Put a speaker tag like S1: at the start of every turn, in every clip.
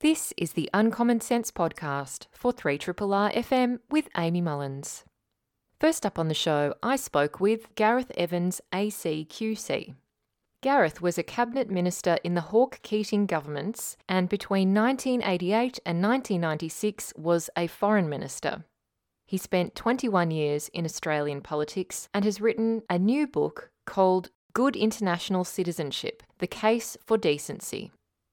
S1: This is the Uncommon Sense podcast for 3RRR FM with Amy Mullins. First up on the show, I spoke with Gareth Evans, ACQC. Gareth was a cabinet minister in the Hawke Keating governments and between 1988 and 1996 was a foreign minister. He spent 21 years in Australian politics and has written a new book called Good International Citizenship The Case for Decency.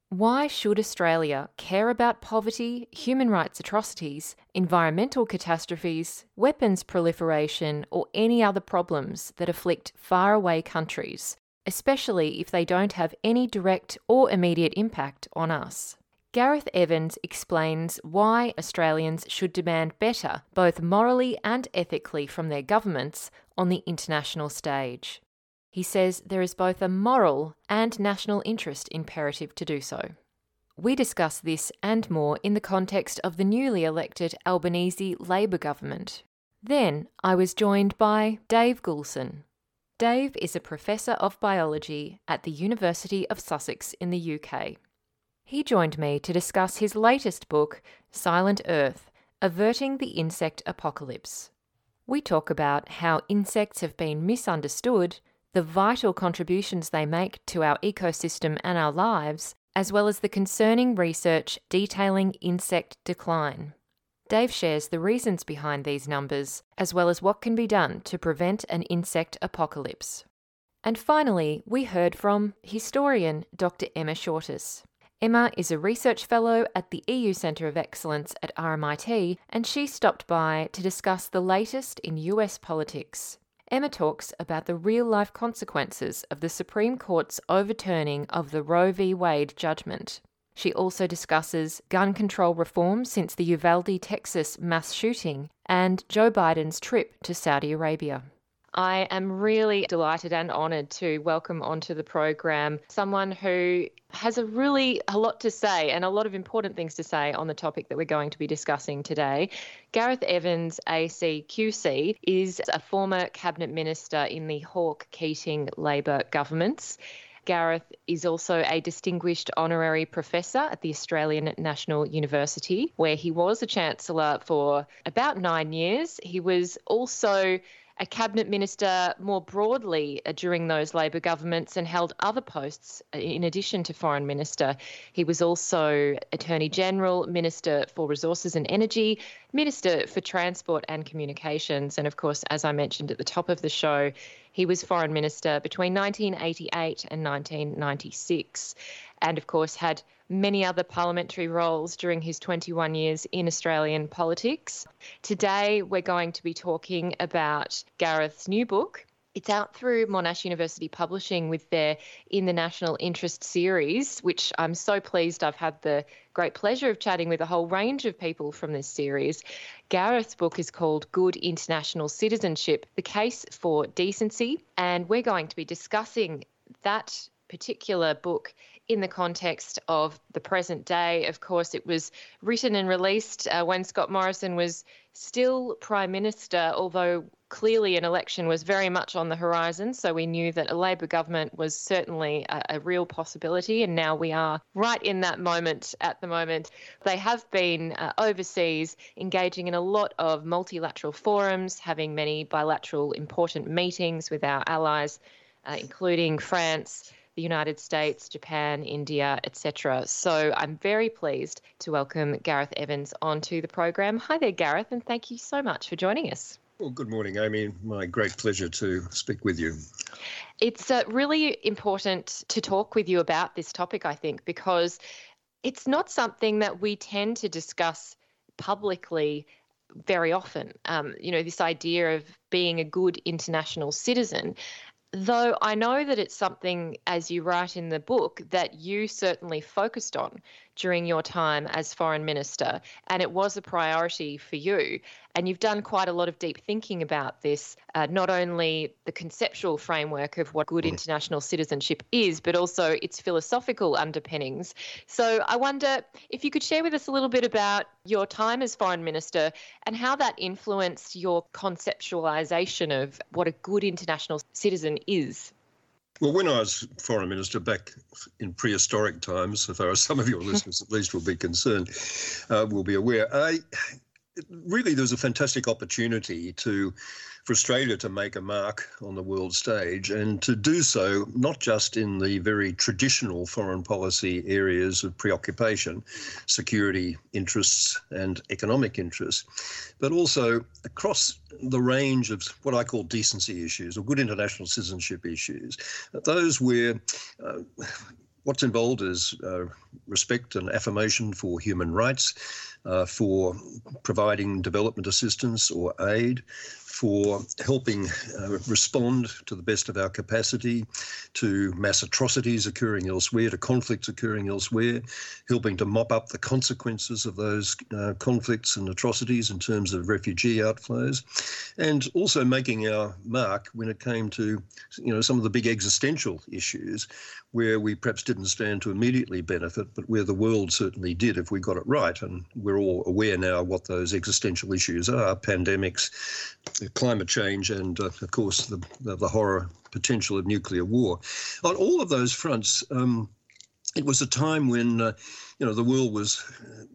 S1: Why should Australia care about poverty, human rights atrocities, environmental catastrophes, weapons proliferation, or any other problems that afflict faraway countries, especially if they don't have any direct or immediate impact on us? Gareth Evans explains why Australians should demand better, both morally and ethically, from their governments on the international stage. He says there is both a moral and national interest imperative to do so. We discuss this and more in the context of the newly elected Albanese Labor government. Then I was joined by Dave Goulson. Dave is a professor of biology at the University of Sussex in the UK. He joined me to discuss his latest book, Silent Earth Averting the Insect Apocalypse. We talk about how insects have been misunderstood the vital contributions they make to our ecosystem and our lives, as well as the concerning research detailing insect decline. Dave shares the reasons behind these numbers, as well as what can be done to prevent an insect apocalypse. And finally, we heard from historian Dr. Emma Shortis. Emma is a research fellow at the EU Centre of Excellence at RMIT, and she stopped by to discuss the latest in US politics. Emma talks about the real life consequences of the Supreme Court's overturning of the Roe v. Wade judgment. She also discusses gun control reform since the Uvalde, Texas mass shooting and Joe Biden's trip to Saudi Arabia. I am really delighted and honoured to welcome onto the program someone who has a really a lot to say and a lot of important things to say on the topic that we're going to be discussing today. Gareth Evans, ACQC, is a former cabinet minister in the Hawke Keating Labor governments. Gareth is also a distinguished honorary professor at the Australian National University, where he was a chancellor for about nine years. He was also a cabinet minister more broadly uh, during those Labor governments and held other posts uh, in addition to foreign minister. He was also Attorney General, Minister for Resources and Energy, Minister for Transport and Communications, and of course, as I mentioned at the top of the show, he was foreign minister between 1988 and 1996, and of course had many other parliamentary roles during his 21 years in Australian politics. Today, we're going to be talking about Gareth's new book. It's out through Monash University Publishing with their In the National Interest series, which I'm so pleased I've had the great pleasure of chatting with a whole range of people from this series. Gareth's book is called Good International Citizenship The Case for Decency, and we're going to be discussing that particular book in the context of the present day. Of course, it was written and released uh, when Scott Morrison was still Prime Minister, although clearly an election was very much on the horizon. So we knew that a Labor government was certainly a, a, real possibility. And now we are right in that moment at the moment. They have been uh, overseas engaging in a lot of multilateral forums, having many bilateral important meetings with our allies, uh, including France the United States, Japan, India, etc. So I'm very pleased to welcome Gareth Evans onto the program. Hi there, Gareth, and thank you so much for joining us.
S2: Well, good morning, Amy. My great pleasure to speak with you.
S1: It's uh, really important to talk with you about this topic, I think, because it's not something that we tend to discuss publicly very often. Um, you know, this idea of being a good international citizen. Though I know that it's something, as you write in the book, that you certainly focused on during your time as foreign minister, and it was a priority for you. And you've done quite a lot of deep thinking about this, uh, not only the conceptual framework of what good mm. international citizenship is, but also its philosophical underpinnings. So I wonder if you could share with us a little bit about your time as foreign minister and how that influenced your conceptualization of what a good international citizen is.
S2: Well, when I was foreign minister back in prehistoric times, so far as some of your listeners at least will be concerned, uh, will be aware, I, really there's a fantastic opportunity to for Australia to make a mark on the world stage and to do so not just in the very traditional foreign policy areas of preoccupation, security interests and economic interests, but also across the range of what I call decency issues or good international citizenship issues. Those where uh, what's involved is uh, respect and affirmation for human rights, uh, for providing development assistance or aid, for helping uh, respond to the best of our capacity to mass atrocities occurring elsewhere, to conflicts occurring elsewhere, helping to mop up the consequences of those uh, conflicts and atrocities in terms of refugee outflows, and also making our mark when it came to you know some of the big existential issues where we perhaps didn't stand to immediately benefit, but where the world certainly did if we got it right. And we're all aware now what those existential issues are pandemics, climate change, and uh, of course the, the, horror potential of nuclear war. On all of those fronts, um, it was a time when uh, you know the world was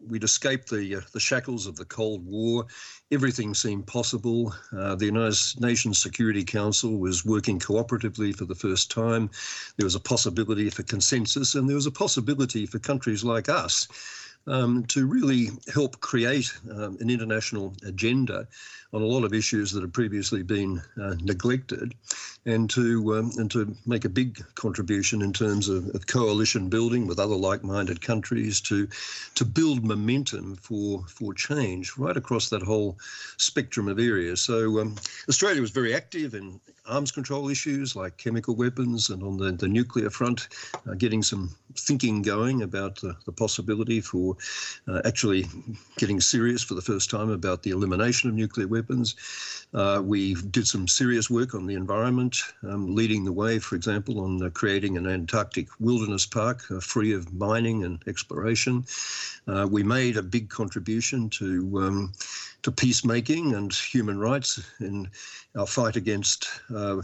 S2: we'd escaped the uh, the shackles of the Cold War. Everything seemed possible. Uh, the United Nations Security Council was working cooperatively for the first time. There was a possibility for consensus, and there was a possibility for countries like us um, to really help create um, an international agenda on a lot of issues that have previously been uh, neglected, and to um, and to make a big contribution in terms of, of coalition building with other like-minded countries to to build momentum for for change right across that whole spectrum of areas. So um, Australia was very active in arms control issues like chemical weapons and on the, the nuclear front, uh, getting some thinking going about the, the possibility for uh, actually getting serious for the first time about the elimination of nuclear weapons. Uh, we did some serious work on the environment, um, leading the way, for example, on uh, creating an Antarctic wilderness park uh, free of mining and exploration. Uh, we made a big contribution to um, to peacemaking and human rights in our fight against uh,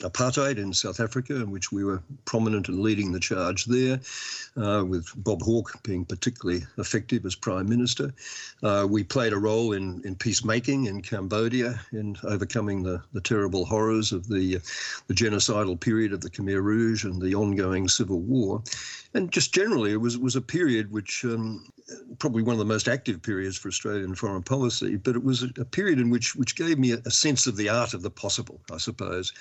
S2: apartheid in South Africa, in which we were prominent and leading the charge there, uh, with Bob Hawke being particularly effective as Prime Minister. Uh, we played a role in, in peacemaking in Cambodia, in overcoming the, the terrible horrors of the, the genocidal period of the Khmer Rouge and the ongoing civil war. And just generally, it was, was a period which um, probably one of the most active periods for Australian foreign policy, but it was a, a period in which which gave me a, a, sense of the art of the possible, I suppose,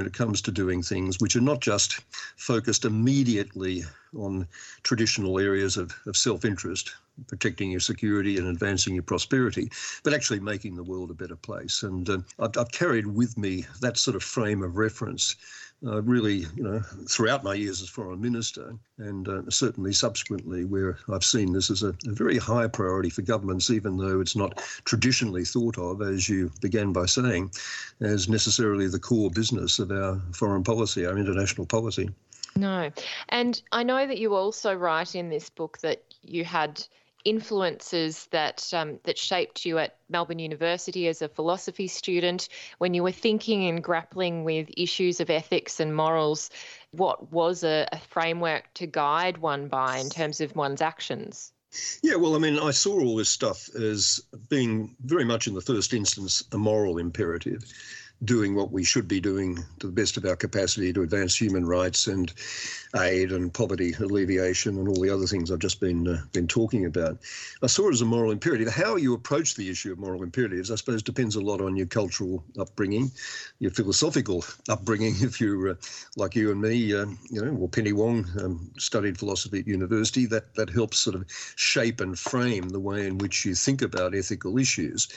S2: when it comes to doing things which are not just focused immediately on traditional areas of, of self-interest, protecting your security and advancing your prosperity, but actually making the world a better place. And uh, I've, I've carried with me that sort of frame of reference uh, really, you know, throughout my years as foreign minister, and uh, certainly subsequently, where I've seen this as a, a, very high priority for governments, even though it's not traditionally thought of, as you began by saying, as necessarily the core business of our foreign policy, our international policy.
S1: No. And I know that you also write in this book that you had influences that um, that shaped you at Melbourne University as a philosophy student. When you were thinking and grappling with issues of ethics and morals what was a, a framework to guide one by in terms of one's actions?
S2: Yeah, well, I mean, I saw all this stuff as being very much in the first instance a moral imperative doing what we should be doing to the best of our capacity to advance human rights and aid and poverty alleviation and all the other things I've just been uh, been talking about. I saw it as a moral imperative. How you approach the issue of moral imperatives, I suppose, depends a lot on your cultural upbringing, your philosophical upbringing. If you're uh, like you and me, uh, you know, well, Penny Wong um, studied philosophy at university. That that helps sort of shape and frame the way in which you think about ethical issues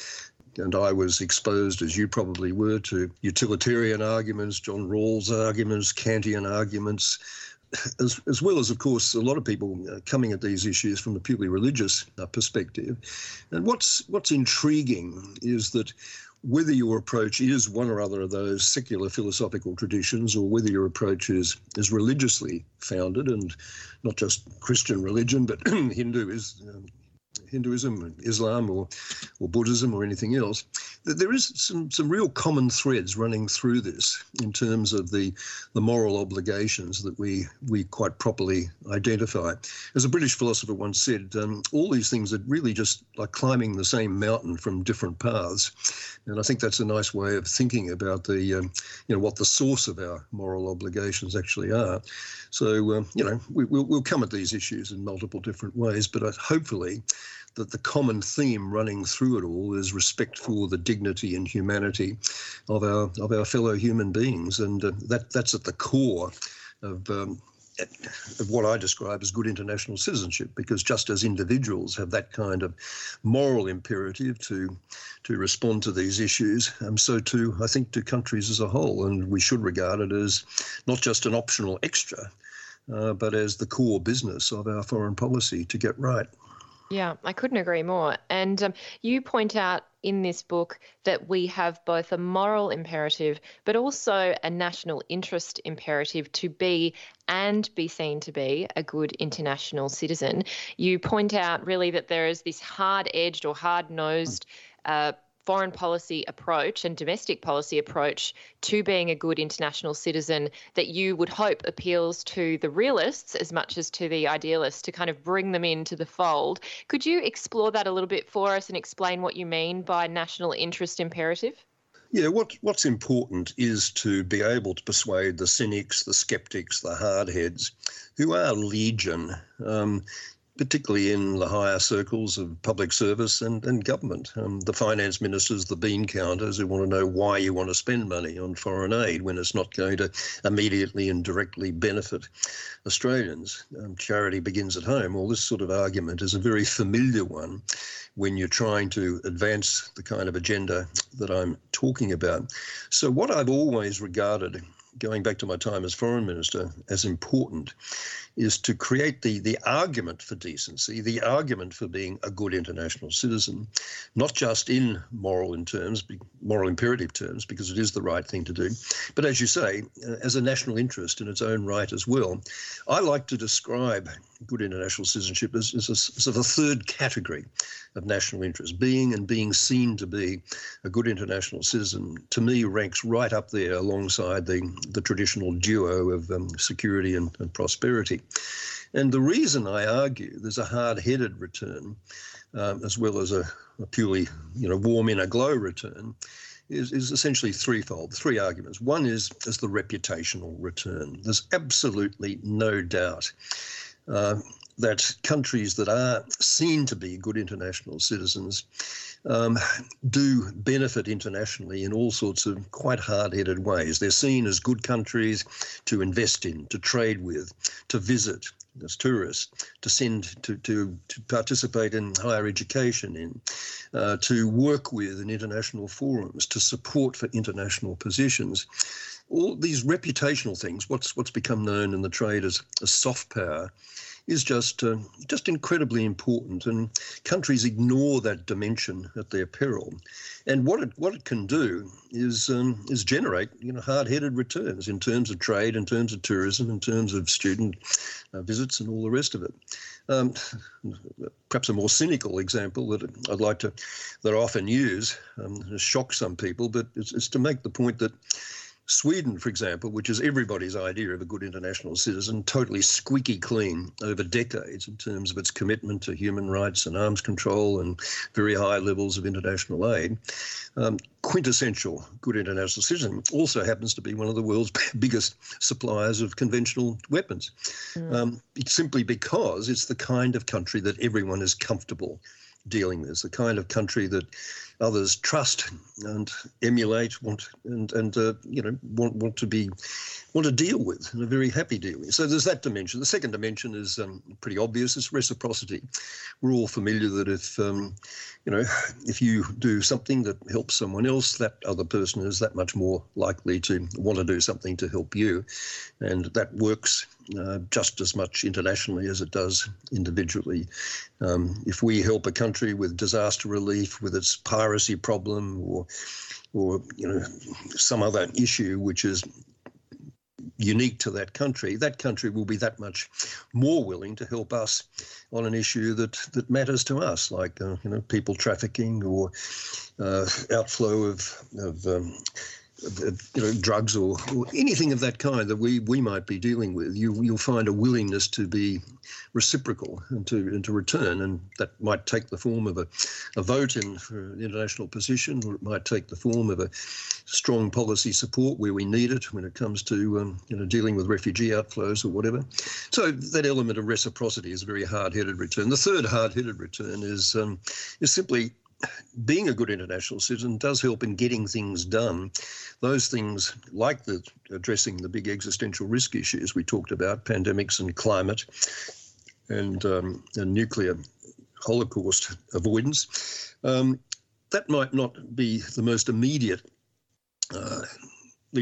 S2: and I was exposed, as you probably were, to utilitarian arguments, John Rawls arguments, Kantian arguments, as, as well as, of course, a lot of people uh, coming at these issues from a purely religious uh, perspective. And what's what's intriguing is that whether your approach is one or other of those secular philosophical traditions, or whether your approach is is religiously founded, and not just Christian religion, but Hindu is. Um, Hinduism, Islam, or or Buddhism, or anything else, there is some some real common threads running through this in terms of the the moral obligations that we we quite properly identify. As a British philosopher once said, um, all these things are really just like climbing the same mountain from different paths, and I think that's a nice way of thinking about the um, you know what the source of our moral obligations actually are. So um, you know we, will we'll come at these issues in multiple different ways, but hopefully that the common theme running through it all is respect for the dignity and humanity of our of our fellow human beings, and uh, that that's at the core of. Um, of what I describe as good international citizenship, because just as individuals have that kind of moral imperative to to respond to these issues, um, so too I think to countries as a whole, and we should regard it as not just an optional extra, uh, but as the core business of our foreign policy to get right.
S1: Yeah, I couldn't agree more. And um, you point out in this book that we have both a moral imperative, but also a national interest imperative to be and be seen to be a good international citizen. You point out really that there is this hard edged or hard nosed uh, foreign policy approach and domestic policy approach to being a good international citizen that you would hope appeals to the realists as much as to the idealists to kind of bring them into the fold. Could you explore that a little bit for us and explain what you mean by national interest imperative?
S2: Yeah, what, what's important is to be able to persuade the cynics, the skeptics, the hardheads, who are legion. Um, particularly in the higher circles of public service and, and government. Um, the finance ministers, the bean counters who want to know why you want to spend money on foreign aid when it's not going to immediately and directly benefit Australians. Um, charity begins at home. All this sort of argument is a very familiar one when you're trying to advance the kind of agenda that I'm talking about. So, what I've always regarded going back to my time as foreign minister, as important is to create the, the argument for decency, the argument for being a good international citizen, not just in moral in terms, moral imperative terms, because it is the right thing to do, but as you say, uh, as a national interest in its own right as well. I like to describe good international citizenship as, as a of a third category of national interest. Being and being seen to be a good international citizen, to me, ranks right up there alongside the, the traditional duo of um, security and, and, prosperity. And the reason I argue there's a hard headed return, um, as well as a, a purely you know, warm inner glow return, is, is essentially threefold, three arguments. One is, is the reputational return. There's absolutely no doubt uh, that countries that are seen to be good international citizens um, do benefit internationally in all sorts of quite hard headed ways. They're seen as good countries to invest in, to trade with, to visit as tourists, to send, to, to, to participate in higher education, in, uh, to work with in international forums, to support for international positions. All these reputational things, what's, what's become known in the trade as, as soft power, is just uh, just incredibly important, and countries ignore that dimension at their peril. And what it what it can do is um, is generate you know hard-headed returns in terms of trade, in terms of tourism, in terms of student uh, visits, and all the rest of it. Um, perhaps a more cynical example that I'd like to that I often use um, shock some people, but it's, it's to make the point that Sweden, for example, which is everybody's idea of a good international citizen, totally squeaky clean over decades in terms of its commitment to human rights and arms control and very high levels of international aid. Um, quintessential good international citizen also happens to be one of the world's biggest suppliers of conventional weapons. Mm. Um, it's simply because it's the kind of country that everyone is comfortable dealing with, the kind of country that others trust and emulate, want and and uh, you know want want to be want to deal with, and a very happy deal with. So there's that dimension. The second dimension is um, pretty obvious. It's reciprocity. We're all familiar that if um, you know if you do something that helps someone else, that other person is that much more likely to want to do something to help you, and that works uh, just as much internationally as it does individually. Um, if we help a country with disaster relief, with its piracy problem, or or you know some other issue which is unique to that country, that country will be that much more willing to help us on an issue that that matters to us, like uh, you know people trafficking or uh, outflow of of um, you know, drugs or, or, anything of that kind that we, we might be dealing with, you, you'll find a willingness to be reciprocal and to and to return, and that might take the form of a, a vote in for an international position, or it might take the form of a strong policy support where we need it when it comes to um, you know dealing with refugee outflows or whatever. So that element of reciprocity is a very hard-headed return. The third hard-headed return is um, is simply being a good international citizen does help in getting things done. Those things, like the addressing the big existential risk issues we talked about, pandemics and climate, and, um, and nuclear holocaust avoidance, um, that might not be the most immediate uh,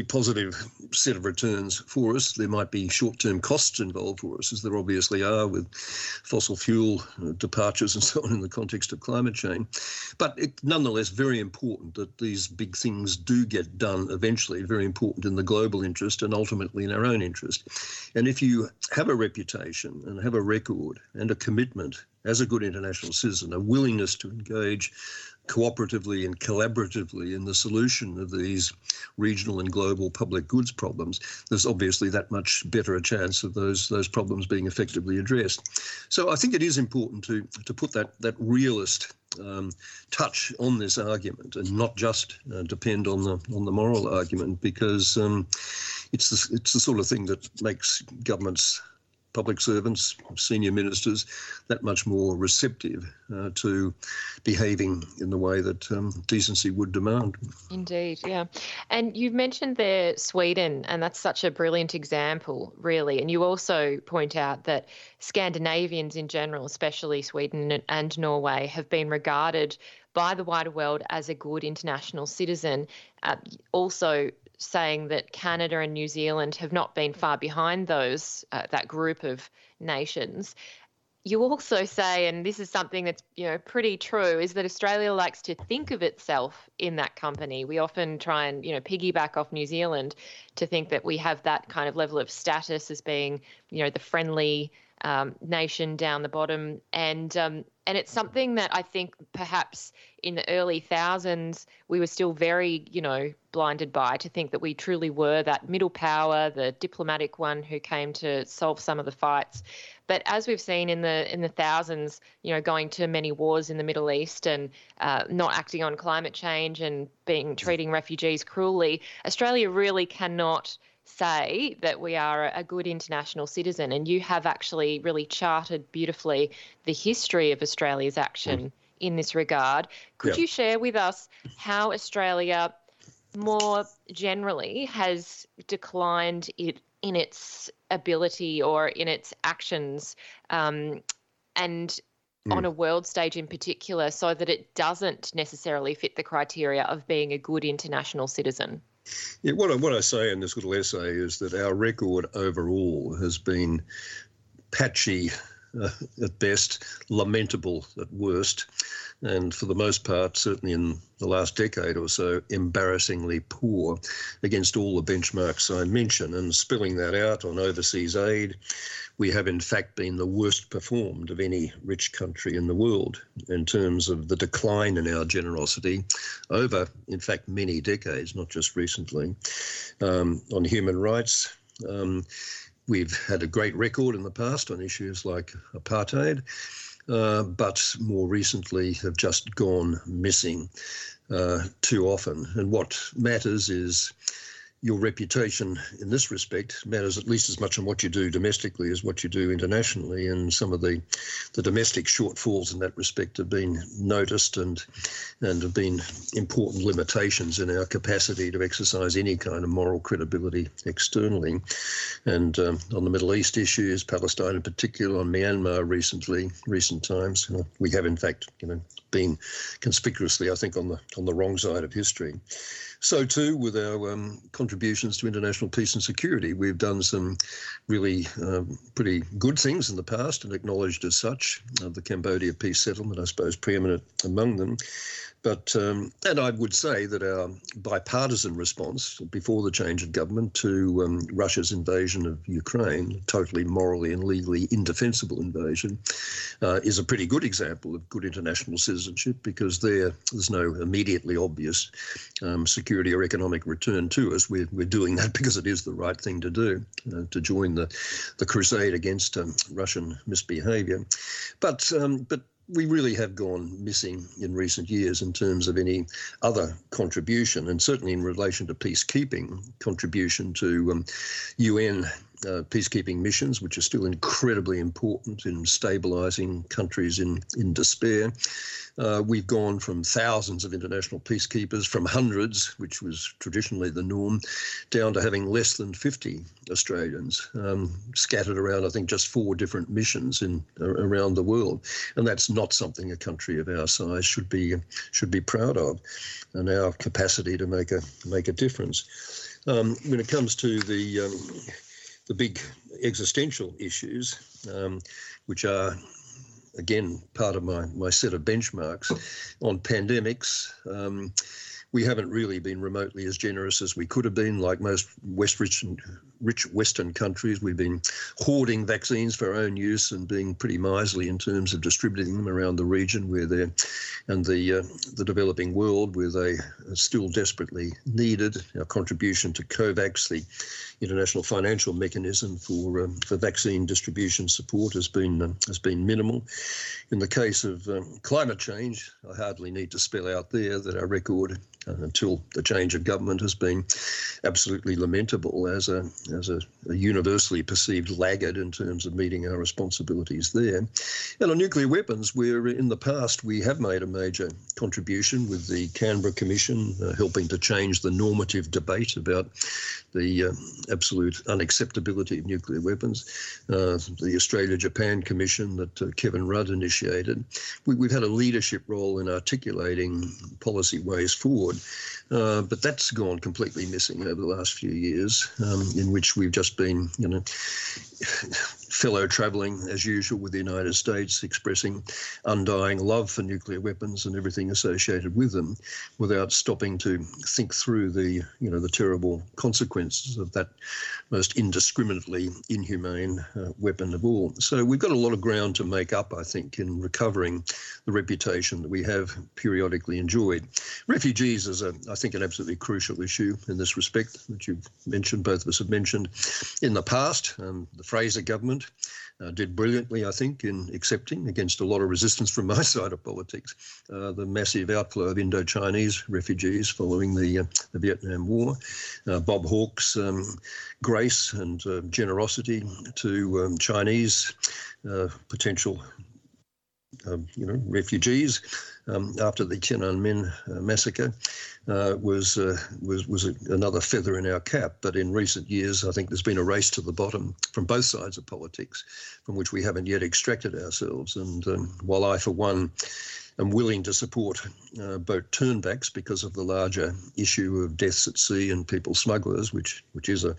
S2: positive set of returns for us. There might be short term costs involved for us, as there obviously are with fossil fuel uh, departures and so on in the context of climate change. But it, nonetheless, very important that these big things do get done eventually, very important in the global interest and ultimately in our own interest. And if you have a reputation and have a record and a commitment as a good international citizen, a willingness to engage cooperatively and collaboratively in the solution of these regional and global public goods problems, there's obviously that much better a chance of those those problems being effectively addressed. So I think it is important to to put that that realist um, touch on this argument and not just uh, depend on the on the moral argument because um, it's the, it's the sort of thing that makes governments public servants, senior ministers, that much more receptive uh, to behaving in the way that um, decency would demand.
S1: Indeed, yeah. And you've mentioned there Sweden, and that's such a brilliant example, really. And you also point out that Scandinavians in general, especially Sweden and Norway, have been regarded by the wider world as a good international citizen. Uh, also, saying that Canada and New Zealand have not been far behind those uh, that group of nations. You also say, and this is something that's you know pretty true, is that Australia likes to think of itself in that company. We often try and you know piggyback off New Zealand to think that we have that kind of level of status as being you know the friendly um, nation down the bottom, and um, and it's something that I think perhaps in the early thousands we were still very you know blinded by to think that we truly were that middle power, the diplomatic one who came to solve some of the fights. But as we've seen in the in the thousands, you know, going to many wars in the Middle East and uh, not acting on climate change and being treating refugees cruelly, Australia really cannot say that we are a good international citizen. And you have actually really charted beautifully the history of Australia's action mm. in this regard. Could yeah. you share with us how Australia more generally has declined it in its ability or in its actions um, and mm. on a world stage in particular so that it doesn't necessarily fit the criteria of being a good international citizen?
S2: Yeah, what I, what I say in this little essay is that our record overall has been patchy uh, at best, lamentable at worst, and for the most part, certainly in the last decade or so, embarrassingly poor against all the benchmarks I mention. And spilling that out on overseas aid, we have in fact been the worst performed of any rich country in the world in terms of the decline in our generosity over, in fact, many decades, not just recently. Um, on human rights, um, we've had a great record in the past on issues like apartheid. Uh, but more recently have just gone missing uh, too often. And what matters is your reputation in this respect matters at least as much on what you do domestically as what you do internationally. And some of the, the domestic shortfalls in that respect have been noticed and and have been important limitations in our capacity to exercise any kind of moral credibility externally. And um, on the Middle East issues, Palestine in particular, on Myanmar recently, recent times, you know, we have in fact, you know, been conspicuously, I think, on the on the wrong side of history. So too with our um, contributions to international peace and security. We've done some really um, pretty good things in the past and acknowledged as such. Uh, the Cambodia peace settlement, I suppose, preeminent among them. But um, and I would say that our bipartisan response before the change of government to um, Russia's invasion of Ukraine, totally morally and legally indefensible invasion, uh, is a pretty good example of good international citizenship because there there's no immediately obvious um, security or economic return to us. We're, we're doing that because it is the right thing to do uh, to join the the crusade against um, Russian misbehaviour. But um, but we really have gone missing in recent years in terms of any other contribution, and certainly in relation to peacekeeping contribution to um, UN uh, peacekeeping missions, which are still incredibly important in stabilising countries in, in despair. Uh, we've gone from thousands of international peacekeepers, from hundreds, which was traditionally the norm, down to having less than 50 Australians um, scattered around, I think, just four different missions in around the world. And that's not something a country of our size should be should be proud of, and our capacity to make a make a difference. Um, when it comes to the um, the big existential issues, um, which are again part of my my set of benchmarks on pandemics. Um, we haven't really been remotely as generous as we could have been, like most West rich, Western countries. We've been hoarding vaccines for our own use and being pretty miserly in terms of distributing them around the region where they're, and the uh, the developing world where they are still desperately needed. Our contribution to COVAX, the international financial mechanism for um, for vaccine distribution support, has been um, has been minimal. In the case of um, climate change, I hardly need to spell out there that our record uh, until the change of government has been absolutely lamentable as a as a, a, universally perceived laggard in terms of meeting our responsibilities there. And on nuclear weapons, where in the past we have made a major contribution with the Canberra Commission uh, helping to change the normative debate about the uh, absolute unacceptability of nuclear weapons. Uh, the Australia Japan Commission that uh, Kevin Rudd initiated. We, have had a leadership role in articulating policy ways forward, uh, but that's gone completely missing over the last few years, um, in which we've just been, you know, fellow travelling as usual with the United States, expressing undying love for nuclear weapons and everything associated with them, without stopping to think through the you know the terrible consequences of that most indiscriminately inhumane uh, weapon of all. So we've got a lot of ground to make up, I think, in recovering the reputation that we have periodically enjoyed. Refugees is, a, I think, an absolutely crucial issue in this respect, which you've mentioned, both of us have mentioned in the past. Um, the Fraser government uh, did brilliantly, I think, in accepting, against a lot of resistance from my side of politics, uh, the massive outflow of Indo-Chinese refugees following the, uh, the Vietnam War. Uh, Bob Hawke's um, grace and uh, generosity to um, Chinese uh, potential um, you know, refugees um, after the Tiananmen uh, massacre uh, was uh, was was another feather in our cap. But in recent years, I think there's been a race to the bottom from both sides of politics, from which we haven't yet extracted ourselves. And um, while I, for one, am willing to support uh, boat turnbacks because of the larger issue of deaths at sea and people smugglers, which which is a,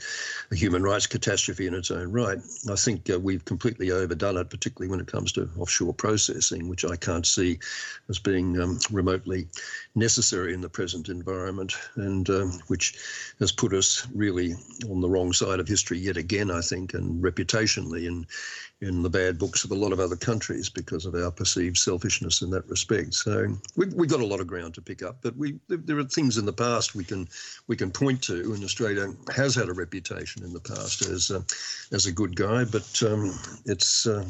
S2: a human rights catastrophe in its own right. I think uh, we've completely overdone it, particularly when it comes to offshore processing, which I can't see as being um, remotely necessary in the present environment, and um, which has put us really on the wrong side of history yet again, I think, and reputationally in in the bad books of a lot of other countries because of our perceived selfishness in that respect. So we we got a lot of ground to pick up, but we there are things in the past we can we can point to, and Australia has had a reputation in the past as uh, as a good guy, but um, it's uh,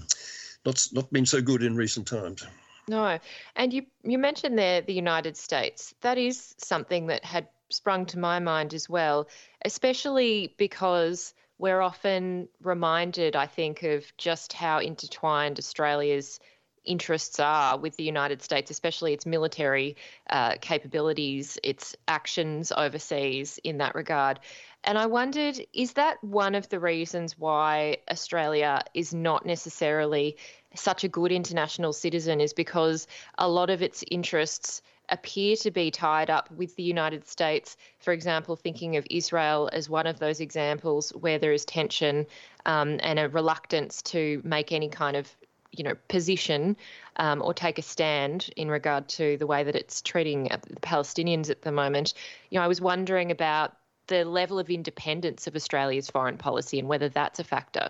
S2: not not been so good in recent times.
S1: No, and you you mentioned there the United States. That is something that had sprung to my mind as well, especially because we're often reminded, I think, of just how intertwined Australia's interests are with the United States, especially its military uh, capabilities, its actions overseas in that regard. And I wondered, is that one of the reasons why Australia is not necessarily such a good international citizen? Is because a lot of its interests appear to be tied up with the United States. For example, thinking of Israel as one of those examples where there is tension um, and a reluctance to make any kind of you know position um, or take a stand in regard to the way that it's treating the Palestinians at the moment. You know, I was wondering about the level of independence of Australia's foreign policy and whether that's a factor.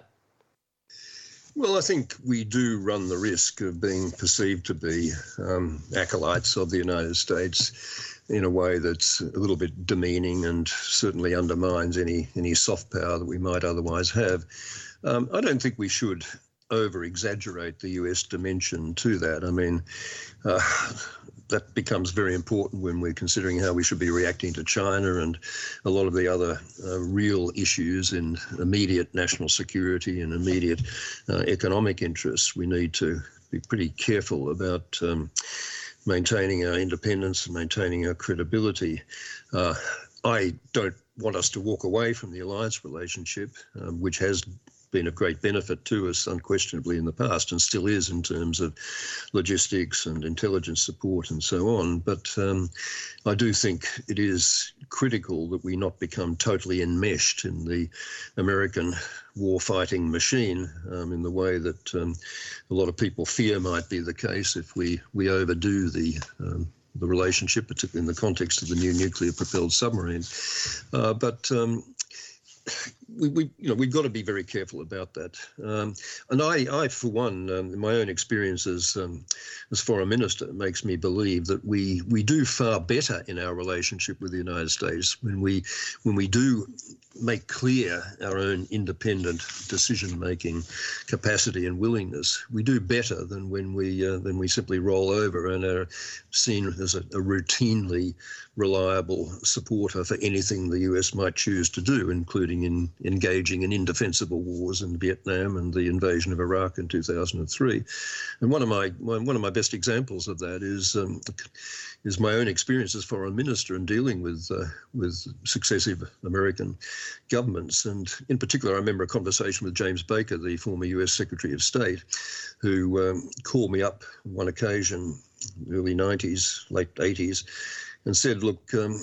S2: Well, I think we do run the risk of being perceived to be um, acolytes of the United States in a way that's a little bit demeaning and certainly undermines any any soft power that we might otherwise have. Um, I don't think we should over exaggerate the US dimension to that. I mean, uh, that becomes very important when we're considering how we should be reacting to China and a lot of the other uh, real issues in immediate national security and immediate uh, economic interests. We need to be pretty careful about um, maintaining our independence and maintaining our credibility. Uh, I don't want us to walk away from the alliance relationship, um, which has been of great benefit to us, unquestionably, in the past, and still is in terms of logistics and intelligence support and so on. But um, I do think it is critical that we not become totally enmeshed in the American war fighting machine um, in the way that um, a lot of people fear might be the case if we, we overdo the um, the relationship, particularly in the context of the new nuclear propelled submarine. Uh, but um, we, we, you know, we've got to be very careful about that. Um, and I, I, for one, um, my own experience as, um, as foreign minister, makes me believe that we, we do far better in our relationship with the United States when we, when we do make clear our own independent decision-making capacity and willingness. We do better than when we uh, than we simply roll over and are seen as a, a routinely reliable supporter for anything the US might choose to do, including in engaging in indefensible wars in Vietnam and the invasion of Iraq in 2003. And one of my one of my best examples of that is um, is my own experience as foreign minister in dealing with uh, with successive American governments. And in particular, I remember a conversation with James Baker, the former U.S. Secretary of State, who um, called me up on one occasion, early 90s, late 80s, and said, "Look, um,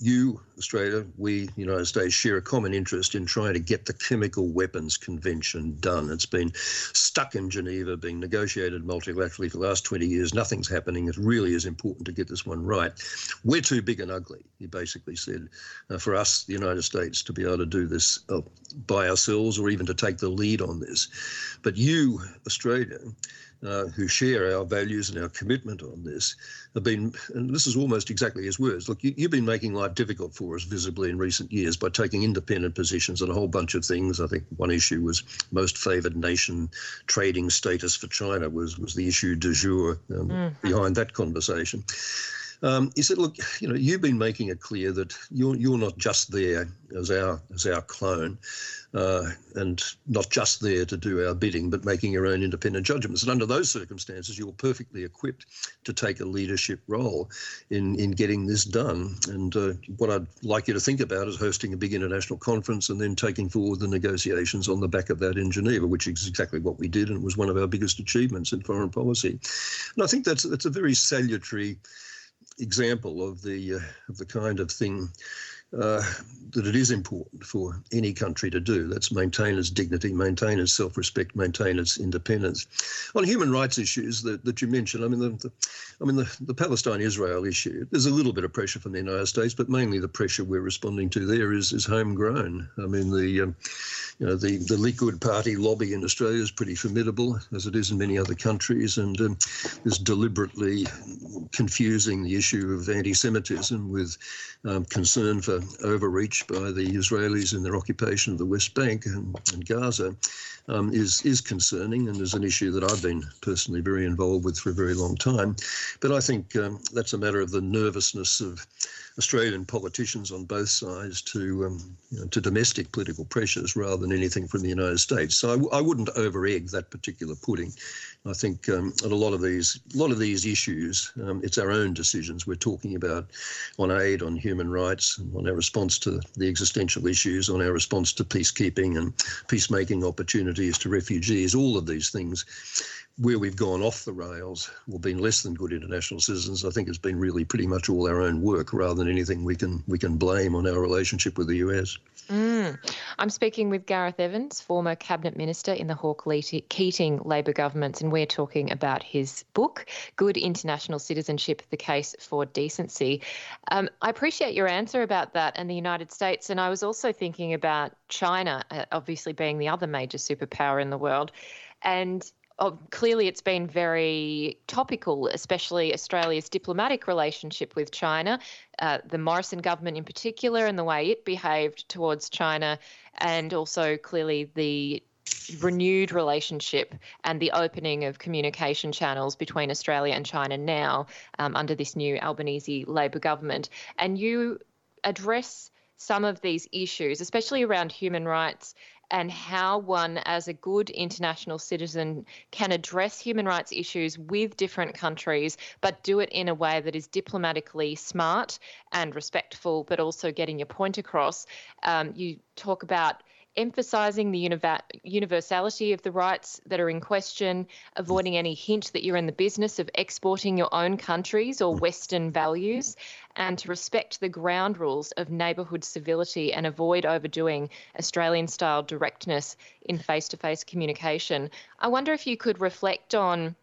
S2: you, Australia, we, the United States, share a common interest in trying to get the Chemical Weapons Convention done. It's been stuck in Geneva, being negotiated multilaterally for the last 20 years. Nothing's happening. It really is important to get this one right. We're too big and ugly, he basically said, uh, for us, the United States, to be able to do this uh, by ourselves or even to take the lead on this. But you, Australia, uh, who share our values and our commitment on this have been, and this is almost exactly his words look, you, have been making life difficult for us visibly in recent years by taking independent positions on a whole bunch of things. I think one issue was most favored nation trading status for China was, was the issue du jour um, mm. behind that conversation. Um, he said, "Look, you know, you've been making it clear that you're you're not just there as our as our clone, uh, and not just there to do our bidding, but making your own independent judgments. And under those circumstances, you're perfectly equipped to take a leadership role in in getting this done. And uh, what I'd like you to think about is hosting a big international conference and then taking forward the negotiations on the back of that in Geneva, which is exactly what we did, and was one of our biggest achievements in foreign policy. And I think that's that's a very salutary." Example of the uh, of the kind of thing uh, that it is important for any country to do. That's maintain its dignity, maintain its self-respect, maintain its independence. On human rights issues that, that you mentioned, I mean, the, the I mean the, the Palestine-Israel issue. There's a little bit of pressure from the United States, but mainly the pressure we're responding to there is is homegrown. I mean, the um, you know the the Likud party lobby in Australia is pretty formidable, as it is in many other countries, and um, is deliberately confusing the issue of anti-Semitism with um, concern for overreach by the Israelis in their occupation of the West Bank and, and Gaza um, is is concerning and is an issue that I've been personally very involved with for a very long time. But I think um, that's a matter of the nervousness of Australian politicians on both sides to um, you know, to domestic political pressures rather than anything from the United States. So I w- I wouldn't over egg that particular pudding. I think um, a lot of these a lot of these issues, um, it's our own decisions we're talking about on aid, on human rights, on our response to the existential issues, on our response to peacekeeping and peacemaking opportunities to refugees. All of these things where we've gone off the rails or been less than good international citizens, I think it's been really pretty much all our own work rather than anything we can we can blame on our relationship with the US.
S1: Mm. I'm speaking with Gareth Evans, former cabinet minister in the Hawke Keating Labor governments, and we're talking about his book, Good International Citizenship: The Case for Decency. Um, I appreciate your answer about that and the United States, and I was also thinking about China, uh, obviously being the other major superpower in the world, and Oh, clearly it's been very topical, especially Australia's diplomatic relationship with China, uh, the Morrison government in particular, and the way it behaved towards China, and also clearly the renewed relationship and the opening of communication channels between Australia and China now um, under this new Albanese Labor government. And you address some of these issues, especially around human rights and how one, as a good international citizen, can address human rights issues with different countries, but do it in a way that is diplomatically smart and respectful, but also getting your point across. Um, you talk about emphasizing the universality of the rights that are in question, avoiding any hint that you're in the business of exporting your own countries or Western values, and to respect the ground rules of neighbourhood civility and avoid overdoing Australian style directness in face to face communication. I wonder if you could reflect on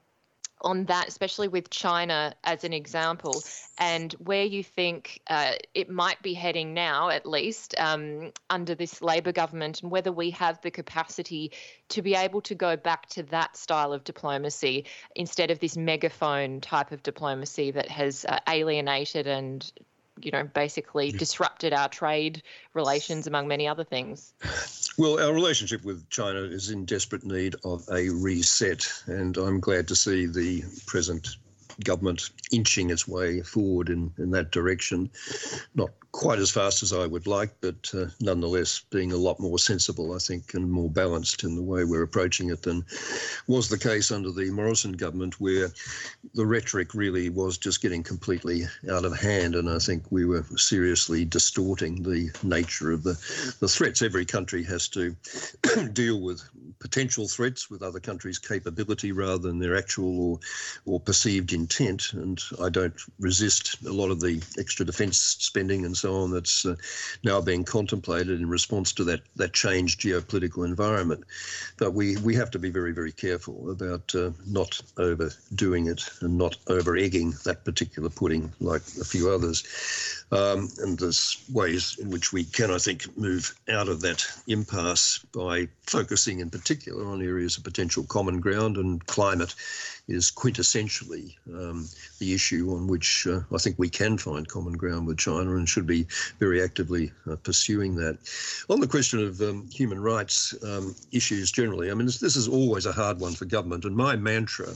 S1: on that, especially with China as an example, and where you think uh, it might be heading now, at least um, under this Labor government, and whether we have the capacity to be able to go back to that style of diplomacy instead of this megaphone type of diplomacy that has uh, alienated and you know, basically disrupted our trade relations, among many other things.
S2: Well, our relationship with China is in desperate need of a reset, and I'm glad to see the present government inching its way forward in, in that direction. Not quite as fast as I would like, but uh, nonetheless being a lot more sensible, I think, and more balanced in the way we're approaching it than was the case under the Morrison government, where the rhetoric really was just getting completely out of hand. And I think we were seriously distorting the nature of the, the threats. Every country has to deal with potential threats with other countries' capability rather than their actual or, or perceived intent. And I don't resist a lot of the extra defence spending and so on that's uh, now being contemplated in response to that that changed geopolitical environment. But we we have to be very very careful about uh, not overdoing it and not over egging that particular pudding like a few others. Um, and there's ways in which we can, I think, move out of that impasse by focusing in particular on areas of potential common ground, and climate is quintessentially um, the issue on which uh, I think we can find common ground with China and should be very actively uh, pursuing that. On the question of um, human rights um, issues generally, I mean, this, this is always a hard one for government, and my mantra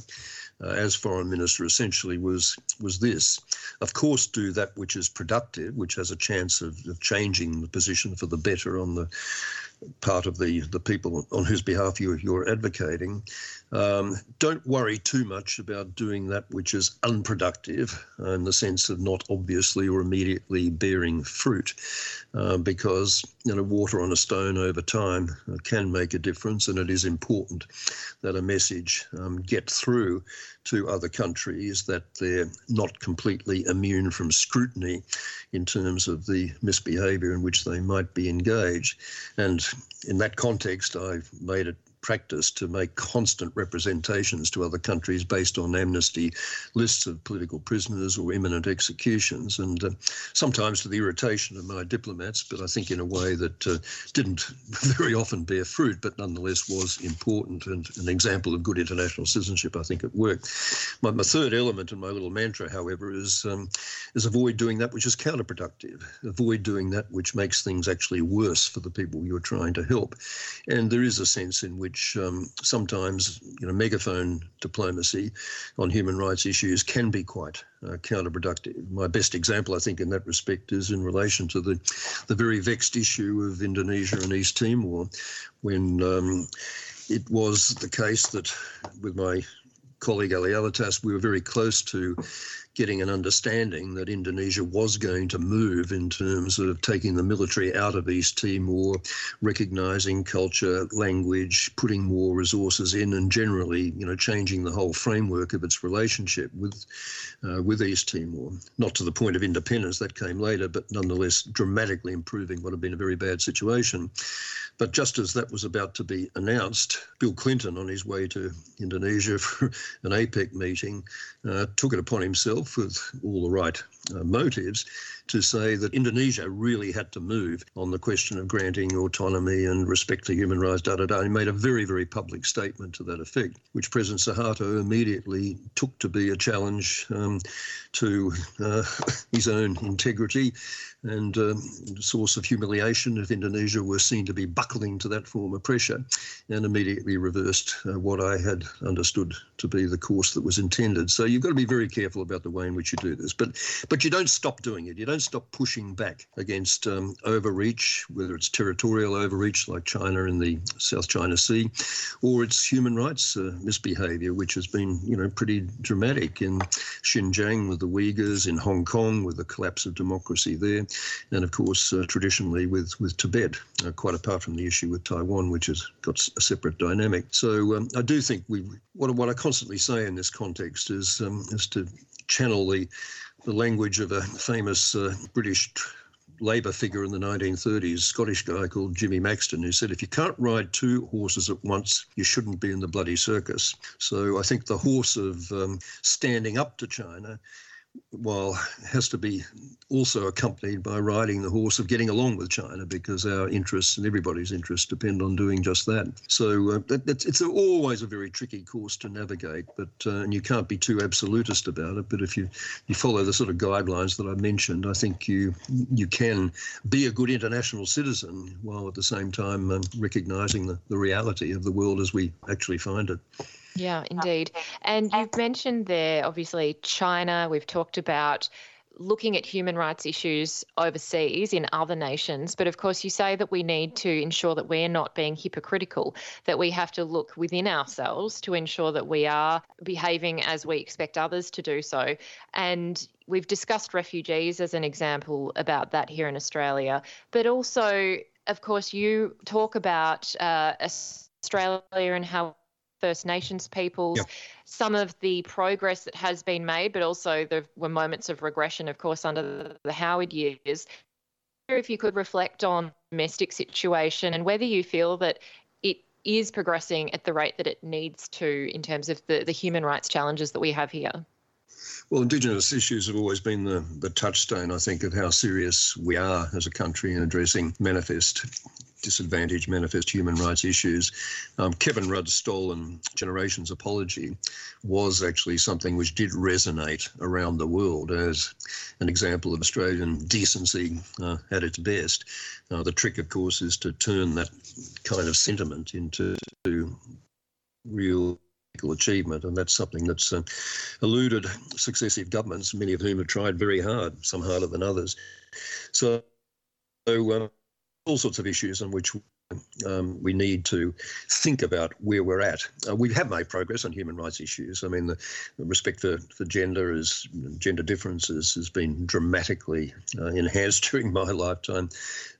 S2: uh, as foreign minister essentially was was this of course do that which is productive which has a chance of, of changing the position for the better on the part of the the people on whose behalf you, you're advocating um, don't worry too much about doing that which is unproductive in the sense of not obviously or immediately bearing fruit, uh, because you know water on a stone over time uh, can make a difference, and it is important that a message um, get through to other countries that they're not completely immune from scrutiny in terms of the misbehaviour in which they might be engaged. And in that context, I've made it practice to make constant representations to other countries based on amnesty lists of political prisoners or imminent executions, and uh, sometimes to the irritation of my diplomats, but I think in a way that uh, didn't very often bear fruit, but nonetheless was important and an example of good international citizenship. I think it worked. My, my third element in my little mantra, however, is um, is avoid doing that which is counterproductive. Avoid doing that which makes things actually worse for the people you're trying to help. And there is a sense in which which um, sometimes, you know, megaphone diplomacy on human rights issues can be quite uh, counterproductive. My best example, I think, in that respect is in relation to the, the very vexed issue of Indonesia and East Timor, when um, it was the case that, with my colleague Ali Alatas, we were very close to getting an understanding that Indonesia was going to move in terms of taking the military out of East Timor, recognizing culture, language, putting more resources in, and generally, you know, changing the whole framework of its relationship with uh, with East Timor. Not to the point of independence that came later, but nonetheless dramatically improving what had been a very bad situation. But just as that was about to be announced, Bill Clinton, on his way to Indonesia for an APEC meeting, uh, took it upon himself with all the right motives to say that Indonesia really had to move on the question of granting autonomy and respect for human rights, da da da. He made a very, very public statement to that effect, which President Suharto immediately took to be a challenge um, to uh, his own integrity and um, source of humiliation if Indonesia were seen to be buckling to that form of pressure, and immediately reversed uh, what I had understood to be the course that was intended. So you've got to be very careful about the way in which you do this, but but you don't stop doing it. You don't stop pushing back against um, overreach, whether it's territorial overreach like China in the South China Sea, or it's human rights uh, misbehaviour, which has been you know pretty dramatic in Xinjiang with the Uyghurs, in Hong Kong with the collapse of democracy there, and of course uh, traditionally with with Tibet, uh, quite apart from the issue with Taiwan, which has got a separate dynamic. So um, I do think we what what I constantly say in this context is um, is to channel the the language of a famous uh, British Labour figure in the 1930s, Scottish guy called Jimmy Maxton, who said, if you can't ride two horses at once, you shouldn't be in the bloody circus. So I think the horse of um, standing up to China while has to be also accompanied by riding the horse of getting along with China because our interests and everybody's interests depend on doing just that. So uh, it's always a very tricky course to navigate, but uh, and you can't be too absolutist about it. But if you you follow the sort of guidelines that I mentioned, I think you you can be a good international citizen while at the same time um, recognising the, the reality of the world as we actually find it.
S1: Yeah, indeed. And you've mentioned there, obviously, China. We've talked about looking at human rights issues overseas in other nations. But of course, you say that we need to ensure that we're not being hypocritical, that we have to look within ourselves to ensure that we are behaving as we expect others to do so. And we've discussed refugees as an example about that here in Australia. But also, of course, you talk about uh, Australia and how First Nations peoples, yep. some of the progress that has been made, but also there were moments of regression, of course, under the, Howard years. If you could reflect on domestic situation and whether you feel that it is progressing at the rate that it needs to in terms of the, the human rights challenges that we have here.
S2: Well, Indigenous issues have always been the, the touchstone, I think, of how serious we are as a country in addressing manifest disadvantaged manifest human rights issues. Um, Kevin Rudd's Stolen Generations apology was actually something which did resonate around the world as an example of Australian decency uh, at its best. Uh, the trick, of course, is to turn that kind of sentiment into real achievement, and that's something that's uh, eluded successive governments, many of whom have tried very hard, some harder than others. So, so um, all sorts of issues on which um, we need to think about where we're at. Uh, we have made progress on human rights issues. I mean, the, the respect for, for gender is gender differences has been dramatically uh, enhanced during my lifetime.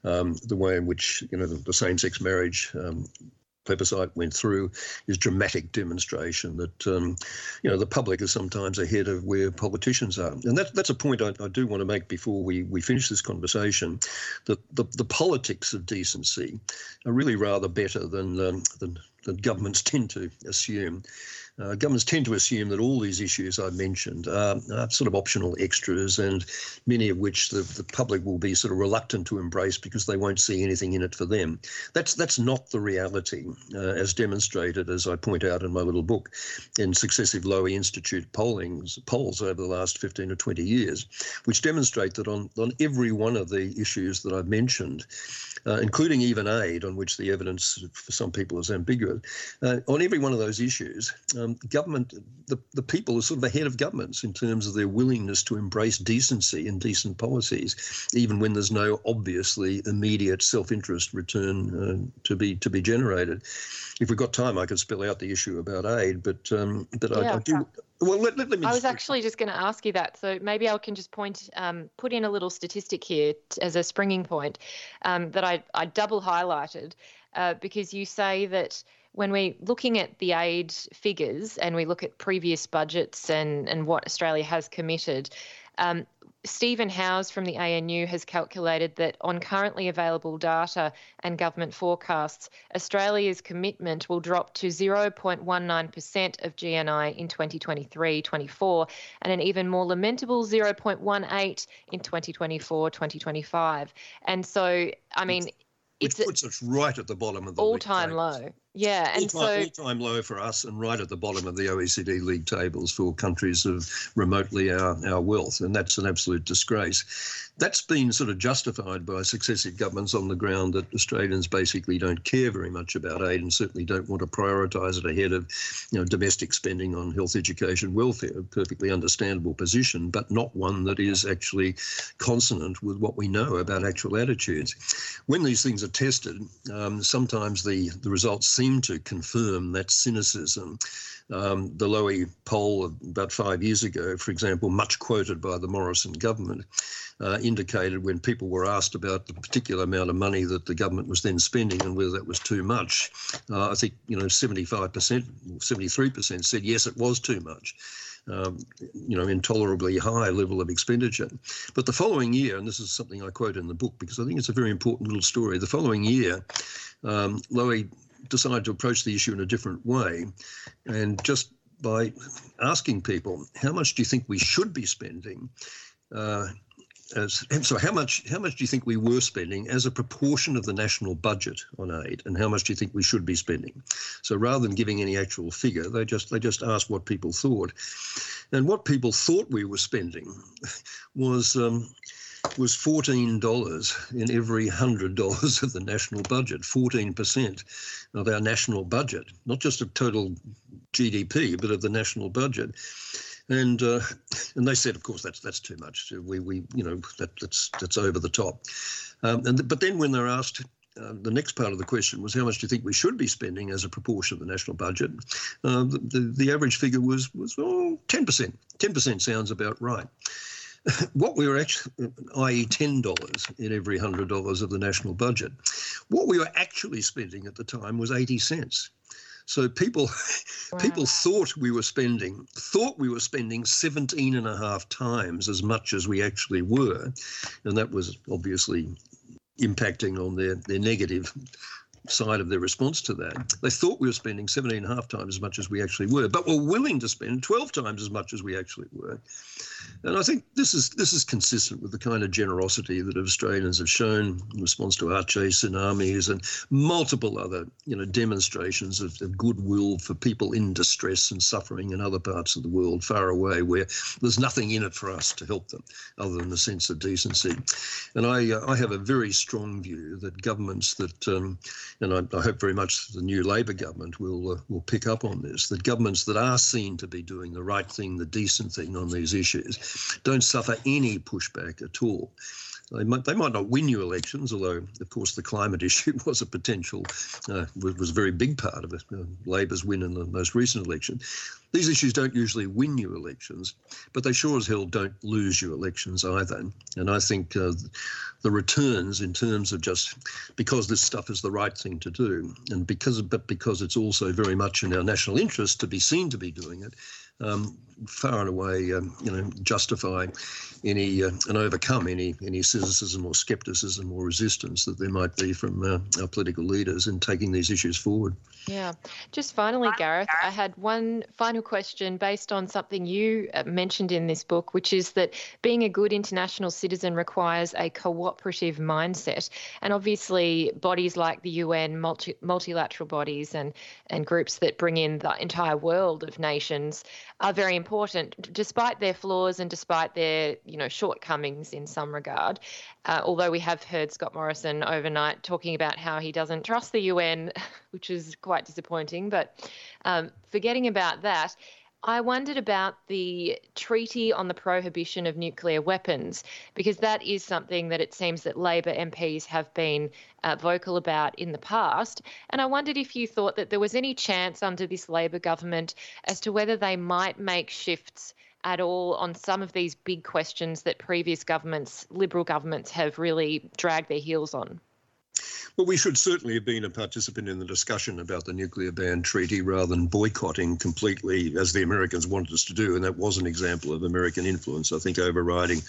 S2: Um, the way in which you know the, the same-sex marriage um, plebiscite went through is dramatic demonstration that um, you know the public is sometimes ahead of where politicians are, and that, that's a point I, I, do want to make before we, we finish this conversation. That the, the politics of decency are really rather better than um, than, than governments tend to assume. Uh, governments tend to assume that all these issues I've mentioned are, are, sort of optional extras, and many of which the, the public will be sort of reluctant to embrace because they won't see anything in it for them. That's that's not the reality, uh, as demonstrated, as I point out in my little book, in successive Lowy Institute pollings polls over the last 15 or 20 years, which demonstrate that on on every one of the issues that I've mentioned, uh, including even aid, on which the evidence for some people is ambiguous, uh, on every one of those issues. Um, government, the, the people are sort of ahead of governments in terms of their willingness to embrace decency and decent policies, even when there's no obviously immediate self-interest return uh, to be to be generated. If we've got time, I could spell out the issue about aid, but um, but yeah. I, I, do. Well, let, let, let me.
S1: I was actually just going to ask you that, so maybe I can just point, um, put in a little statistic here t- as a springing point um, that I I double highlighted uh, because you say that when we're looking at the aid figures and we look at previous budgets and, and what Australia has committed, um, Stephen Howes from the ANU has calculated that on currently available data and government forecasts, Australia's commitment will drop to 0.19% of GNI in 2023 24 and an even more lamentable 0.18 in 2024 2025. And so, I mean,
S2: which it's puts us right at the bottom of the
S1: all-time low. Yeah, and
S2: all time, so all-time low for us, and right at the bottom of the OECD league tables for countries of remotely our, our wealth, and that's an absolute disgrace. That's been sort of justified by successive governments on the ground that Australians basically don't care very much about aid and certainly don't want to prioritise it ahead of, you know, domestic spending on health, education, welfare. A perfectly understandable position, but not one that is actually consonant with what we know about actual attitudes. When these things are tested, um, sometimes the the results seem to confirm that cynicism. Um, the Lowy poll about five years ago, for example, much quoted by the Morrison government, uh, indicated when people were asked about the particular amount of money that the government was then spending and whether that was too much. Uh, I think you know 75%, 73% said yes, it was too much. Um, you know, intolerably high level of expenditure. But the following year, and this is something I quote in the book because I think it's a very important little story. The following year, um, Lowy decided to approach the issue in a different way. And just by asking people, how much do you think we should be spending? Uh, as, so how much how much do you think we were spending as a proportion of the national budget on aid, and how much do you think we should be spending? So rather than giving any actual figure, they just they just asked what people thought, and what people thought we were spending was um, was $14 in every $100 of the national budget, 14% of our national budget, not just of total GDP, but of the national budget. And uh, and they said, of course, that's that's too much. We we you know that that's that's over the top. Um, and but then when they're asked uh, the next part of the question was how much do you think we should be spending as a proportion of the national budget? Uh, the, the, the, average figure was was oh, 10%. 10% sounds about right what we were actually, i.e., ten dollars in every hundred dollars of the national budget, what we were actually spending at the time was eighty cents. So people, wow. people thought we were spending, thought we were spending 17 and a half times as much as we actually were, and that was obviously impacting on their their negative side of their response to that. They thought we were spending 17 and a half times as much as we actually were, but were willing to spend 12 times as much as we actually were. And I think this is this is consistent with the kind of generosity that Australians have shown in response to Aceh tsunamis and multiple other you know demonstrations of, of goodwill for people in distress and suffering in other parts of the world far away where there's nothing in it for us to help them other than the sense of decency. And I uh, I have a very strong view that governments that um, and I, I, hope very much the new Labor government will uh, will pick up on this. That governments that are seen to be doing the right thing, the decent thing on these issues, don't suffer any pushback at all. They might, they might not win you elections, although, of course, the climate issue was a potential, uh, was a very big part of it. Uh, Labor's win in the most recent election. These issues don't usually win you elections, but they sure as hell don't lose you elections either. And I think uh, the returns in terms of just because this stuff is the right thing to do, and because but because it's also very much in our national interest to be seen to be doing it, um, far and away, um, you know, justify any uh, and overcome any any cynicism or skepticism or resistance that there might be from uh, our political leaders in taking these issues forward.
S1: Yeah. Just finally, Gareth, I had one final question based on something you uh, mentioned in this book, which is that being a good international citizen requires a cooperative mindset. And obviously, bodies like the UN, multi- multilateral bodies, and, and groups that bring in the entire world of nations are very important important, despite their flaws and despite their you know shortcomings in some regard. Uh, although we have heard Scott Morrison overnight talking about how he doesn't trust the UN, which is quite disappointing. But um, forgetting about that, I wondered about the treaty on the prohibition of nuclear weapons because that is something that it seems that Labor MPs have been uh, vocal about in the past. And I wondered if you thought that there was any chance under this Labor government as to whether they might make shifts at all on some of these big questions that previous governments, Liberal governments, have really dragged their heels on.
S2: Well, we should certainly have been a participant in the discussion about the nuclear ban treaty rather than boycotting completely, as the Americans wanted us to do. And that was an example of American influence, I think, overriding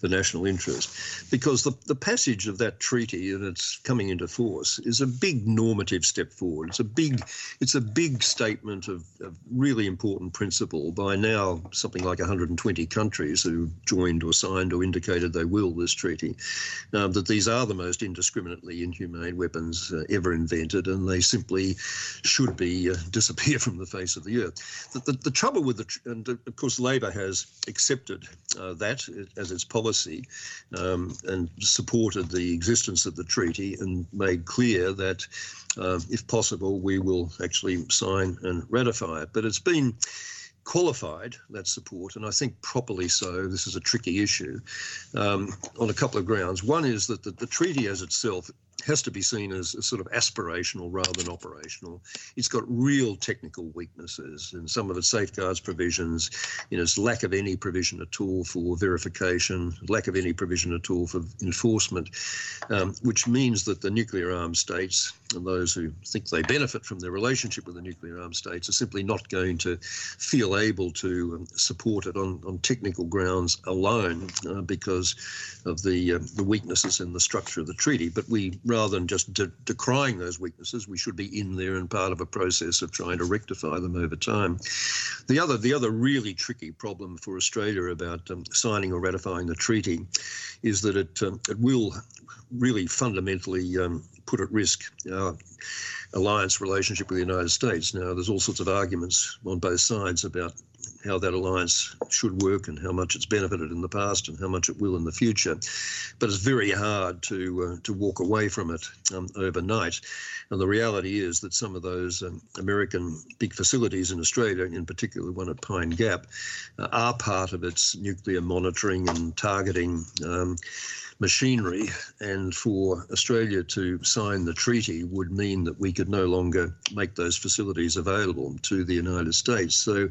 S2: the national interest. Because the, the passage of that treaty and its coming into force is a big normative step forward. It's a big, it's a big statement of, of really important principle by now something like 120 countries who joined or signed or indicated they will this treaty, um, that these are the most indiscriminately inhumane weapons uh, ever invented, and they simply should be uh, disappear from the face of the earth. The, the, the trouble with the, and uh, of course, Labor has accepted uh, that as its policy um, and supported the existence of the treaty and made clear that, uh, if possible, we will actually sign and ratify it. But it's been qualified that support, and I think properly so. This is a tricky issue um, on a couple of grounds. One is that the, the treaty as itself has to be seen as a sort of aspirational rather than operational. It's got real technical weaknesses in some of its safeguards provisions, in its lack of any provision at all for verification, lack of any provision at all for enforcement, um, which means that the nuclear armed states and those who think they benefit from their relationship with the nuclear armed states are simply not going to feel able to um, support it on, on technical grounds alone uh, because of the uh, the weaknesses in the structure of the treaty. But we rather than just de- decrying those weaknesses, we should be in there and part of a process of trying to rectify them over time. The other, the other really tricky problem for Australia about um, signing or ratifying the treaty is that it um, it will really fundamentally um, put at risk our alliance relationship with the United States. Now, there's all sorts of arguments on both sides about how that alliance should work and how much it's benefited in the past and how much it will in the future. But it's very hard to uh, to walk away from it um, overnight. And the reality is that some of those um, American big facilities in Australia, in particular one at Pine Gap, uh, are part of its nuclear monitoring and targeting. Um, machinery, and for Australia to sign the treaty would mean that we could no longer make those facilities available to the United States. So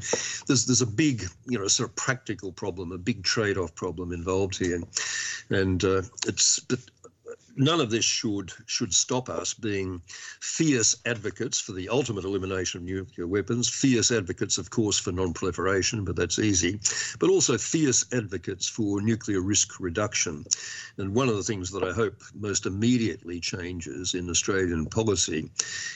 S2: there's there's a big, you know, sort of practical problem, a big trade-off problem involved here, and uh, it's none of this should should stop us being fierce advocates for the ultimate elimination of nuclear weapons, fierce advocates, of course, for non-proliferation, but that's easy, but also fierce advocates for nuclear risk reduction. And one of the things that I hope most immediately changes in Australian policy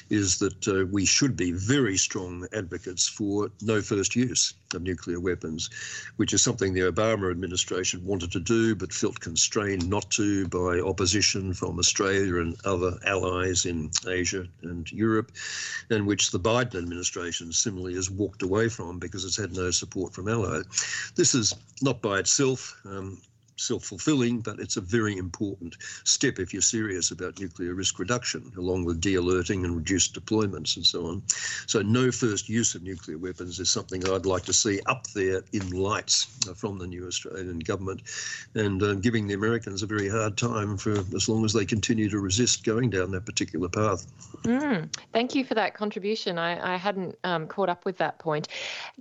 S2: is that uh, we should be very strong advocates for no first use of nuclear weapons, which is something the Obama administration wanted to do but felt constrained not to by opposition from Australia and other allies in Asia and Europe, and which the Biden administration similarly has walked away from because it's had no support from allies. This is not by itself um, self fulfilling, but it's a very important step if you're serious about nuclear risk reduction, along with de alerting and reduced deployments and so on. So, no first use of nuclear weapons is something I'd like to see up there in lights from the new Australian government and uh, giving the Americans a very hard time for as long as they continue to resist going down that particular path.
S1: Mm, thank you for that contribution. I, I hadn't um, caught up with that point.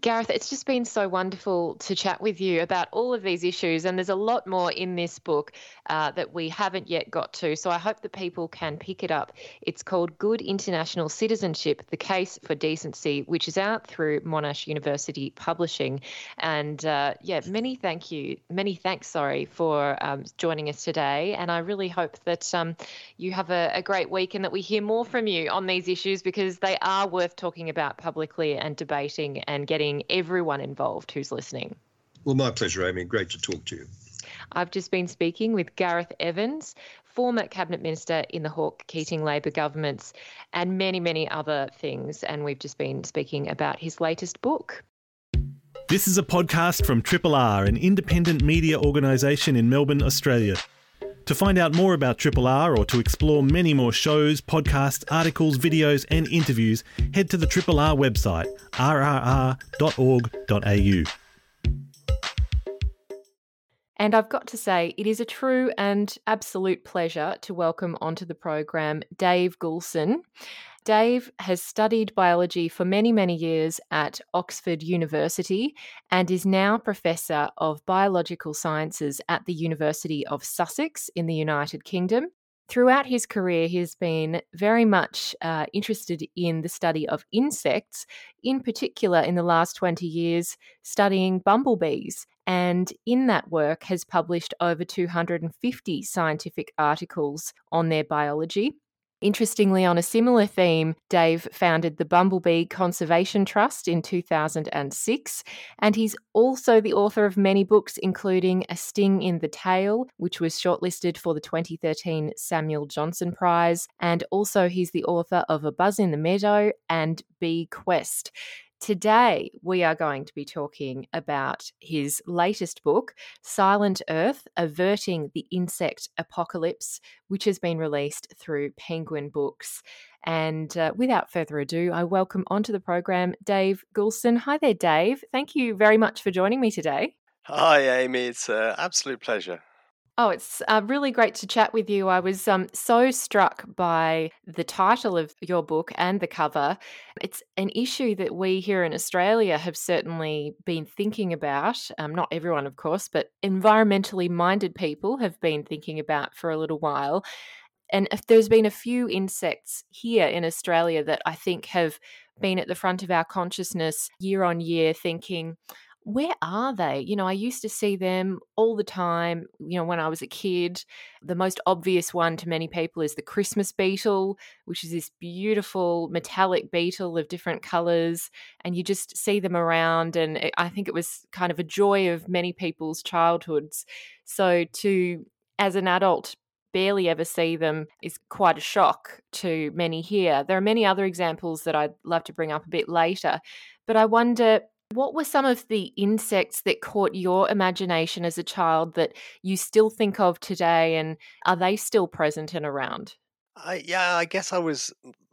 S1: Gareth, it's just been so wonderful to chat with you about all of these issues, and there's a lot more in this book uh, that we haven't yet got to. So I hope that people can pick it up. It's called Good International Citizenship The Case for Decency, which is out through Monash University Publishing. And uh, yeah, many thank you, many thanks, sorry, for um, joining us today. And I really hope that um, you have a, a great week and that we hear more from you on these issues because they are worth talking about publicly and debating and getting everyone involved who's listening.
S2: Well, my pleasure, Amy. Great to talk to you.
S1: I've just been speaking with Gareth Evans, former Cabinet Minister in the Hawke Keating Labor governments, and many, many other things. And we've just been speaking about his latest book.
S3: This is a podcast from Triple R, an independent media organisation in Melbourne, Australia. To find out more about Triple R or to explore many more shows, podcasts, articles, videos, and interviews, head to the Triple R website, rrr.org.au.
S1: And I've got to say, it is a true and absolute pleasure to welcome onto the program Dave Goulson. Dave has studied biology for many, many years at Oxford University and is now Professor of Biological Sciences at the University of Sussex in the United Kingdom. Throughout his career, he has been very much uh, interested in the study of insects, in particular, in the last 20 years, studying bumblebees. And in that work, has published over 250 scientific articles on their biology. Interestingly, on a similar theme, Dave founded the Bumblebee Conservation Trust in 2006, and he's also the author of many books, including A Sting in the Tail, which was shortlisted for the 2013 Samuel Johnson Prize, and also he's the author of A Buzz in the Meadow and Bee Quest. Today, we are going to be talking about his latest book, Silent Earth Averting the Insect Apocalypse, which has been released through Penguin Books. And uh, without further ado, I welcome onto the program Dave Goulson. Hi there, Dave. Thank you very much for joining me today.
S4: Hi, Amy. It's an absolute pleasure.
S1: Oh, it's uh, really great to chat with you. I was um, so struck by the title of your book and the cover. It's an issue that we here in Australia have certainly been thinking about. Um, not everyone, of course, but environmentally minded people have been thinking about for a little while. And there's been a few insects here in Australia that I think have been at the front of our consciousness year on year, thinking, where are they? You know, I used to see them all the time, you know, when I was a kid. The most obvious one to many people is the Christmas beetle, which is this beautiful metallic beetle of different colors. And you just see them around. And I think it was kind of a joy of many people's childhoods. So to, as an adult, barely ever see them is quite a shock to many here. There are many other examples that I'd love to bring up a bit later. But I wonder what were some of the insects that caught your imagination as a child that you still think of today, and are they still present and around?
S4: I, yeah, I guess I was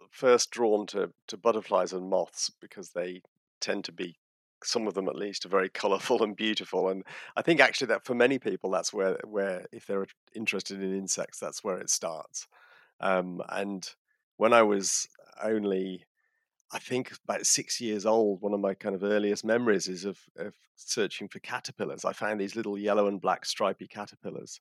S4: first drawn to, to butterflies and moths because they tend to be, some of them at least, are very colourful and beautiful. And I think actually that for many people, that's where, where if they're interested in insects, that's where it starts. Um, and when I was only I think about six years old, one of my kind of earliest memories is of, of searching for caterpillars. I found these little yellow and black stripy caterpillars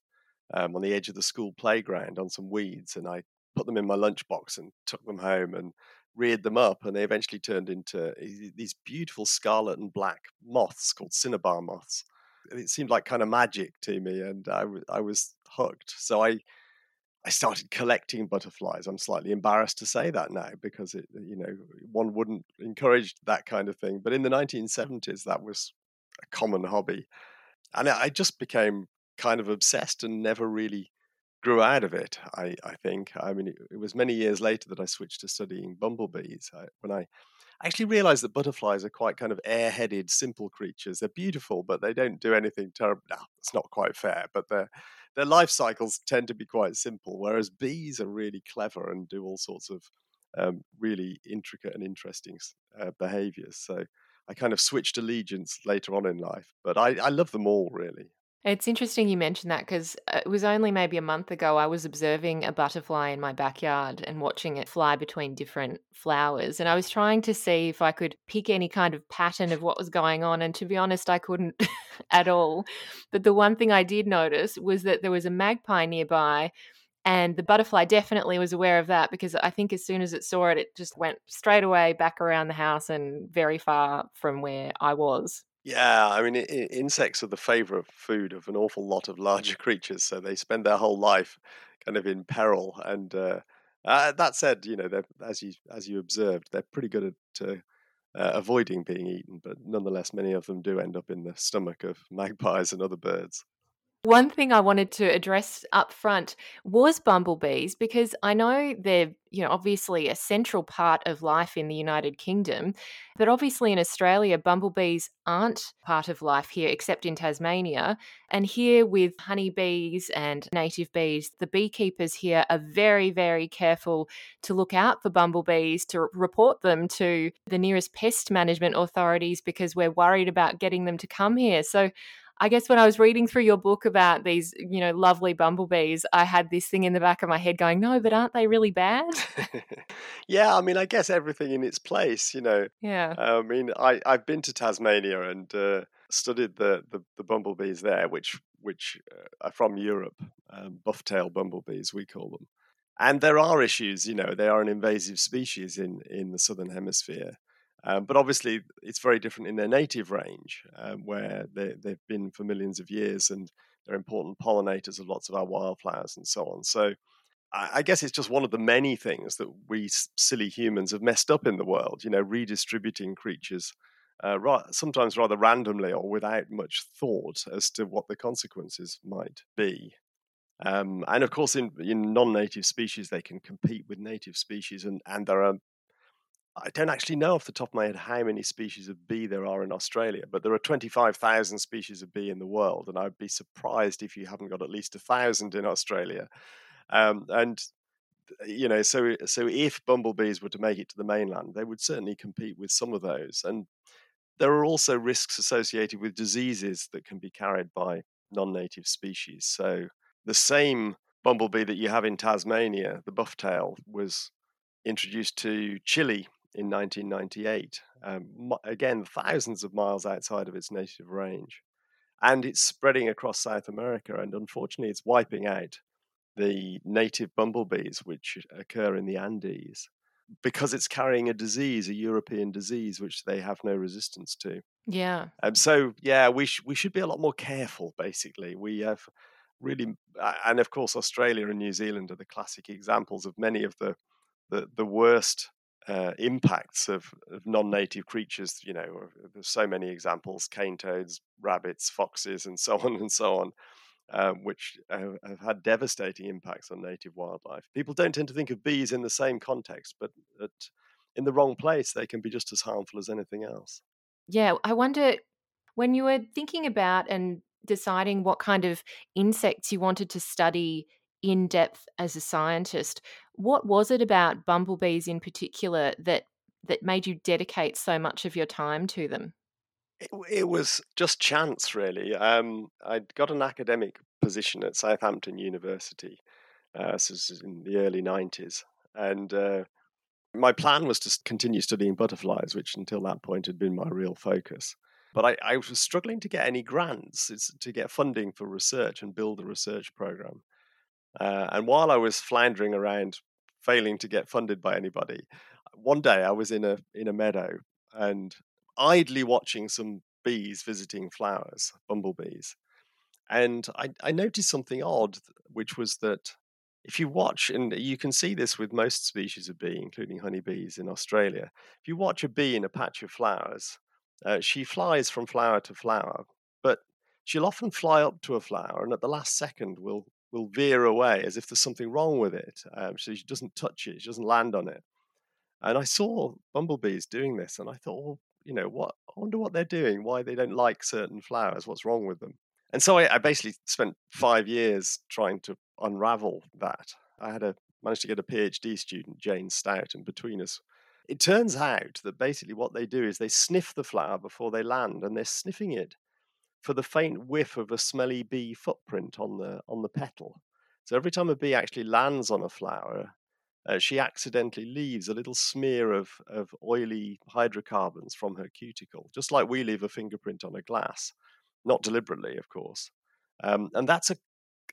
S4: um, on the edge of the school playground on some weeds, and I put them in my lunchbox and took them home and reared them up, and they eventually turned into these beautiful scarlet and black moths called cinnabar moths. It seemed like kind of magic to me, and I, I was hooked. So I I started collecting butterflies. I'm slightly embarrassed to say that now because it, uh, you know, one wouldn't encourage that kind of thing. But in the 1970s, that was a common hobby, and I just became kind of obsessed and never really grew out of it. I, I think. I mean, it, it, was many years later that I switched to studying bumblebees. I, when I actually realized that butterflies are quite kind of airheaded, simple creatures. They're beautiful, but they don't do anything terrible. No, it's not quite fair, but they're their life cycles tend to be quite simple, whereas bees are really clever and do all sorts of um, really intricate and interesting uh, behaviors. So I kind of switched allegiance later on in life, but I, I love them all really.
S1: It's interesting you mentioned that because uh, it was only maybe a month ago I was observing a butterfly in my backyard and watching it fly between different flowers. And I was trying to see if I could pick any kind of pattern of what was going on. And to be honest, I couldn't at all. But the one thing I did notice was that there was a magpie nearby. And the butterfly definitely was aware of that because I think as soon as it saw it, it just went straight away back around the house and very far from where I was.
S4: Yeah, I mean, insects are the favorite food of an awful lot of larger creatures, so they spend their whole life kind of in peril. And uh, uh, that said, you know, as you as you observed, they're pretty good at uh, uh, avoiding being eaten, but nonetheless, many of them do end up in the stomach of magpies and other birds.
S1: One thing I wanted to address up front was bumblebees because I know they're, you know, obviously a central part of life in the United Kingdom, but obviously in Australia bumblebees aren't part of life here except in Tasmania. And here with honeybees and native bees, the beekeepers here are very very careful to look out for bumblebees to report them to the nearest pest management authorities because we're worried about getting them to come here. So I guess when I was reading through your book about these, you know, lovely bumblebees, I had this thing in the back of my head going, no, but aren't they really bad?
S4: yeah, I mean, I guess everything in its place, you know.
S1: Yeah.
S4: I mean, I, I've been to Tasmania and uh, studied the, the, the, bumblebees there, which which uh, are from Europe, um, buff-tailed bumblebees, we call them. And there are issues, you know, they are an invasive species in, in the southern hemisphere. Um, but obviously, it's very different in their native range, um, where they, they've been for millions of years and they're important pollinators of lots of our wildflowers and so on. So, I, I guess it's just one of the many things that we silly humans have messed up in the world, you know, redistributing creatures. Uh, sometimes rather randomly or without much thought as to what the consequences might be. Um, and of course, in, in non-native species, they can compete with native species, and, and there are I don't actually know off the top of my head how many species of bee there are in Australia, but there are 25,000 species of bee in the world, and I'd be surprised if you haven't got at least a thousand in Australia. Um, and you know, so so if bumblebees were to make it to the mainland, they would certainly compete with some of those. And there are also risks associated with diseases that can be carried by non-native species. So the same bumblebee that you have in Tasmania, the bufftail, was introduced to Chile in 1998. Um, again, thousands of miles outside of its native range. And it's spreading across South America. And unfortunately, it's wiping out the native bumblebees, which occur in the Andes, because it's carrying a disease, a European disease, which they have no resistance to.
S1: Yeah.
S4: Um, so, yeah, we, sh- we should be a lot more careful, basically. We have really, and of course, Australia and New Zealand are the classic examples of many of the, the, the worst uh, impacts of, of, non-native creatures. You know, there's so many examples: cane toads, rabbits, foxes, and so on and so on, um, which have, have, had devastating impacts on native wildlife. People don't tend to think of bees in the same context, but at, in the wrong place, they can be just as harmful as anything else.
S1: Yeah, I wonder when you were thinking about and deciding what kind of insects you wanted to study in depth as a scientist. What was it about bumblebees in particular that that made you dedicate so much of your time to them?
S4: It, it was just chance, really. Um, I got an academic position at Southampton University, uh, this is in the early '90s, and uh, my plan was to continue studying butterflies, which until that point had been my real focus. But I, I was struggling to get any grants to get funding for research and build a research program. Uh, and while I was floundering around, failing to get funded by anybody, one day I was in a in a meadow and idly watching some bees visiting flowers, bumblebees, and I, I noticed something odd, which was that if you watch, and you can see this with most species of bee, including honeybees in Australia, if you watch a bee in a patch of flowers, uh, she flies from flower to flower, but she'll often fly up to a flower and at the last second will will veer away as if there's something wrong with it. Um, so she doesn't touch it, she doesn't land on it. And I saw bumblebees doing this, and I thought, well, you know, what? I wonder what they're doing. Why they don't like certain flowers? What's wrong with them? And so I, I basically spent five years trying to unravel that. I had a managed to get a PhD student, Jane Stout, and between us, it turns out that basically what they do is they sniff the flower before they land, and they're sniffing it for the faint whiff of a smelly bee footprint on the on the petal. So every time a bee actually lands on a flower, uh, she accidentally leaves a little smear of, of oily hydrocarbons from her cuticle, just like we leave a fingerprint on a glass, not deliberately, of course. Um, and that's a,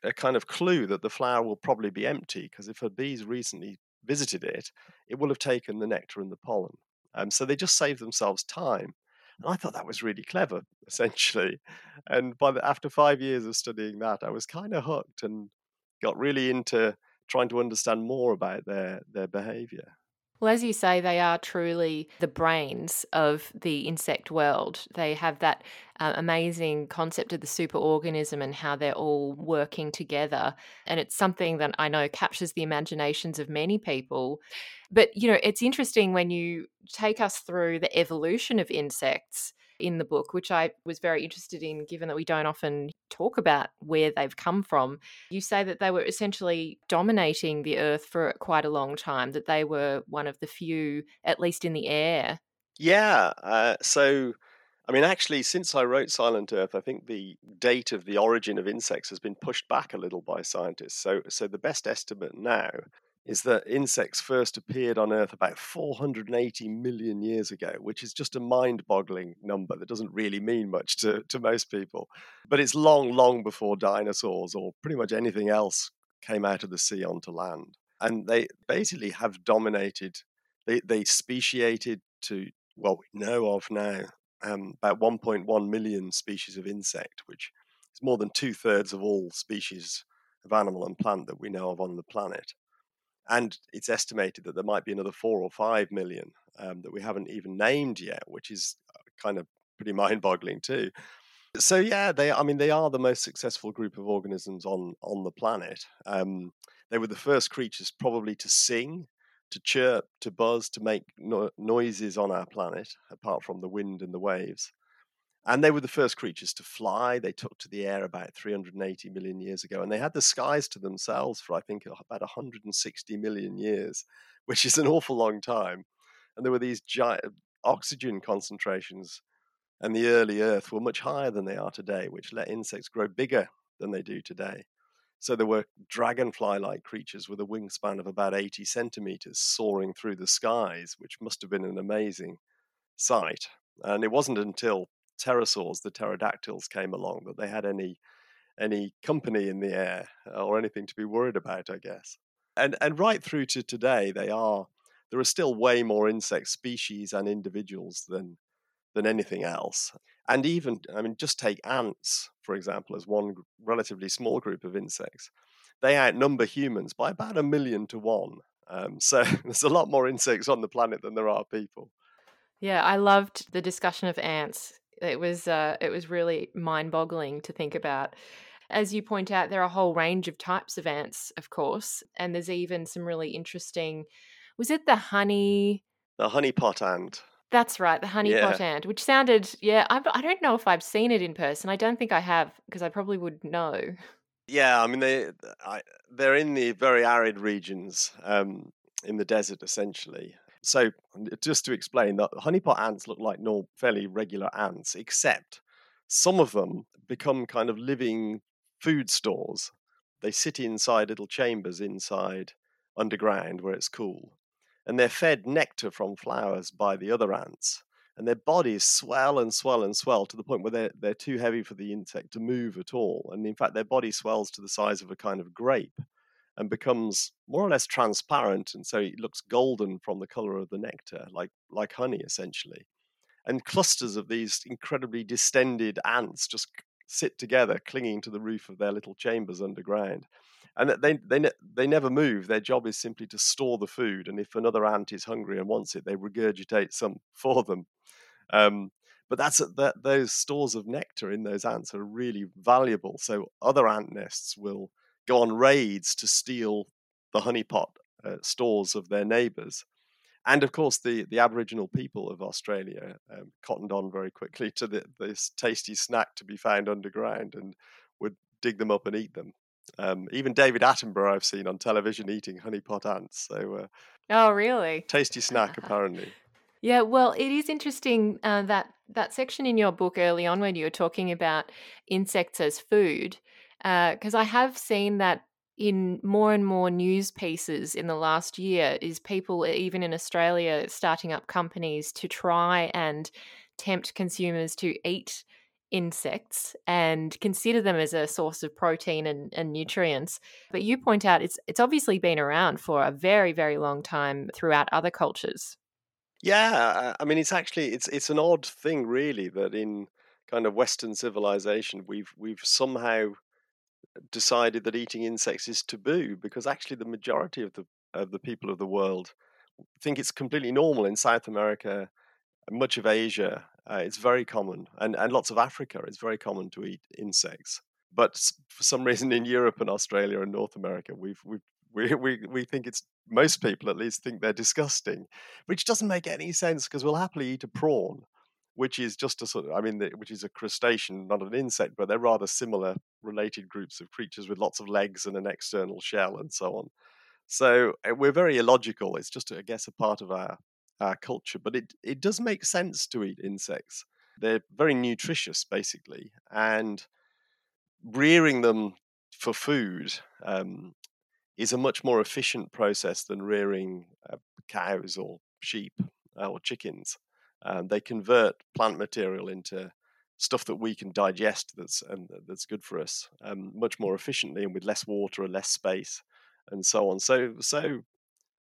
S4: a kind of clue that the flower will probably be empty, because if a bee's recently visited it, it will have taken the nectar and the pollen. Um, so they just save themselves time. And I thought that was really clever, essentially. And by the, after five years of studying that, I was kind of hooked and got really into trying to understand more about their their behavior.
S1: Well, as you say, they are truly the brains of the insect world. They have that uh, amazing concept of the superorganism and how they're all working together. And it's something that I know captures the imaginations of many people. But, you know, it's interesting when you take us through the evolution of insects in the book, which I was very interested in, given that we don't often talk about where they've come from. You say that they were essentially dominating the earth for quite a long time, that they were one of the few, at least in the air.
S4: Yeah. Uh, so, I mean, actually, since I wrote Silent Earth, I think the date of the origin of insects has been pushed back a little by scientists. So, so the best estimate now is that insects first appeared on Earth about 480 million years ago, which is just a mind boggling number that doesn't really mean much to, to most people. But it's long, long before dinosaurs or pretty much anything else came out of the sea onto land. And they basically have dominated, they, they speciated to what we know of now um, about 1.1 million species of insect, which is more than two thirds of all species of animal and plant that we know of on the planet and it's estimated that there might be another four or five million um, that we haven't even named yet, which is uh, kind of pretty mind-boggling too. So yeah, they I mean they are the most successful group of organisms on on the planet. Um, they were the first creatures probably to sing, to chirp, to buzz, to make no- noises on our planet, apart from the wind and the waves. And they were the first creatures to fly. They took to the air about 380 million years ago, and they had the skies to themselves for, I think, about 160 million years, which is an awful long time. And there were these giant oxygen concentrations, and the early Earth were much higher than they are today, which let insects grow bigger than they do today. So there were dragonfly like creatures with a wingspan of about 80 centimeters soaring through the skies, which must have been an amazing sight. And it wasn't until pterosaurs, the pterodactyls, came along, that they had any any company in the air uh, or anything to be worried about, I guess. And and right through to today, they are there are still way more insect species and individuals than than anything else. And even, I mean, just take ants, for example, as one relatively small group of insects. They outnumber humans by about a million to one. Um, so there's a lot more insects on the planet than there are people.
S1: Yeah, I loved the discussion of ants it was uh, it was really mind-boggling to think about. As you point out, there are a whole range of types of ants, of course, and there's even some really interesting. Was it the honey?
S4: The honey pot ant.
S1: That's right, the honey yeah. pot ant, which sounded yeah. I, I don't know if I've seen it in person. I don't think I have because I probably would know.
S4: Yeah, I mean they I, they're in the very arid regions, um, in the desert essentially, so, just to explain, that honeypot ants look like normal, fairly regular ants, except some of them become kind of living food stores. They sit inside little chambers inside underground where it's cool, and they're fed nectar from flowers by the other ants. And their bodies swell and swell and swell to the point where they're, they're too heavy for the insect to move at all. And in fact, their body swells to the size of a kind of grape and becomes more or less transparent, and so it looks golden from the color of the nectar, like like honey essentially. And clusters of these incredibly distended ants just sit together, clinging to the roof of their little chambers underground. And they they they never move. Their job is simply to store the food, and if another ant is hungry and wants it, they regurgitate some for them. Um, but that's that those stores of nectar in those ants are really valuable. So other ant nests will go on raids to steal the honeypot uh, stores of their neighbours. And of course, the, the Aboriginal people of Australia um, cottoned on very quickly to the, this tasty snack to be found underground and would dig them up and eat them. Um, even David Attenborough, I've seen on television eating honeypot ants. So, uh,
S1: oh, really?
S4: Tasty snack, apparently.
S1: Yeah, well, it is interesting uh, that that section in your book early on when you were talking about insects as food because uh, I have seen that in more and more news pieces in the last year is people even in Australia starting up companies to try and tempt consumers to eat insects and consider them as a source of protein and, and, nutrients. But you point out it's it's obviously been around for a very, very long time throughout other cultures.
S4: Yeah, I mean it's actually it's it's an odd thing really that in kind of Western civilization we've we've somehow decided that eating insects is taboo because actually the majority of the of the people of the world think it's completely normal in South America, much of Asia. Uh, it's very common, and, and lots of Africa. It's very common to eat insects. But for some reason, in Europe and Australia and North America, we've we've we, we, we think it's most people at least think they're disgusting, which doesn't make any sense because we'll happily eat a prawn, which is just a sort of, I mean, which is a crustacean, not an insect, but they're rather similar related groups of creatures with lots of legs and an external shell and so on. So eh, we're very illogical. It's just, I guess, a part of our, our culture, but it, it does make sense to eat insects. They're very nutritious, basically, and rearing them for food um, is a much more efficient process than rearing uh, cows or sheep uh, or chickens. Um, they convert plant material into stuff that we can digest that's and that's good for us um, much more efficiently and with less water and less space and so on. So so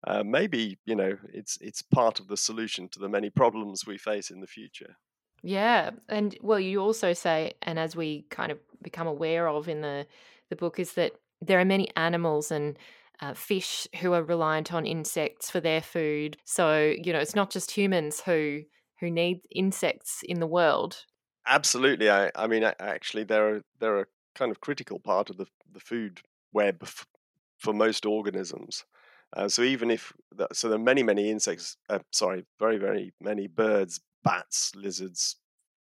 S4: uh, maybe you know it's it's part of the solution to the many problems we face in the future.
S1: Yeah, and well, you also say, and as we kind of become aware of in the the book, is that there are many animals and uh, fish who are reliant on insects for their food. So you know, it's not just humans who who need insects in the world.
S4: Absolutely, I, I mean, actually, they're they're a kind of critical part of the the food web f- for most organisms. Uh, so even if the, so, there are many many insects. Uh, sorry, very very many birds, bats, lizards,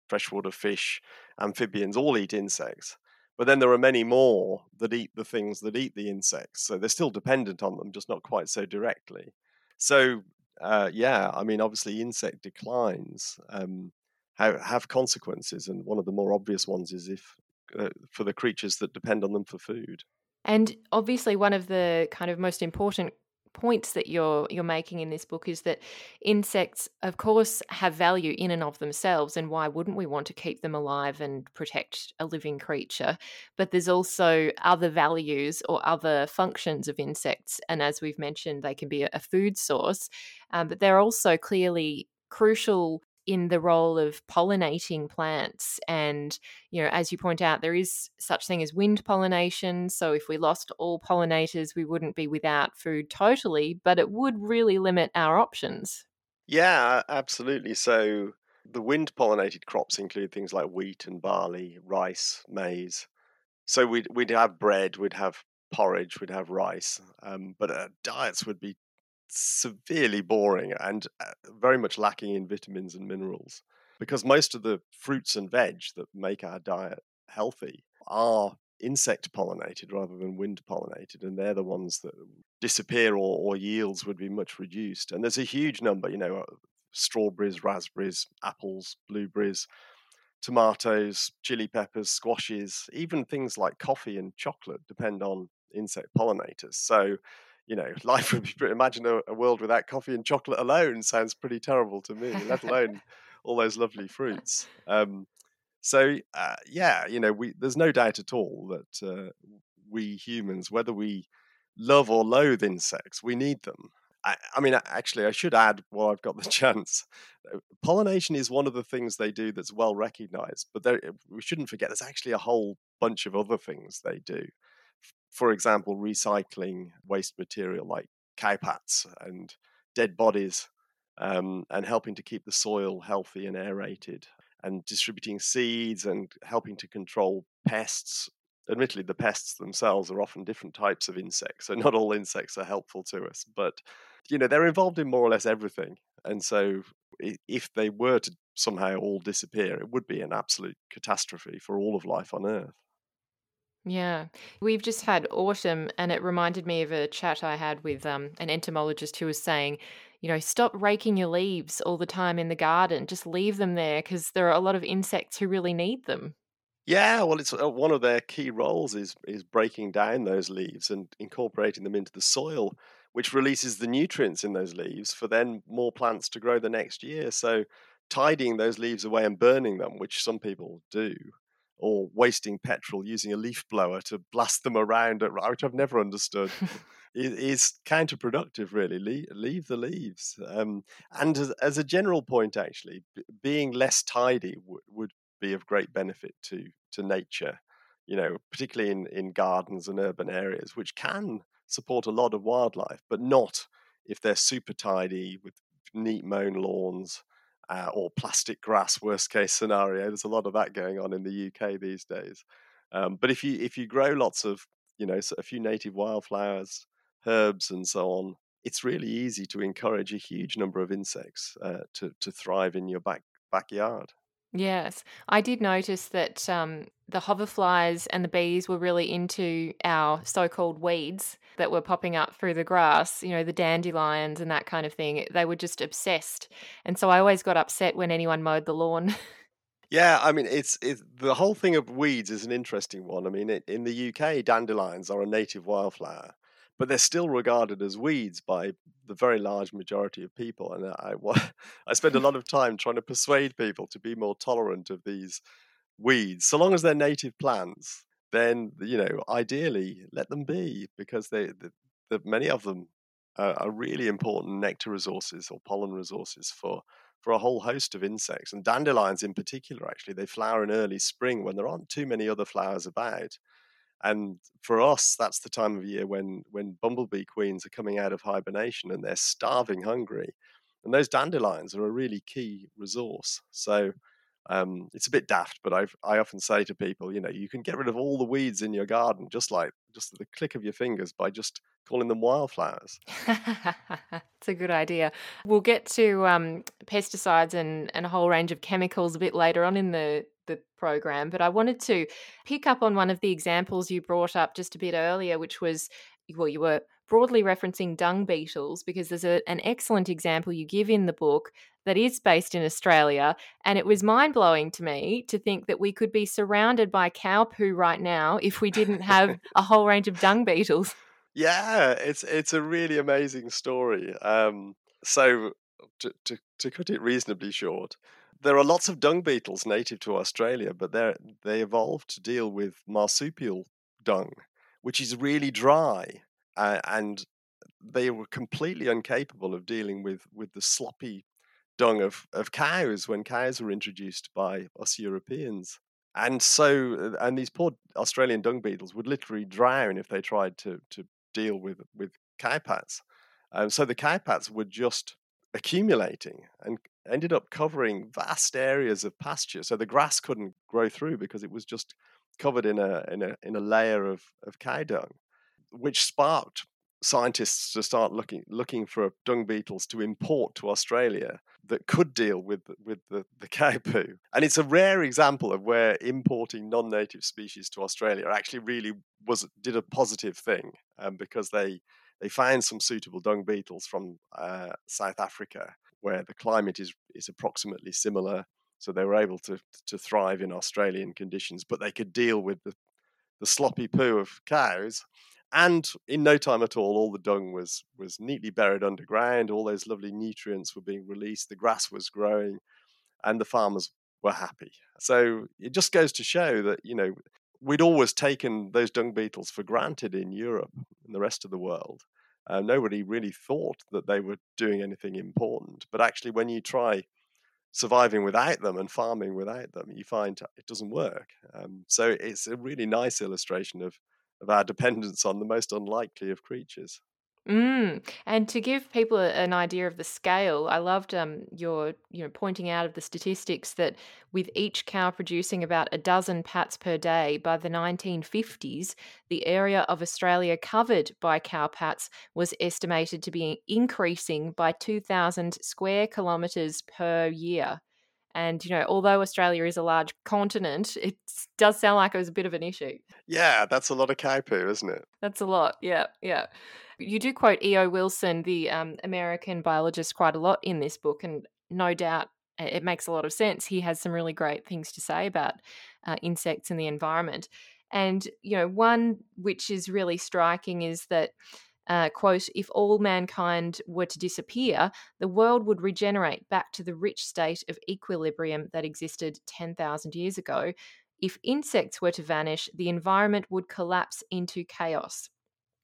S4: freshwater fish, amphibians all eat insects. But then there are many more that eat the things that eat the insects. So they're still dependent on them, just not quite so directly. So, uh, yeah, I mean, obviously, insect declines um, have, have, consequences. And one of the more obvious ones is if uh, for the creatures that depend on them for food.
S1: And obviously, one of the kind of most important points that you're you're making in this book is that insects of course have value in and of themselves and why wouldn't we want to keep them alive and protect a living creature? But there's also other values or other functions of insects and as we've mentioned they can be a, food source um, but they're also clearly crucial in the role of pollinating plants and you know as you point out there is such thing as wind pollination so if we lost all pollinators we wouldn't be without food totally but it would really limit our options.
S4: Yeah absolutely so the wind pollinated crops include things like wheat and barley rice maize so we'd, we'd have bread we'd have porridge we'd have rice um, but our diets would be severely boring and uh, very much lacking in vitamins and minerals because most of the fruits and veg that make our diet healthy are insect pollinated rather than wind pollinated and they're the ones that disappear or, or yields would be much reduced. And there's a huge number you know strawberries raspberries apples blueberries tomatoes chili peppers squashes even things like coffee and chocolate depend on insect pollinators. So you know, life would be. Pretty, imagine a, a, world without coffee and chocolate alone sounds pretty terrible to me. Let alone all those lovely fruits. Um, so uh, yeah, you know, we there's no doubt at all that uh, we humans, whether we love or loathe insects, we need them. I, I, mean, actually, I should add while I've got the chance, uh, pollination is one of the things they do that's well recognized. But there, we shouldn't forget there's actually a whole bunch of other things they do for example, recycling waste material like cowpats and dead bodies um, and helping to keep the soil healthy and aerated and distributing seeds and helping to control pests. Admittedly, the pests themselves are often different types of insects, so not all insects are helpful to us, but you know they're involved in more or less everything. And so, if they were to somehow all disappear, it would be an absolute catastrophe for all of life on Earth.
S1: Yeah. We've just had autumn, and it reminded me of a chat I had with um, an entomologist who was saying, you know, stop raking your leaves all the time in the garden. Just leave them there because there are a lot of insects who really need them.
S4: Yeah, well, it's uh, one of their key roles is is breaking down those leaves and incorporating them into the soil, which releases the nutrients in those leaves for then more plants to grow the next year. So, tidying those leaves away and burning them, which some people do, or wasting petrol using a leaf blower to blast them around, at, which I've never understood, is, counterproductive, really. leave, leave the leaves. Um, and as, as, a general point, actually, b- being less tidy w- would be of great benefit to, to nature, you know, particularly in, in gardens and urban areas, which can support a lot of wildlife, but not if they're super tidy with neat mown lawns uh, or plastic grass, worst case scenario. There's a lot of that going on in the UK these days. Um, but if you if you grow lots of you know a few native wildflowers, herbs, and so on, it's really easy to encourage a huge number of insects uh, to to thrive in your back backyard.
S1: Yes, I did notice that um, the hoverflies and the bees were really into our so-called weeds that were popping up through the grass. You know, the dandelions and that kind of thing. They were just obsessed, and so I always got upset when anyone mowed the lawn.
S4: Yeah, I mean, it's, it's the whole thing of weeds is an interesting one. I mean, it, in the UK, dandelions are a native wildflower, but they're still regarded as weeds by the very large majority of people. And I, I spend a lot of time trying to persuade people to be more tolerant of these weeds, so long as they're native plants. Then you know, ideally, let them be because they, the, the many of them are, are really important nectar resources or pollen resources for for a whole host of insects. And dandelions, in particular, actually, they flower in early spring when there aren't too many other flowers about. And for us, that's the time of year when when bumblebee queens are coming out of hibernation and they're starving hungry. And those dandelions are a really key resource. So um, it's a bit daft, but I I often say to people, you know, you can get rid of all the weeds in your garden just like just the click of your fingers by just calling them wildflowers.
S1: It's a good idea. We'll get to um, pesticides and, and a whole range of chemicals a bit later on in the, the program, but I wanted to pick up on one of the examples you brought up just a bit earlier, which was well, you were broadly referencing dung beetles because there's a, an excellent example you give in the book that is based in Australia. And it was mind blowing to me to think that we could be surrounded by cow poo right now if we didn't have a whole range of dung beetles.
S4: Yeah, it's it's a really amazing story. Um, so to, to to cut it reasonably short, there are lots of dung beetles native to Australia, but they they evolved to deal with marsupial dung, which is really dry, uh, and they were completely incapable of dealing with with the sloppy dung of, of cows when cows were introduced by us Europeans. And so, and these poor Australian dung beetles would literally drown if they tried to to deal with with cowpats. Um, so the cowpats were just accumulating and ended up covering vast areas of pasture. So the grass couldn't grow through because it was just covered in a in a in a layer of of cow dung, which sparked scientists to start looking looking for dung beetles to import to Australia that could deal with with the, the cow poo. And it's a rare example of where importing non-native species to Australia actually really was did a positive thing um, because they they found some suitable dung beetles from uh, South Africa where the climate is is approximately similar. So they were able to to thrive in Australian conditions, but they could deal with the the sloppy poo of cows and in no time at all all the dung was was neatly buried underground all those lovely nutrients were being released the grass was growing and the farmers were happy. So it just goes to show that you know we'd always taken those dung beetles for granted in europe and the rest of the world. Uh, nobody really thought that they were doing anything important but actually when you try surviving without them and farming without them you find it doesn't work um, so it's a really nice illustration of of our dependence on the most unlikely of creatures.
S1: Mm. And to give people an idea of the scale, I loved um, your you know pointing out of the statistics that with each cow producing about a dozen pats per day by the 1950s, the area of Australia covered by cow pats was estimated to be increasing by 2,000 square kilometres per year. And, you know, although Australia is a large continent, it does sound like it was a bit of an issue.
S4: Yeah, that's a lot of cow poo, isn't it?
S1: That's a lot. Yeah, yeah. You do quote E.O. Wilson, the um, American biologist, quite a lot in this book, and no doubt it makes a lot of sense. He has some really great things to say about uh, insects and the environment. And, you know, one which is really striking is that uh, quote, if all mankind were to disappear, the world would regenerate back to the rich state of equilibrium that existed 10,000 years ago. If insects were to vanish, the environment would collapse into chaos.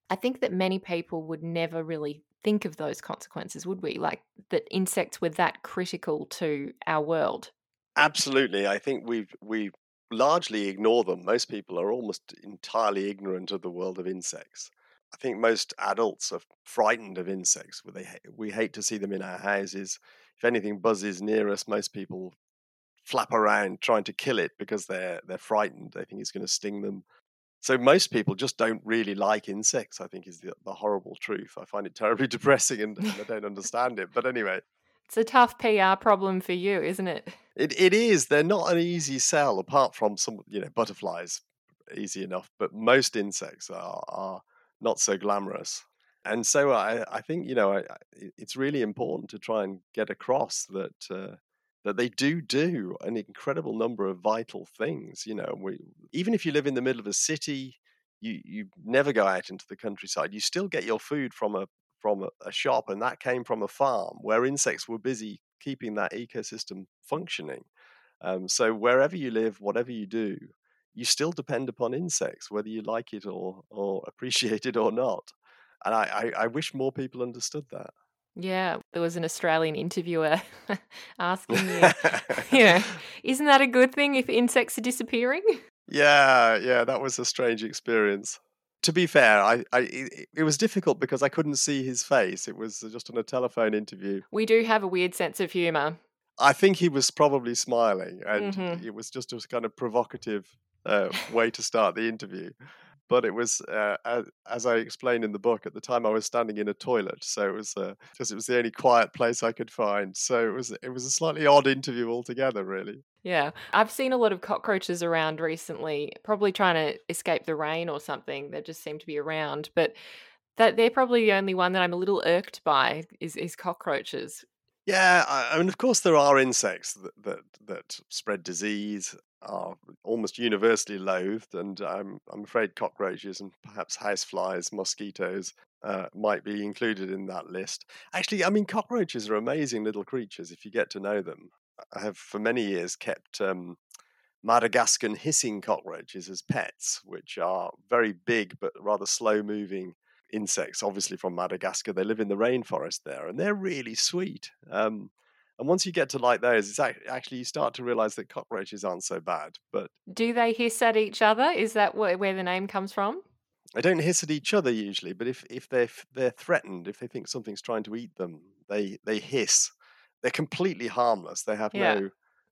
S1: I think that many people would never really think of those consequences, would we? Like that insects were that critical to our world.
S4: Absolutely. I think we we largely ignore them. Most people are almost entirely ignorant of the world of insects. I think most adults are frightened of insects. They we hate to see them in our houses. If anything buzzes near us, most people flap around trying to kill it because they're they're frightened. They think it's going to sting them. So most people just don't really like insects. I think is the, the horrible truth. I find it terribly depressing, and, and I don't understand it. But anyway,
S1: it's a tough PR problem for you, isn't it?
S4: It it is. They're not an easy sell, apart from some you know butterflies, easy enough. But most insects are are not so glamorous. And so I, I think you know I, it's really important to try and get across that uh, that they do do an incredible number of vital things. You know, we, even if you live in the middle of a city, you you never go out into the countryside. You still get your food from a from a, a shop, and that came from a farm where insects were busy keeping that ecosystem functioning. Um, so wherever you live, whatever you do, you still depend upon insects, whether you like it or or appreciate it or not. And I, I, I wish more people understood that.
S1: Yeah, there was an Australian interviewer asking you, you know, isn't that a good thing if insects are disappearing?
S4: Yeah, yeah, that was a strange experience. To be fair, I, I it, was difficult because I couldn't see his face. It was just on a telephone interview.
S1: We do have a weird sense of humour.
S4: I think he was probably smiling, and
S1: Mhm.
S4: it was just a kind of provocative uh, way to start the interview. But it was, uh, as, as I explained in the book, at the time I was standing in a toilet, so it was because it was the only quiet place I could find. So it was it was a slightly odd interview altogether, really.
S1: Yeah, I've seen a lot of cockroaches around recently, probably trying to escape the rain or something. They just seem to be around, but that they're probably the only one that I'm a little irked by is, is cockroaches.
S4: Yeah, I, I mean, of course, there are insects that, that that spread disease, are almost universally loathed, and I'm I'm afraid cockroaches and perhaps houseflies, mosquitoes uh, might be included in that list. Actually, I mean, cockroaches are amazing little creatures if you get to know them. I have for many years kept um, Madagascan hissing cockroaches as pets, which are very big but rather slow moving insects, obviously from Madagascar. They live in the rainforest there, and they're really sweet. Um, and once you get to like those, it's actually you start to realize that cockroaches aren't so bad. But
S1: Do they hiss at each other? Is that where the name comes from?
S4: they don't hiss at each other usually. But if if they're they're threatened, if they think something's trying to eat them, they they hiss. They're completely harmless. They have
S1: Yeah.
S4: no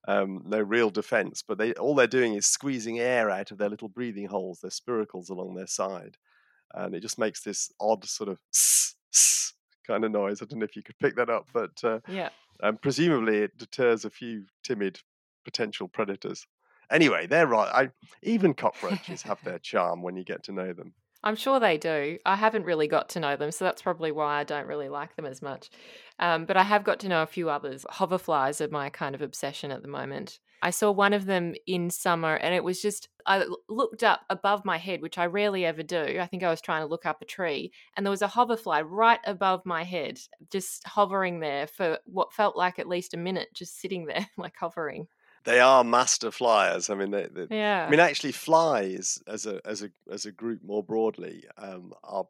S4: um, no real defense. But they all they're doing is squeezing air out of their little breathing holes, their spiracles along their side, and it just makes this odd sort of kind of noise. I don't know if you could pick that up, but uh,
S1: Yeah.
S4: Um, presumably it deters a few timid potential predators. Anyway, they're right. I, even cockroaches have their charm when you get to know them.
S1: I'm sure they do. I haven't really got to know them, so that's probably why I don't really like them as much. Um, but I have got to know a few others. Hoverflies are my kind of obsession at the moment. I saw one of them in summer, and it was just, I looked up above my head, which I rarely ever do. I think I was trying to look up a tree, and there was a hoverfly right above my head, just hovering there for what felt like at least a minute, just sitting there, like hovering.
S4: They are master flyers. I mean, they, they,
S1: Yeah.
S4: I mean, actually, flies as a as a as a group more broadly um, are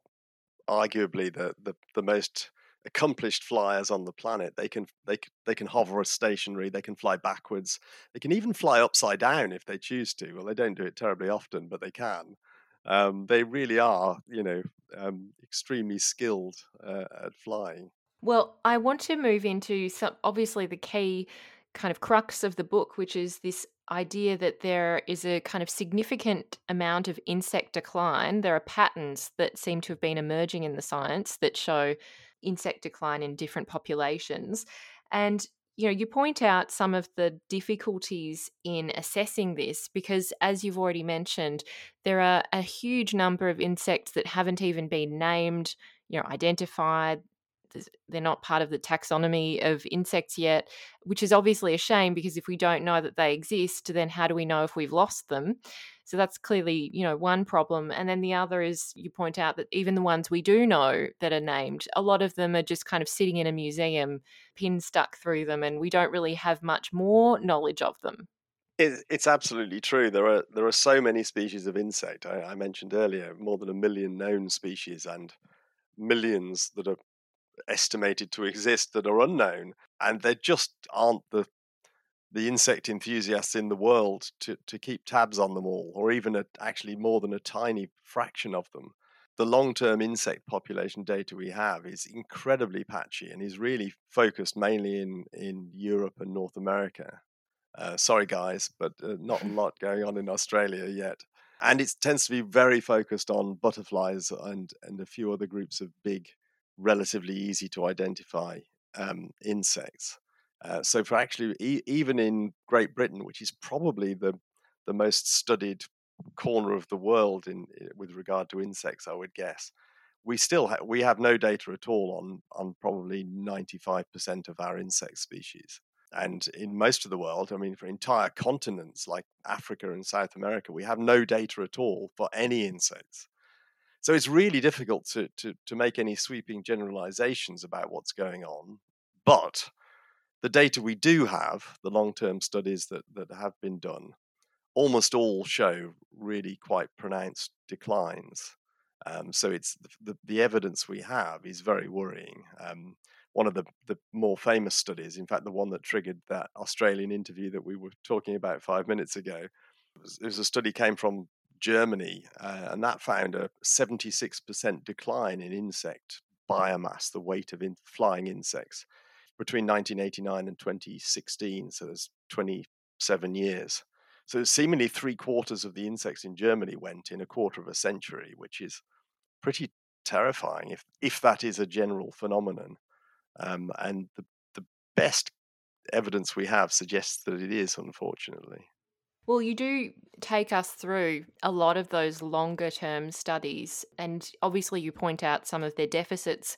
S4: arguably the, the the most accomplished flyers on the planet. They can they they can hover stationary. They can fly backwards. They can even fly upside down if they choose to. Well, they don't do it terribly often, but they can. Um, they really are, you know, um, extremely skilled uh, at flying.
S1: Well, I want to move into some obviously the key kind of crux of the book, which is this idea that there is a kind of significant amount of insect decline. There are patterns that seem to have been emerging in the science that show insect decline in different populations. And you know, you point out some of the difficulties in assessing this because, as you've already mentioned, there are a huge number of insects that haven't even been named, you know, identified they're not part of the taxonomy of insects yet, which is obviously a shame because if we don't know that they exist, then how do we know if we've lost them? So that's clearly, you know, one problem. And then the other is you point out that even the ones we do know that are named, a lot of them are just kind of sitting in a museum, pins stuck through them, and we don't really have much more knowledge of them.
S4: It, it's absolutely true. There are there are so many species of insect. I, I mentioned earlier more than a million known species and millions that are estimated to exist that are unknown, and there just aren't the the insect enthusiasts in the world to, to keep tabs on them all, or even a, actually more than a tiny fraction of them. the long term insect population data we have is incredibly patchy and is really focused mainly in, in Europe and North America. Uh, sorry, guys, but uh, not a lot going on in Australia yet. And it tends to be very focused on butterflies and, and a few other groups of big, relatively easy to identify um, insects. Uh, so, for actually, e- even in Great Britain, which is probably the, the most studied corner of the world in with regard to insects, I would guess. We still ha- we have no data at all on on probably 95% of our insect species. And in most of the world, I mean, for entire continents like Africa and South America, we have no data at all for any insects. So it's really difficult to, to, to make any sweeping generalizations about what's going on. But the data we do have, the long term studies that, that have been done, almost all show really quite pronounced declines. Um, so it's the, the, evidence we have is very worrying. Um, one of the, the more famous studies, in fact, the one that triggered that Australian interview that we were talking about five minutes ago, it was, it was a study came from Germany, uh, and that found a 76% decline in insect biomass, the weight of in, flying insects, between 1989 and 2016. So there's 27 years. So seemingly three quarters of the insects in Germany went in a quarter of a century, which is pretty terrifying if if that is a general phenomenon. Um, and the the best evidence we have suggests that it is, unfortunately.
S1: Well, you do take us through a lot of those longer term studies, and obviously, you point out some of their deficits,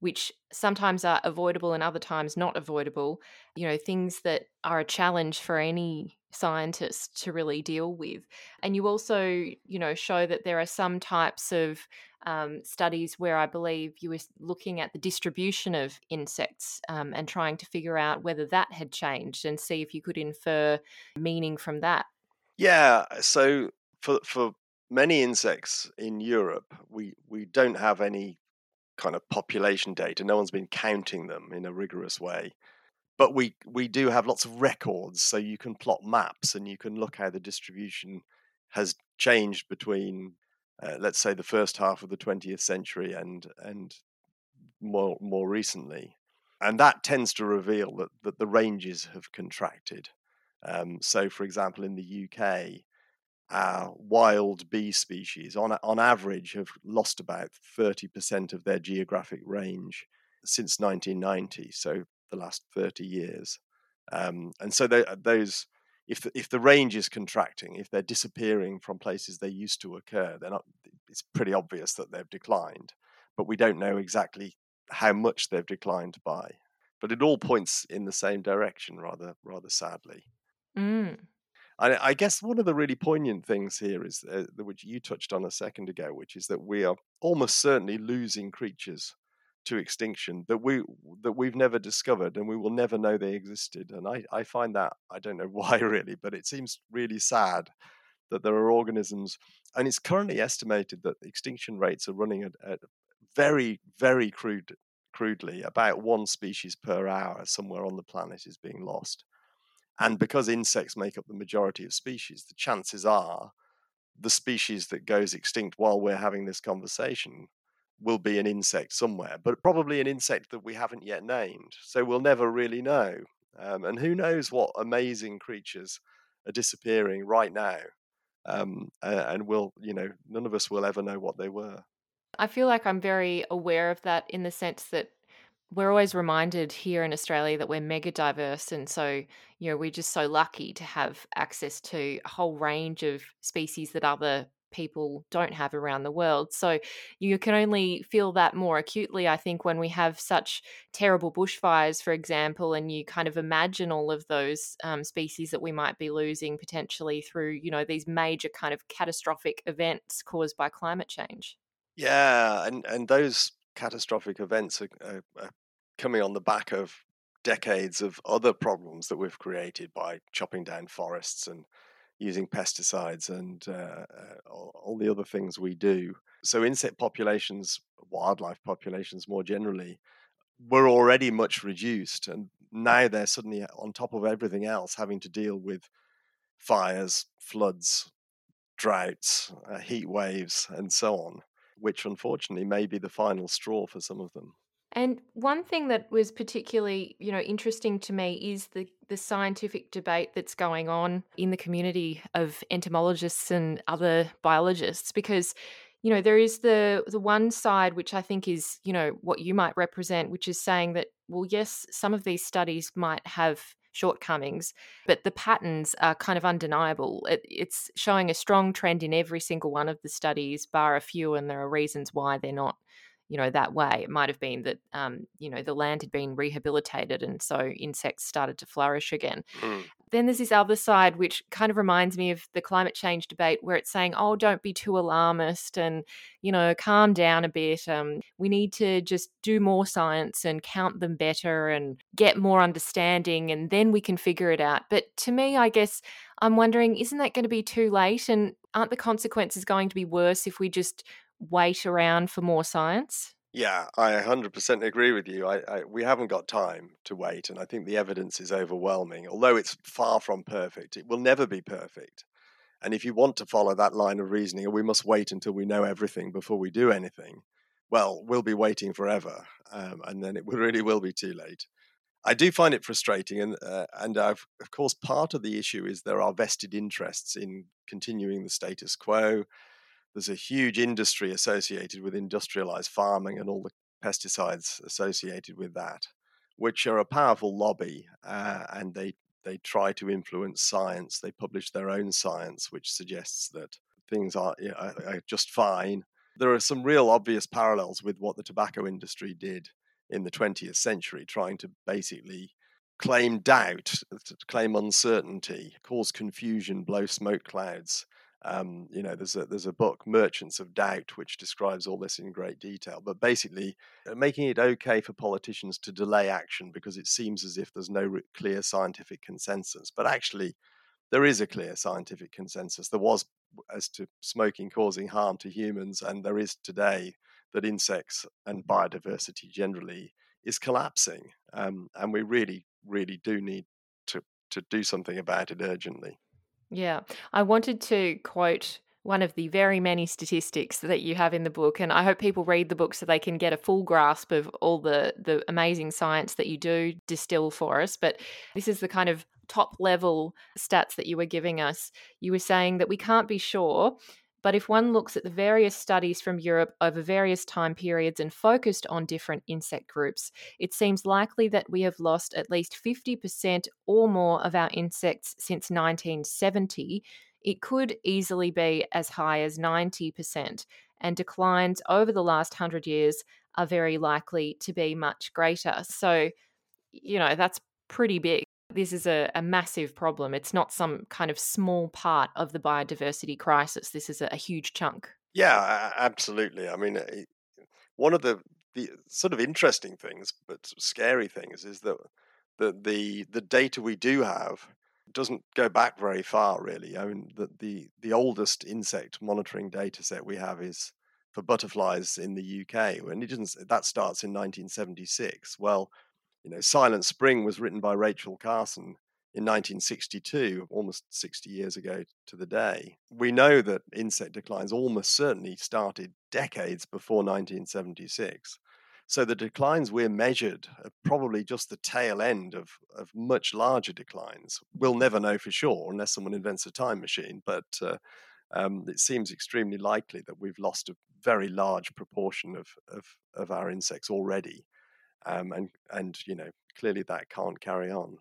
S1: which sometimes are avoidable and other times not avoidable. You know, things that are a challenge for any scientists to really deal with. And you also, you know, show that there are some types of um, studies where I believe you were looking at the distribution of insects um, and trying to figure out whether that had changed and see if you could infer meaning from that.
S4: Yeah. So for for many insects in Europe, we we don't have any kind of population data. No one's been counting them in a rigorous way but we we do have lots of records so you can plot maps and you can look how the distribution has changed between uh, let's say the first half of the 20th century and and more more recently. And that tends to reveal that, that the ranges have contracted. Um, so for example in the UK our wild bee species on on average have lost about 30% of their geographic range since 1990 so the last 30 years. Um, and so they, uh, those, if the, if the range is contracting, if they're disappearing from places they used to occur, they're not, it's pretty obvious that they've declined, but we don't know exactly how much they've declined by. But it all points in the same direction, rather rather sadly.
S1: Mm.
S4: I, I, guess one of the really poignant things here is uh, which you touched on a second ago, which is that we are almost certainly losing creatures to extinction that we that we've never discovered and we will never know they existed and i i find that i don't know why really but it seems really sad that there are organisms and it's currently estimated that extinction rates are running at, at very very crude crudely about one species per hour somewhere on the planet is being lost and because insects make up the majority of species the chances are the species that goes extinct while we're having this conversation will be an insect somewhere, but probably an insect that we haven't yet named. So we'll never really know. Um, and who knows what amazing creatures are disappearing right now. Um, and we'll, you know, none of us will ever know what they were.
S1: I feel like I'm very aware of that in the sense that we're always reminded here in Australia that we're mega diverse. And so, you know, we're just so lucky to have access to a whole range of species that other people don't have around the world. So you can only feel that more acutely, I think, when we have such terrible bushfires, for example, and you kind of imagine all of those um, species that we might be losing potentially through, you know, these major kind of catastrophic events caused by climate change.
S4: Yeah, and and those catastrophic events are, are, are coming on the back of decades of other problems that we've created by chopping down forests and using pesticides and uh, uh, all the other things we do. So, insect populations, wildlife populations more generally, were already much reduced. And now they're suddenly, on top of everything else, having to deal with fires, floods, droughts, uh, heat waves, and so on. which unfortunately may be the final straw for some of them.
S1: And one thing that was particularly, you know, interesting to me is the the scientific debate that's going on in the community of entomologists and other biologists because you know there is the the one side which i think is you know what you might represent which is saying that well yes some of these studies might have shortcomings but the patterns are kind of undeniable. It, it's showing a strong trend in every single one of the studies bar a few and there are reasons why they're not you know that way. It might have been that um, you know the land had been rehabilitated and so insects started to flourish again. Mm. then there's this other side which kind of reminds me of the climate change debate where it's saying oh don't be too alarmist and you know calm down a bit um, we need to just do more science and count them better and get more understanding and then we can figure it out. But to me i guess i'm wondering isn't that going to be too late and aren't the consequences going to be worse if we just wait around for more science?
S4: Yeah, I 100% agree with you. I, I, we haven't got time to wait, and I think the evidence is overwhelming. Although it's far from perfect, it will never be perfect. And if you want to follow that line of reasoning, we must wait until we know everything before we do anything, well, we'll be waiting forever, um, and then it really will be too late. I do find it frustrating, and uh, and I've, of course part of the issue is there are vested interests in continuing the status quo there's a huge industry associated with industrialized farming and all the pesticides associated with that, which are a powerful lobby, uh, and they they try to influence science. They publish their own science, which suggests that things are, you know, are just fine. There are some real obvious parallels with what the tobacco industry did in the 20th century, trying to basically claim doubt, claim uncertainty, cause confusion, blow smoke clouds, um, you know, there's a there's a book, Merchants of Doubt, which describes all this in great detail. But basically, uh, making it okay for politicians to delay action because it seems as if there's no clear scientific consensus. But actually, there is a clear scientific consensus. There was as to smoking causing harm to humans, and there is today that insects and biodiversity generally is collapsing, um, and we really, really do need to to do something about it urgently.
S1: Yeah. I wanted to quote one of the very many statistics that you have in the book and I hope people read the book so they can get a full grasp of all the the amazing science that you do distill for us but this is the kind of top level stats that you were giving us you were saying that we can't be sure but if one looks at the various studies from Europe over various time periods and focused on different insect groups, it seems likely that we have lost at least 50% or more of our insects since 1970. It could easily be as high as 90%, and declines over the last 100 years are very likely to be much greater. So, you know, that's pretty big this is a, a, massive problem. It's not some kind of small part of the biodiversity crisis. This is a, a huge chunk.
S4: Yeah, absolutely. I mean, one of the the sort of interesting things, but scary things, is that the the the data we do have doesn't go back very far, really. I mean, the the, the oldest insect monitoring data set we have is for butterflies in the UK, and it doesn't. That starts in 1976. Well, you know, Silent Spring was written by Rachel Carson in 1962, almost 60 years ago to the day. We know that insect declines almost certainly started decades before 1976. So the declines we're measured are probably just the tail end of, of much larger declines. We'll never know for sure unless someone invents a time machine, but uh, um, it seems extremely likely that we've lost a very large proportion of, of, of our insects already um, and and you know clearly that can't carry on.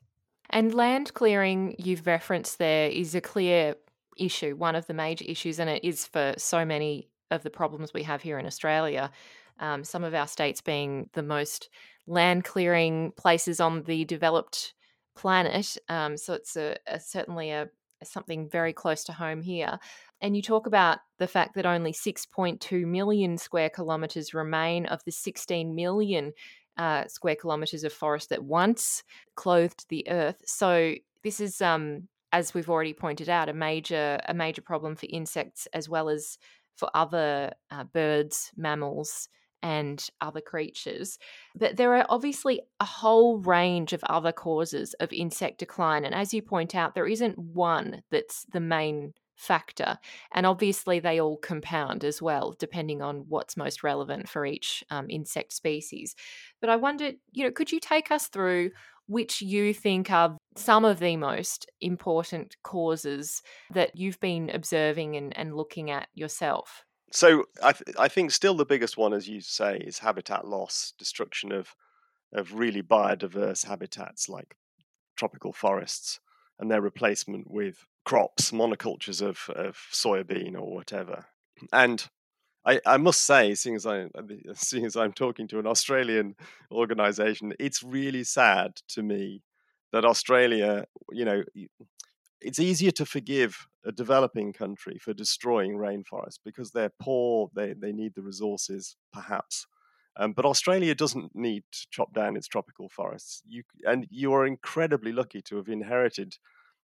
S1: And land clearing you've referenced there is a clear issue, one of the major issues, and it is for so many of the problems we have here in Australia. Um, some of our states being the most land clearing places on the developed planet. Um, so it's a, a certainly a, a something very close to home here. And you talk about the fact that only 6.2 million square kilometres remain of the 16 million uh, square kilometers of forest that once clothed the earth. So this is, um, as we've already pointed out, a major a major problem for insects as well as for other uh, birds, mammals, and other creatures. But there are obviously a whole range of other causes of insect decline, and as you point out, there isn't one that's the main factor. And obviously, they all compound as well, depending on what's most relevant for each um, insect species. But I wondered, you know, could you take us through which you think are some of the most important causes that you've been observing and, and looking at yourself?
S4: So I, th- I think still the biggest one, as you say, is habitat loss, destruction of of really biodiverse habitats like tropical forests, and their replacement with crops, monocultures of, of soybean or whatever. And I, I must say, seeing as I seeing as I'm talking to an Australian organization, it's really sad to me that Australia, you know, it's easier to forgive a developing country for destroying rainforests because they're poor, they, they need the resources, perhaps. Um, but Australia doesn't need to chop down its tropical forests. You, and you are incredibly lucky to have inherited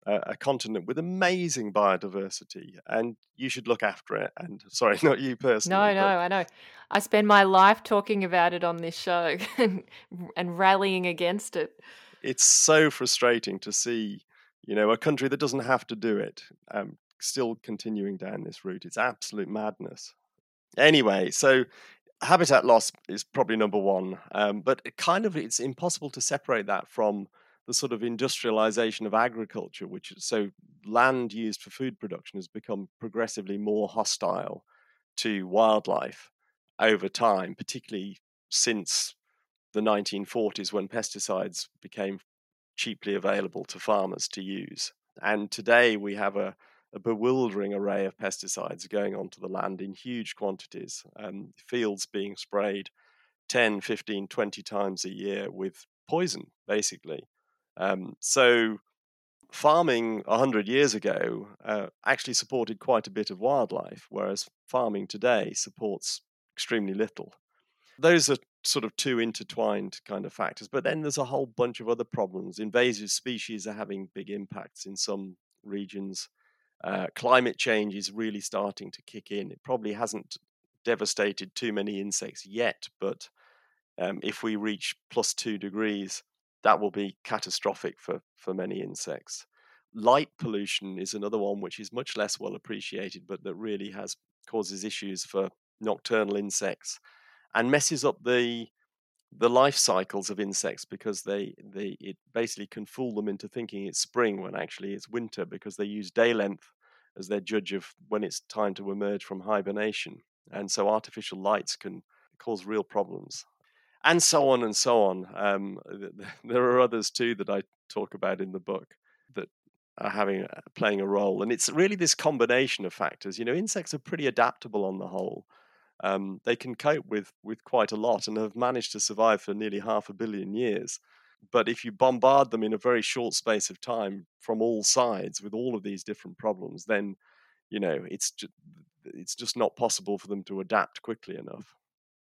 S4: a continent with amazing biodiversity, and you should look after it. And sorry, not you personally.
S1: No, no, I know. I spend my life talking about it on this show and, and rallying against it.
S4: It's so frustrating to see, you know, a country that doesn't have to do it, um, still continuing down this route. It's absolute madness. Anyway, so habitat loss is probably number one, um, but it kind of it's impossible to separate that from the sort of industrialization of agriculture, which so land used for food production has become progressively more hostile to wildlife over time, particularly since the 1940s when pesticides became cheaply available to farmers to use. And today we have a, a bewildering array of pesticides going onto the land in huge quantities, um, fields being sprayed 10, 15, 20 times a year with poison, basically. Um, so farming 100 years ago uh, actually supported quite a bit of wildlife, whereas farming today supports extremely little. Those are sort of two intertwined kind of factors. But then there's a whole bunch of other problems. Invasive species are having big impacts in some regions. Uh, climate change is really starting to kick in. It probably hasn't devastated too many insects yet, but um, if we reach plus two degrees, that will be catastrophic for, for many insects. Light pollution is another one which is much less well appreciated, but that really has causes issues for nocturnal insects and messes up the the life cycles of insects because they, they it basically can fool them into thinking it's spring when actually it's winter because they use day length as their judge of when it's time to emerge from hibernation. And so artificial lights can cause real problems and so on and so on. Um, there are others too that I talk about in the book that are having uh, playing a role, and it's really this combination of factors. You know, insects are pretty adaptable on the whole. Um, they can cope with with quite a lot and have managed to survive for nearly half a billion years. But if you bombard them in a very short space of time from all sides with all of these different problems, then you know it's it's just not possible for them to adapt quickly enough.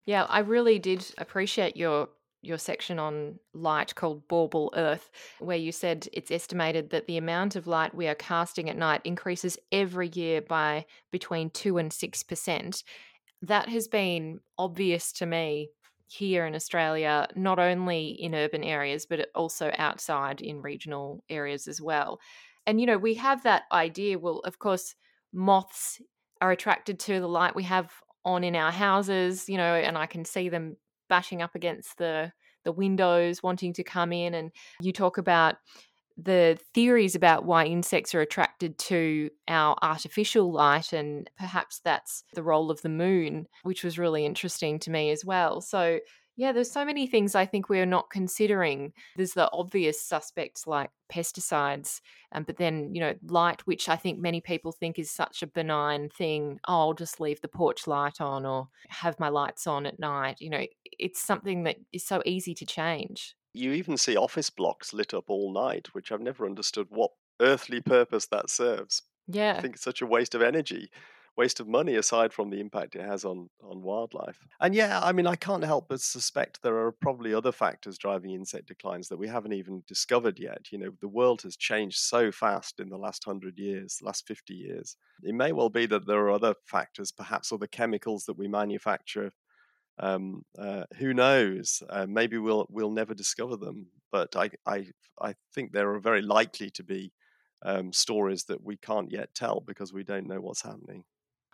S1: Yeah, I really did appreciate your your section on light called Bauble Earth, where you said it's estimated that the amount of light we are casting at night increases every year by between 2 and 6%. That has been obvious to me here in Australia, not only in urban areas, but also outside in regional areas as well. And, you know, we have that idea. Well, of course, moths are attracted to the light we have on in our houses, you know, and I can see them bashing up against the the windows wanting to come in and you talk about the theories about why insects are attracted to our artificial light and perhaps that's the role of the moon which was really interesting to me as well. So yeah, there's so many things I think we're not considering. There's the obvious suspects like pesticides, um, but then, you know, light, which I think many people think is such a benign thing. Oh, I'll just leave the porch light on or have my lights on at night. You know, it's something that is so easy to change.
S4: You even see office blocks lit up all night, which I've never understood what earthly purpose that serves.
S1: Yeah.
S4: I think it's such a waste of energy waste of money aside from the impact it has on on wildlife. And yeah, I mean, I can't help but suspect there are probably other factors driving insect declines that we haven't even discovered yet. You know, the world has changed so fast in the last hundred years, last fifty years. It may well be that there are other factors, perhaps other chemicals that we manufacture. Um, uh, who knows? Uh, maybe we'll we'll never discover them. But I I I think there are very likely to be um, stories that we can't yet tell because we don't know what's happening.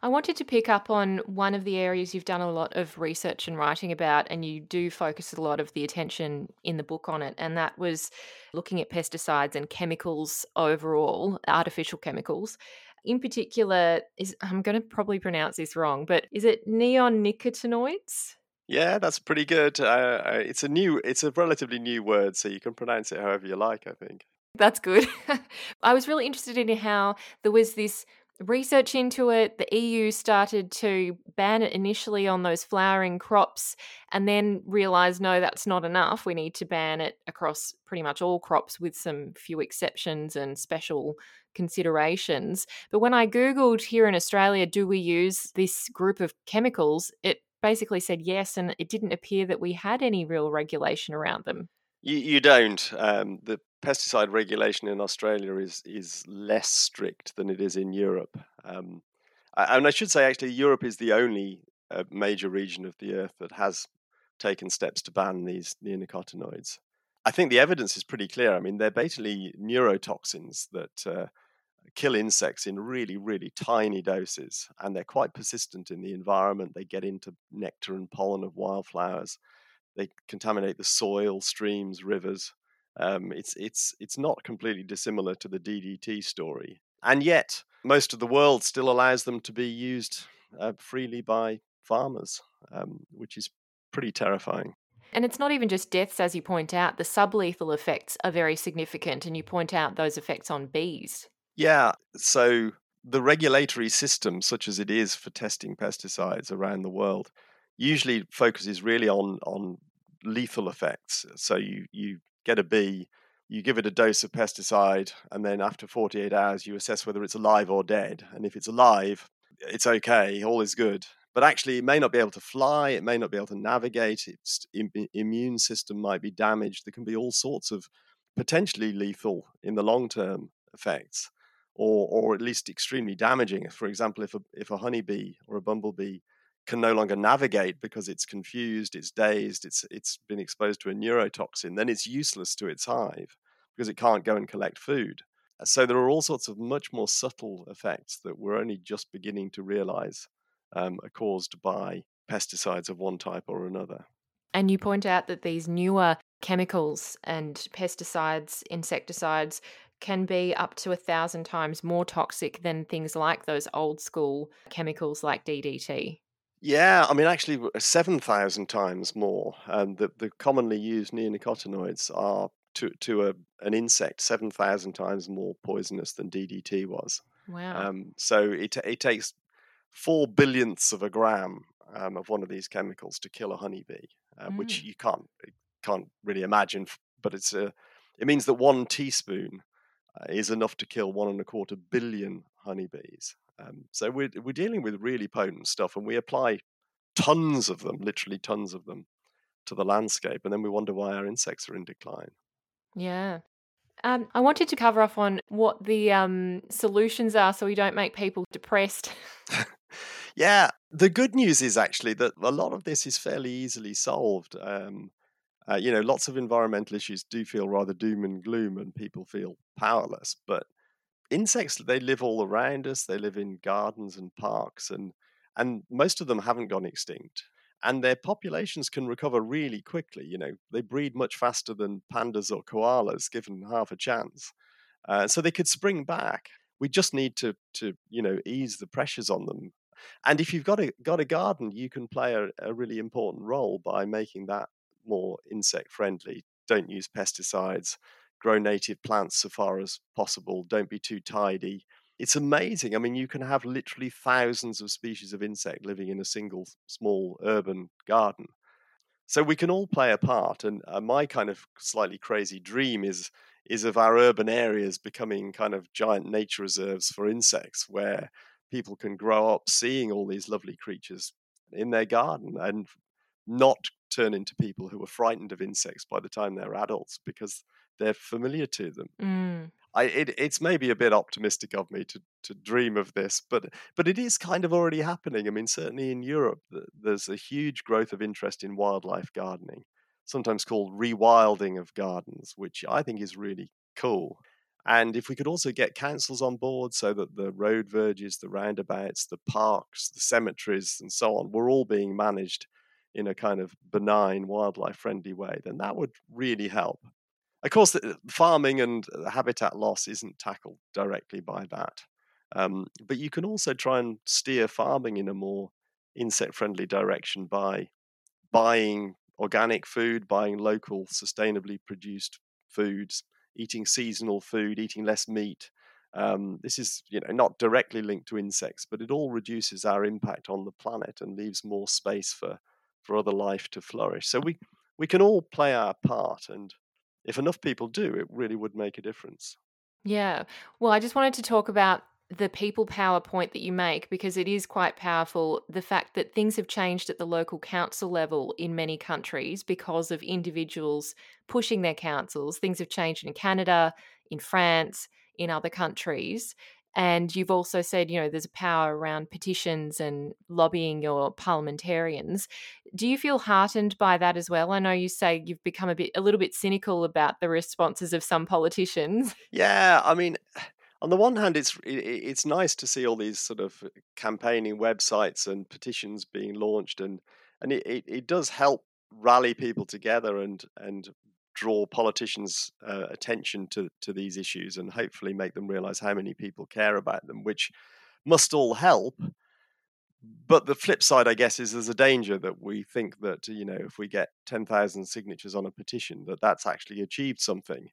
S1: I wanted to pick up on one of the areas you've done a lot of research and writing about, and you do focus a lot of the attention in the book on it, and that was looking at pesticides and chemicals overall, artificial chemicals. In particular, is I'm going to probably pronounce this wrong, but is it neonicotinoids?
S4: Yeah, that's pretty good. Uh, it's a new, it's a relatively new word, so you can pronounce it however you like. I think
S1: that's good. I was really interested in how there was this research into it. The EU started to ban it initially on those flowering crops and then realized no, that's not enough. We need to ban it across pretty much all crops with some few exceptions and special considerations. But when I Googled here in Australia, do we use this group of chemicals? It basically said yes, and it didn't appear that we had any real regulation around them.
S4: You, you don't. Um, the pesticide regulation in Australia is is less strict than it is in Europe. Um, and I should say, actually, Europe is the only uh, major region of the earth that has taken steps to ban these neonicotinoids. I think the evidence is pretty clear. I mean, they're basically neurotoxins that uh, kill insects in really, really tiny doses, and they're quite persistent in the environment. They get into nectar and pollen of wildflowers. They contaminate the soil, streams, rivers. Um, it's it's it's not completely dissimilar to the DDT story, and yet most of the world still allows them to be used uh, freely by farmers, um, which is pretty terrifying.
S1: And it's not even just deaths, as you point out. The sublethal effects are very significant, and you point out those effects on bees.
S4: Yeah. So the regulatory system, such as it is for testing pesticides around the world, usually focuses really on on lethal effects. So you you get a bee, you give it a dose of pesticide, and then after 48 hours, you assess whether it's alive or dead. And if it's alive, it's okay, all is good. But actually, it may not be able to fly, it may not be able to navigate, its immune system might be damaged. There can be all sorts of potentially lethal in the long term effects. Or, or at least extremely damaging. For example, if a, if a honeybee or a bumblebee can no longer navigate because it's confused, it's dazed, it's it's been exposed to a neurotoxin, then it's useless to its hive because it can't go and collect food. Uh, so there are all sorts of much more subtle effects that we're only just beginning to realize um, are caused by pesticides of one type or another.
S1: And you point out that these newer chemicals and pesticides, insecticides, can be up to a thousand times more toxic than things like those old school chemicals like DDT.
S4: Yeah, I mean, actually, 7,000 times more. And the, the commonly used neonicotinoids are to, to a, an insect 7,000 times more poisonous than DDT was.
S1: Wow.
S4: Um, so it, it takes four billionths of a gram um, of one of these chemicals to kill a honeybee, uh, mm. which you can't can't really imagine. But it's a it means that one teaspoon uh, is enough to kill one and a quarter billion honeybees. Um, so we're we're dealing with really potent stuff, and we apply tons of them, literally tons of them, to the landscape, and then we wonder why our insects are in decline.
S1: Yeah. Um, I wanted to cover off on what the um, solutions are so we don't make people depressed.
S4: yeah, the good news is actually that a lot of this is fairly easily solved. Um, uh, you know, lots of environmental issues do feel rather doom and gloom, and people feel powerless. But insects they live all around us they live in gardens and parks and and most of them haven't gone extinct and their populations can recover really quickly you know they breed much faster than pandas or koalas given half a chance uh, so they could spring back. We just need to to you know ease the pressures on them and if you've got a got a garden you can play a, a really important role by making that more insect friendly don't use pesticides grow native plants so far as possible. Don't be too tidy. It's amazing. I mean, you can have literally thousands of species of insect living in a single small urban garden. So we can all play a part. And uh, my kind of slightly crazy dream is is of our urban areas becoming kind of giant nature reserves for insects, where people can grow up seeing all these lovely creatures in their garden and not turn into people who are frightened of insects by the time they're adults because they're familiar to them.
S1: Mm.
S4: I, it, it's maybe a bit optimistic of me to, to dream of this, but but it is kind of already happening. I mean, certainly in Europe, there's a huge growth of interest in wildlife gardening, sometimes called rewilding of gardens, which I think is really cool. And if we could also get councils on board so that the road verges, the roundabouts, the parks, the cemeteries, and so on were all being managed in a kind of benign, wildlife friendly way, then that would really help. Of course, farming and habitat loss isn't tackled directly by that. Um, but you can also try and steer farming in a more insect friendly direction by buying organic food, buying local, sustainably produced foods, eating seasonal food, eating less meat. Um, this is, you know, not directly linked to insects, but it all reduces our impact on the planet and leaves more space for for other life to flourish. So we we can all play our part, and if enough people do, it really would make a difference.
S1: Yeah. Well, I just wanted to talk about the people power point that you make because it is quite powerful. The fact that things have changed at the local council level in many countries because of individuals pushing their councils. Things have changed in Canada, in France, in other countries. And you've also said, you know, there's a power around petitions and lobbying your parliamentarians. Do you feel heartened by that as well? I know you say you've become a bit, a little bit cynical about the responses of some politicians.
S4: Yeah, I mean, on the one hand, it's it's nice to see all these sort of uh, campaigning websites and petitions being launched, and and it, it, it does help rally people together and and draw politicians' uh, attention to to these issues, and hopefully make them realize how many people care about them, which must all help. But the flip side, I guess, is there's a danger that we think that you know if we get ten thousand signatures on a petition, that that's actually achieved something,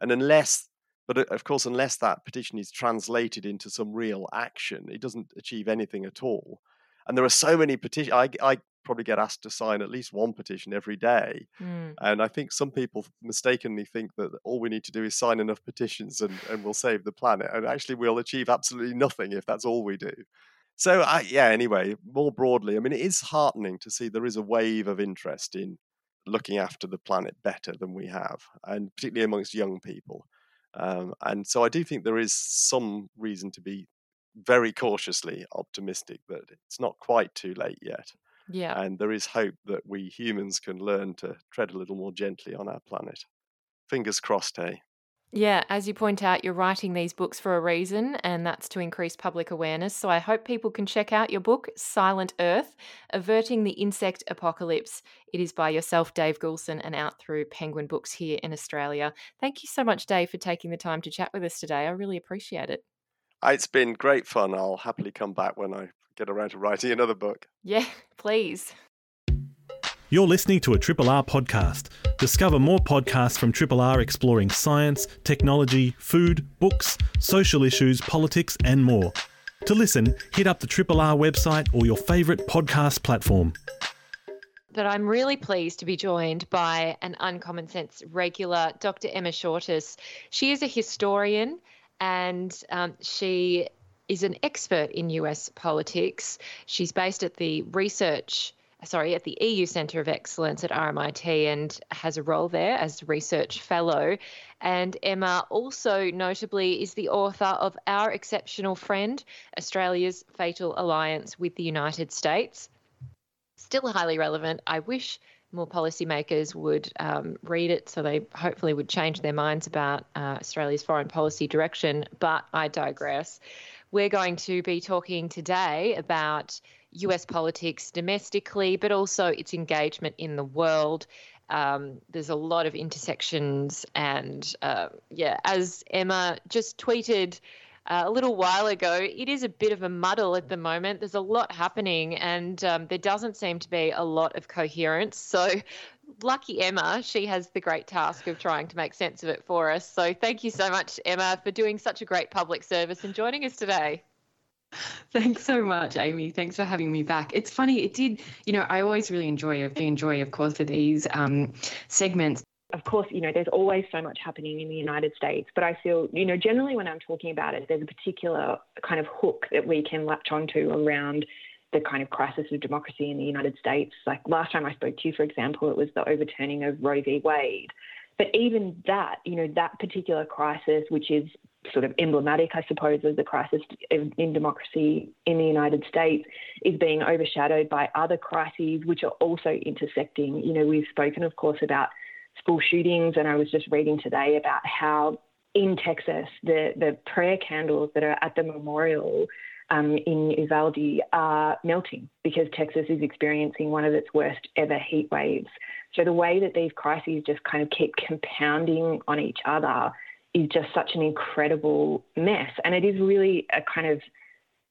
S4: and unless but uh, of course, unless that petition is translated into some real action, it doesn't achieve anything at all. And there are so many petitions. I, I probably get asked to sign at least one petition every day. Mm. And I think some people mistakenly think that all we need to do is sign enough petitions and, and we'll save the planet. And actually, we'll achieve absolutely nothing if that's all we do. So, I, yeah, anyway, more broadly, I mean, it is heartening to see there is a wave of interest in looking after the planet better than we have, and particularly amongst young people. Um, and so I do think there is some reason to be very cautiously optimistic that it's not quite too late yet.
S1: Yeah.
S4: And there is hope that we humans can learn to tread a little more gently on our planet. Fingers crossed, hey?
S1: Yeah, as you point out, you're writing these books for a reason, and that's to increase public awareness. So I hope people can check out your book, Silent Earth Averting the Insect Apocalypse. It is by yourself, Dave Goulson, and out through Penguin Books here in Australia. Thank you so much, Dave, for taking the time to chat with us today. I really appreciate it.
S4: It's been great fun. I'll happily come back when I get around to writing another book.
S1: Yeah, please.
S3: You're listening to a Triple R podcast. Discover more podcasts from Triple R exploring science, technology, food, books, social issues, politics, and more. To listen, hit up the Triple R website or your favourite podcast platform.
S1: But I'm really pleased to be joined by an Uncommon Sense regular, Dr. Emma Shortis. She is a historian and um, she is an expert in US politics. She's based at the research sorry, at the EU Centre of Excellence at RMIT and has a role there as research fellow. And Emma also notably is the author of Our Exceptional Friend Australia's Fatal Alliance with the United States. Still highly relevant. I wish more policymakers would um, read it so they hopefully would change their minds about uh, Australia's foreign policy direction. But I digress. We're going to be talking today about US politics domestically, but also its engagement in the world. Um, there's a lot of intersections, and uh, yeah, as Emma just tweeted uh, a little while ago, it is a bit of a muddle at the moment. There's a lot happening, and um, there doesn't seem to be a lot of coherence. So, lucky Emma, she has the great task of trying to make sense of it for us. So, thank you so much, Emma, for doing such a great public service and joining us today.
S5: Thanks so much, Amy. Thanks for having me back. It's funny, it did, you know, I always really enjoy, I enjoy, of course, for these um, segments.
S6: Of course, you know, there's always so much happening in the United States, but I feel, you know, generally when I'm talking about it, there's a particular kind of hook that we can latch onto around the kind of crisis of democracy in the United States. Like last time I spoke to you, for example, it was the overturning of Roe v. Wade. But even that, you know, that particular crisis, which is sort of emblematic, I suppose, of the crisis in democracy in the United States, is being overshadowed by other crises which are also intersecting. You know, we've spoken, of course, about school shootings, and I was just reading today about how in Texas, the, the prayer candles that are at the memorial um, in Uvalde are melting because Texas is experiencing one of its worst ever heat waves. So the way that these crises just kind of keep compounding on each other is just such an incredible mess. And it is really a kind of,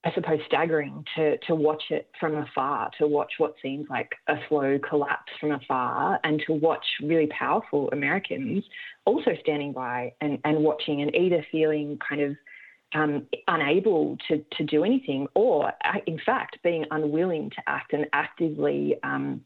S6: I suppose, staggering to, to watch it from afar, to watch what seems like a slow collapse from afar, and to watch really powerful Americans also standing by and, and watching and either feeling kind of um, unable to, to do anything or, uh, in fact, being unwilling to act and actively um,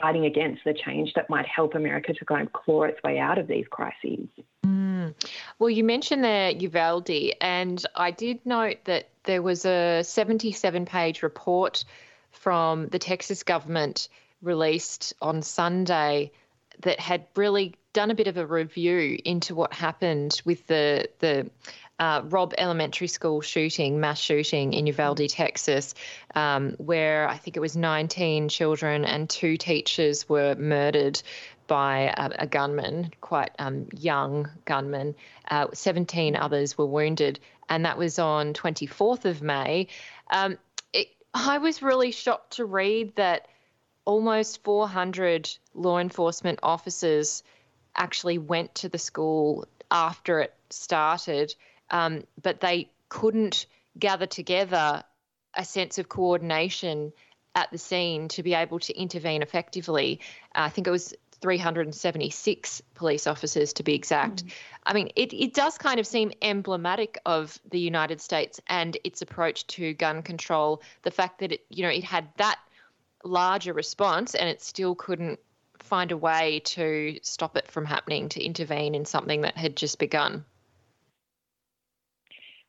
S6: fighting against the change that might help America to kind of claw its way out of these crises.
S1: Mm. Well, you mentioned there Uvalde, and I did note that there was a 77 page report from the Texas government released on Sunday that had really done a bit of a review into what happened with the the uh, Robb Elementary School shooting, mass shooting in Uvalde, Texas, um, where I think it was 19 children and two teachers were murdered by a, a gunman, quite um, young gunman. Uh, 17 others were wounded, and that was on 24th of May. Um, it, I was really shocked to read that almost 400 law enforcement officers actually went to the school after it started um, but they couldn't gather together a sense of coordination at the scene to be able to intervene effectively. Uh, I think it was 376 police officers to be exact. Mm. I mean, it, it does kind of seem emblematic of the United States and its approach to gun control. The fact that it, you know, it had that larger response and it still couldn't find a way to stop it from happening, to intervene in something that had just begun.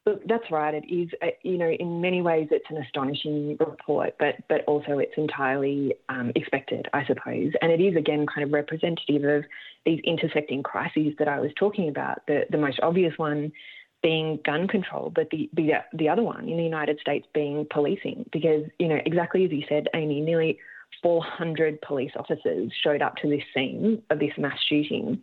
S6: Look, that's right. It is, uh, you know, in many ways it's an astonishing report, but but also it's entirely um, expected, I suppose. And it is again kind of representative of these intersecting crises that I was talking about. The the most obvious one being gun control, but the the, the other one in the United States being policing, because you know exactly as you said, Amy, nearly 400 police officers showed up to this scene of this mass shooting.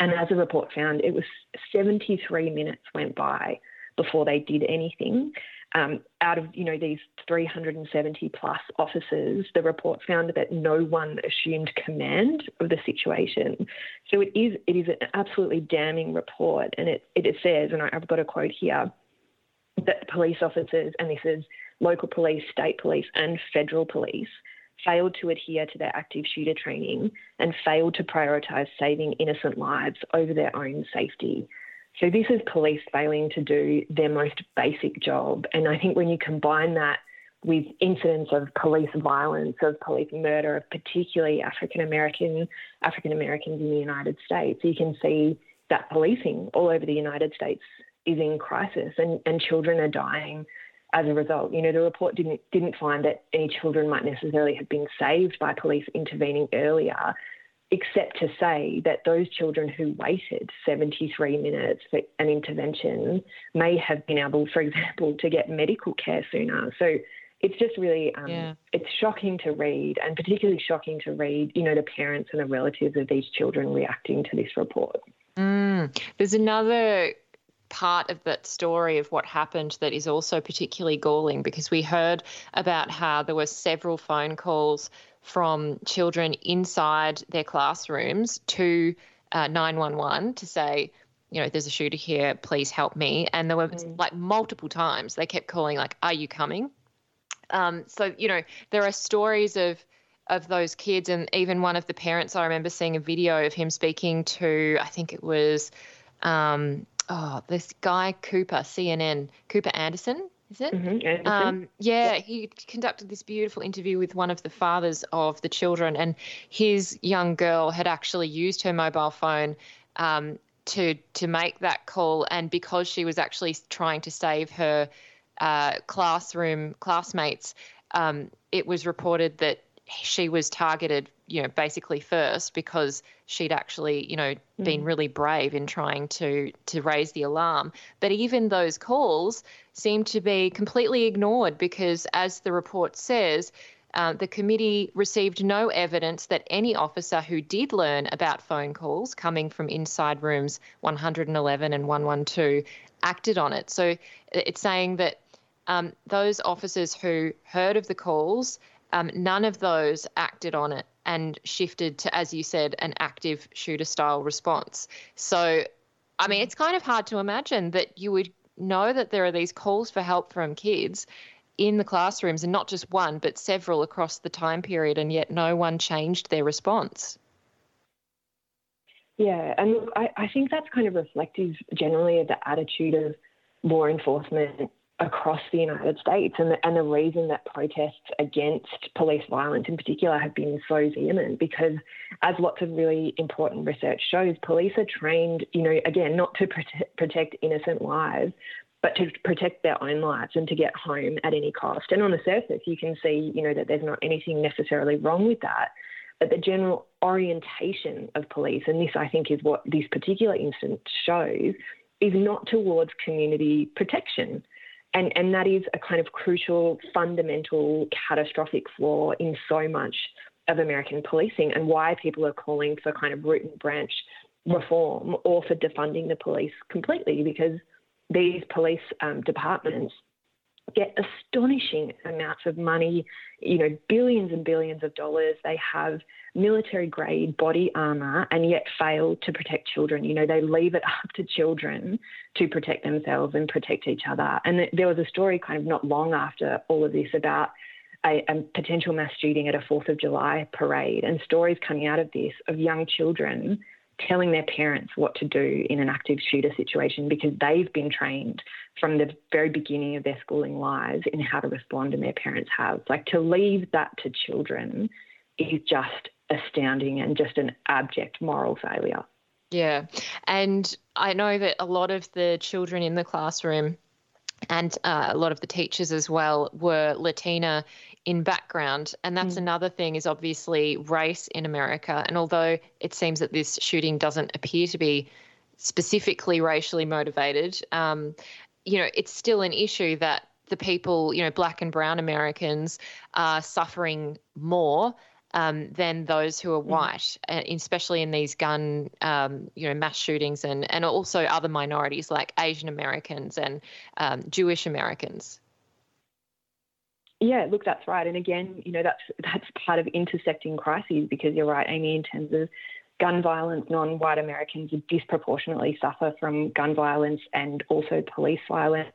S6: And as the report found, it was 73 minutes went by before they did anything. Um, out of you know these 370 plus officers, the report found that no one assumed command of the situation. So it is it is an absolutely damning report, and it it says, and I've got a quote here, that police officers, and this is local police, state police, and federal police, failed to adhere to their active shooter training and failed to prioritise saving innocent lives over their own safety. So this is police failing to do their most basic job. And I think when you combine that with incidents of police violence, of police murder, of particularly African American African Americans in the United States, you can see that policing all over the United States is in crisis and, and children are dying as a result. You know, the report didn't didn't find that any children might necessarily have been saved by police intervening earlier except to say that those children who waited 73 minutes for an intervention may have been able, for example, to get medical care sooner. So it's just really um, yeah. it's shocking to read, and particularly shocking to read, you know, the parents and the relatives of these children reacting to this report.
S1: Mm. There's another part of that story of what happened that is also particularly galling because we heard about how there were several phone calls from children inside their classrooms to uh, 911 to say, you know, there's a shooter here, please help me. And there were mm. like multiple times they kept calling, like, are you coming? Um, so, you know, there are stories of of those kids and even one of the parents i remember seeing a video of him speaking to i think it was um, oh this guy cooper cnn cooper anderson is it?
S6: Mm-hmm. Um,
S1: yeah, he conducted this beautiful interview with one of the fathers of the children, and his young girl had actually used her mobile phone um, to to make that call, and because she was actually trying to save her uh, classroom classmates, um, it was reported that she was targeted, you know, basically first because she'd actually, you know, mm. been really brave in trying to to raise the alarm. But even those calls seem to be completely ignored because, as the report says, uh, the committee received no evidence that any officer who did learn about phone calls coming from inside rooms 111 and 112 acted on it. So it's saying that um, those officers who heard of the calls, um, none of those acted on it and shifted to, as you said, an active shooter style response. So, I mean, it's kind of hard to imagine that you would know that there are these calls for help from kids in the classrooms and not just one, but several across the time period, and yet no one changed their response.
S6: Yeah, and I, I think that's kind of reflective generally of the attitude of law enforcement across the United States and the, and the reason that protests against police violence in particular have been so vehement because as lots of really important research shows police are trained you know again not to protect, protect innocent lives but to protect their own lives and to get home at any cost and on the surface you can see you know that there's not anything necessarily wrong with that but the general orientation of police, and this I think is what this particular instance shows, is not towards community protection. And, and that is a kind of crucial, fundamental, catastrophic flaw in so much of American policing and why people are calling for kind of root and branch reform or for defunding the police completely because these police um, departments get astonishing amounts of money, you know, billions and billions of dollars. They have military grade body armor and yet fail to protect children. You know, they leave it up to children to protect themselves and protect each other. And there was a story kind of not long after all of this about a, a potential mass shooting at a 4th of July parade and stories coming out of this of young children telling their parents what to do in an active shooter situation because they've been trained from the very beginning of their schooling lives in how to respond and their parents have. Like to leave that to children is just astounding and just an abject moral failure.
S1: Yeah. And I know that a lot of the children in the classroom and uh, a lot of the teachers as well were Latina in background. And that's mm. another thing is obviously race in America. And although it seems that this shooting doesn't appear to be specifically racially motivated, um, you know, it's still an issue that the people, you know, black and brown Americans are suffering more um, than those who are mm-hmm. white, mm. especially in these gun, um, you know, mass shootings and and also other minorities like Asian Americans and um, Jewish Americans.
S6: Yeah, look, that's right. And again, you know, that's that's part of intersecting crises because you're right, Amy, in terms of gun violence, non-white Americans disproportionately suffer from gun violence and also police violence,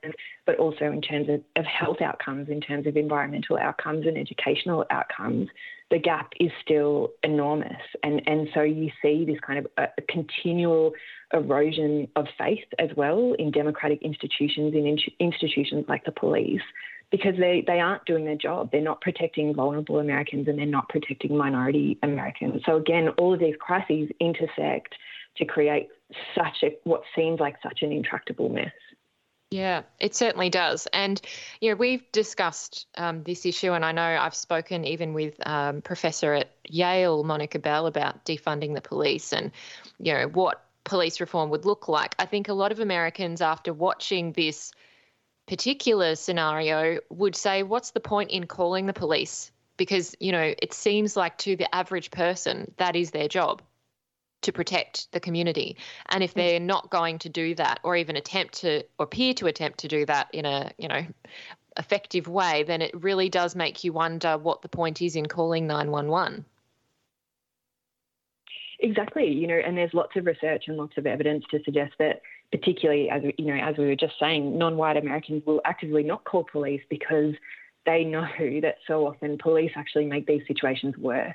S6: but also in terms of, of health outcomes, in terms of environmental outcomes and educational outcomes, the gap is still enormous. And, and so you see this kind of a, a continual erosion of faith as well in democratic institutions, in institutions like the police, because they, they aren't doing their job. They're not protecting vulnerable Americans and they're not protecting minority Americans. So again, all of these crises intersect to create such a what seems like such an intractable mess.
S1: Yeah, it certainly does. And, you know, we've discussed um, this issue, and I know I've spoken even with um, Professor at Yale, Monica Bell, about defunding the police and, you know, what police reform would look like. I think a lot of Americans, after watching this particular scenario would say, what's the point in calling the police? Because, you know, it seems like to the average person, that is their job to protect the community. And if they're not going to do that or even attempt to or appear to attempt to do that in a, you know, effective way, then it really does make you wonder what the point is in calling 911.
S6: Exactly, you know, and there's lots of research and lots of evidence to suggest that particularly as you know, as we were just saying, non-white Americans will actively not call police because they know that so often police actually make these situations worse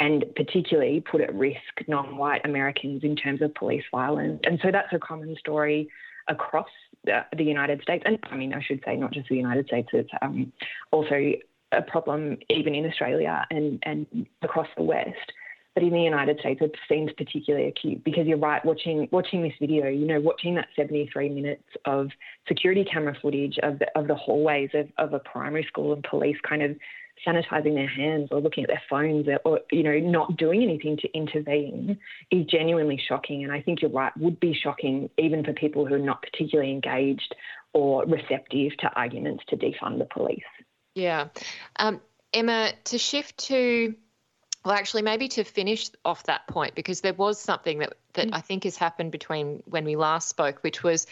S6: and particularly put at risk non-white Americans in terms of police violence. And so that's a common story across the, United States, and I mean, I should say not just the United States. It's um, also a problem even in Australia and and across the West. But in the United States, it seems particularly acute because you're right. Watching watching this video, you know, watching that 73 minutes of security camera footage of the, of the hallways of, of a primary school and police kind of sanitizing their hands or looking at their phones or, you know not doing anything to intervene is genuinely shocking and i think you're right would be shocking even for people who are not particularly engaged or receptive to arguments to defund the police
S1: yeah um, Emma, to shift to well, actually, maybe to finish off that point, because there was something that, that mm. I think has happened between when we last spoke, which was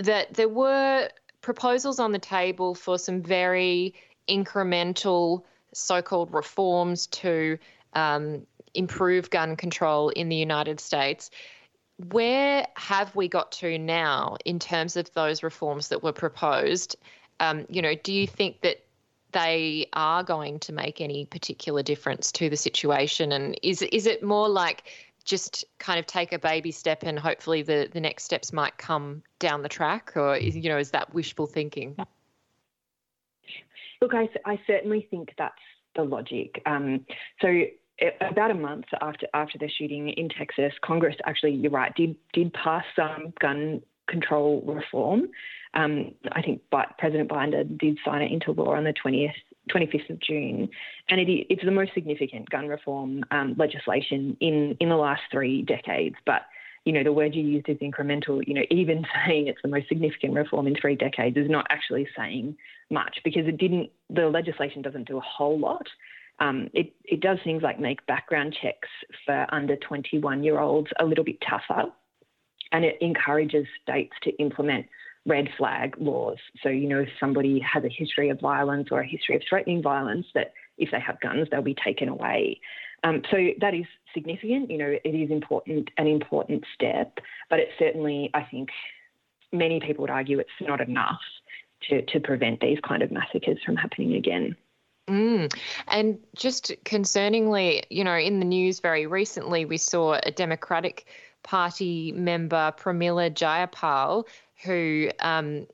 S1: that there were proposals on the table for some very incremental so called reforms to um, improve gun control in the United States. Where have we got to now in terms of those reforms that were proposed? Um, you know, do you think that they are going to make any particular difference to the situation? And is is it more like just kind of take a baby step and hopefully the, the next steps might come down the track? Or, is, you know, is that wishful thinking?
S6: Look, I, I certainly think that's the logic. Um, so about a month after after the shooting in Texas, Congress actually, you're right, did did pass some gun control reform. Um, I think President Biden did sign it into law on the 20th, 25th of June, and it, it's the most significant gun reform um, legislation in, in the last three decades. But you know, the word you used is incremental. You know, even saying it's the most significant reform in three decades is not actually saying much because it didn't. The legislation doesn't do a whole lot. Um, it, it does things like make background checks for under 21 year olds a little bit tougher, and it encourages states to implement red flag laws. So, you know, if somebody has a history of violence or a history of threatening violence, that if they have guns, they'll be taken away. Um, so that is significant. You know, it is important, an important step, but it's certainly, I think, many people would argue it's not enough to, to prevent these kind of massacres from happening again.
S1: Mm. And just concerningly, you know, in the news very recently, we saw a Democratic Party member, Pramila Jayapal, who, um,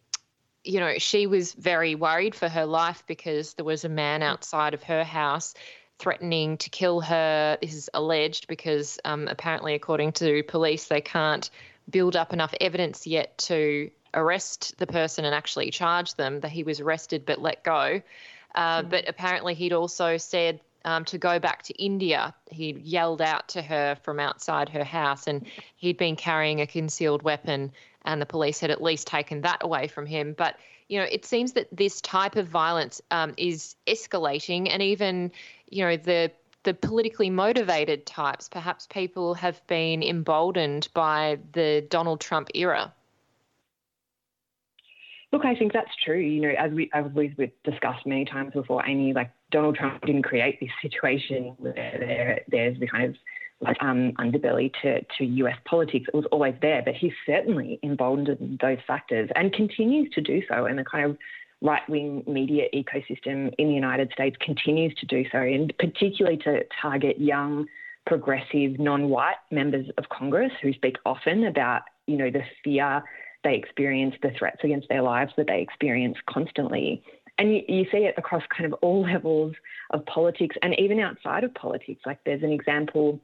S1: you know, she was very worried for her life because there was a man outside of her house threatening to kill her. This is alleged because um, apparently, according to police, they can't build up enough evidence yet to arrest the person and actually charge them that he was arrested but let go. Uh, mm. But apparently, he'd also said um, to go back to India. He'd yelled out to her from outside her house, and he'd been carrying a concealed weapon, and the police had at least taken that away from him. But you know, it seems that this type of violence um, is escalating, and even you know the the politically motivated types, perhaps people have been emboldened by the Donald Trump era.
S6: Look, I think that's true. You know, as we as we've discussed many times before, Amy, like Donald Trump didn't create this situation where there, there's the kind of like um, underbelly to, to US politics. It was always there, but he certainly emboldened those factors and continues to do so. And the kind of right wing media ecosystem in the United States continues to do so, and particularly to target young, progressive, non white members of Congress who speak often about, you know, the fear they experience, the threats against their lives that they experience constantly. And you, you see it across kind of all levels of politics and even outside of politics. Like there's an example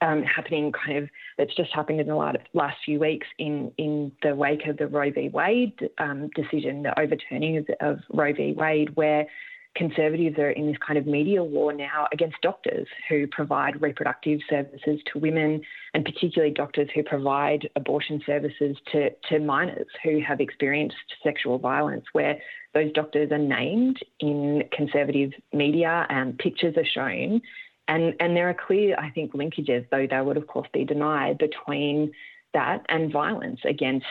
S6: um, happening kind of that's just happened in the last, last few weeks in, in the wake of the Roe v. Wade um, decision, the overturning of, of Roe v. Wade, where conservatives are in this kind of media war now against doctors who provide reproductive services to women, and particularly doctors who provide abortion services to, to minors who have experienced sexual violence, where those doctors are named in conservative media and pictures are shown. And, and there are clear, I think, linkages, though they would, of course, be denied, between that and violence against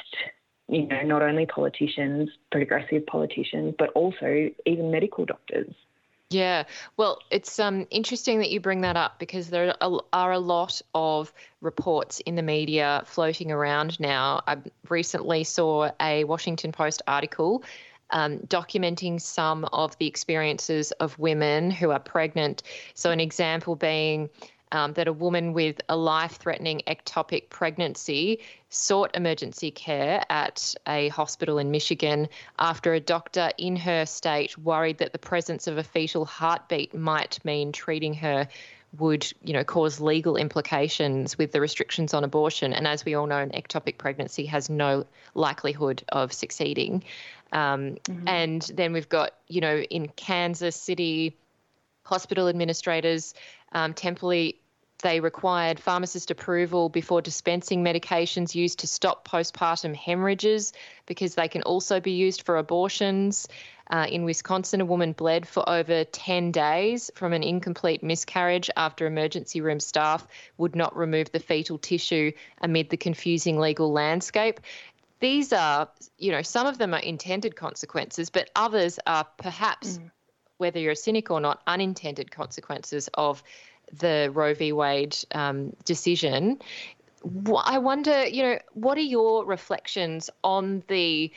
S6: you know, not only politicians, progressive politicians, but also even medical doctors.
S1: Yeah, well, it's um, interesting that you bring that up because there are a lot of reports in the media floating around now. I recently saw a Washington Post article um, documenting some of the experiences of women who are pregnant. So, an example being um, that a woman with a life threatening ectopic pregnancy sought emergency care at a hospital in Michigan after a doctor in her state worried that the presence of a fetal heartbeat might mean treating her would you know cause legal implications with the restrictions on abortion and as we all know an ectopic pregnancy has no likelihood of succeeding um, mm-hmm. and then we've got you know in kansas city hospital administrators um, temporarily they required pharmacist approval before dispensing medications used to stop postpartum hemorrhages because they can also be used for abortions. Uh, in Wisconsin, a woman bled for over 10 days from an incomplete miscarriage after emergency room staff would not remove the fetal tissue amid the confusing legal landscape. These are, you know, some of them are intended consequences, but others are perhaps, mm. whether you're a cynic or not, unintended consequences of the Roe v. Wade um, decision. I wonder, you know, what are your reflections on the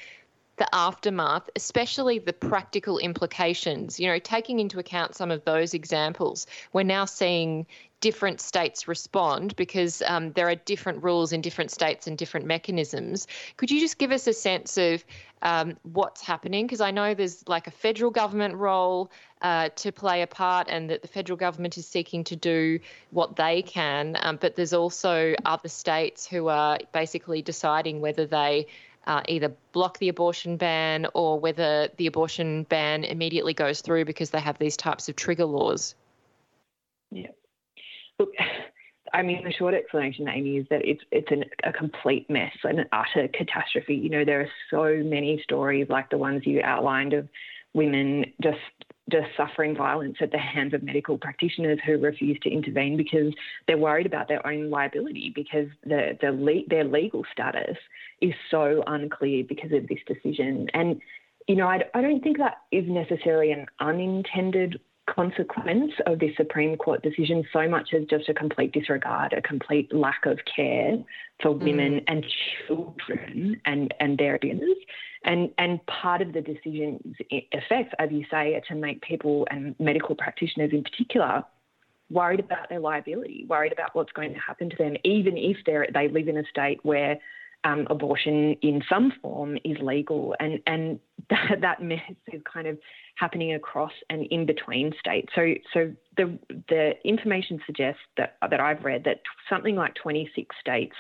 S1: the aftermath, especially the practical implications. You know, taking into account some of those examples, we're now seeing different states respond because um, there are different rules in different states and different mechanisms. Could you just give us a sense of um, what's happening? Because I know there's like a federal government role uh, to play a part, and that the federal government is seeking to do what they can, um, but there's also other states who are basically deciding whether they uh, either block the abortion ban or whether the abortion ban immediately goes through because they have these types of trigger laws.
S6: Yeah. Look, I mean, the short explanation, Amy, is that it's it's an, a complete mess, an utter catastrophe. You know, there are so many stories like the ones you outlined of women just just suffering violence at the hands of medical practitioners who refuse to intervene because they're worried about their own liability because the, the le- their legal status is so unclear because of this decision. And, you know, I, I don't think that is necessarily an unintended consequence of this Supreme Court decision so much as just a complete disregard, a complete lack of care for mm. women and children and, and their abusers. And, and part of the decision's effects, as you say, are to make people and medical practitioners in particular worried about their liability, worried about what's going to happen to them, even if they live in a state where um, abortion in some form is legal, and and that, that mess is kind of happening across and in between states. So so the the information suggests that that I've read that something like 26 states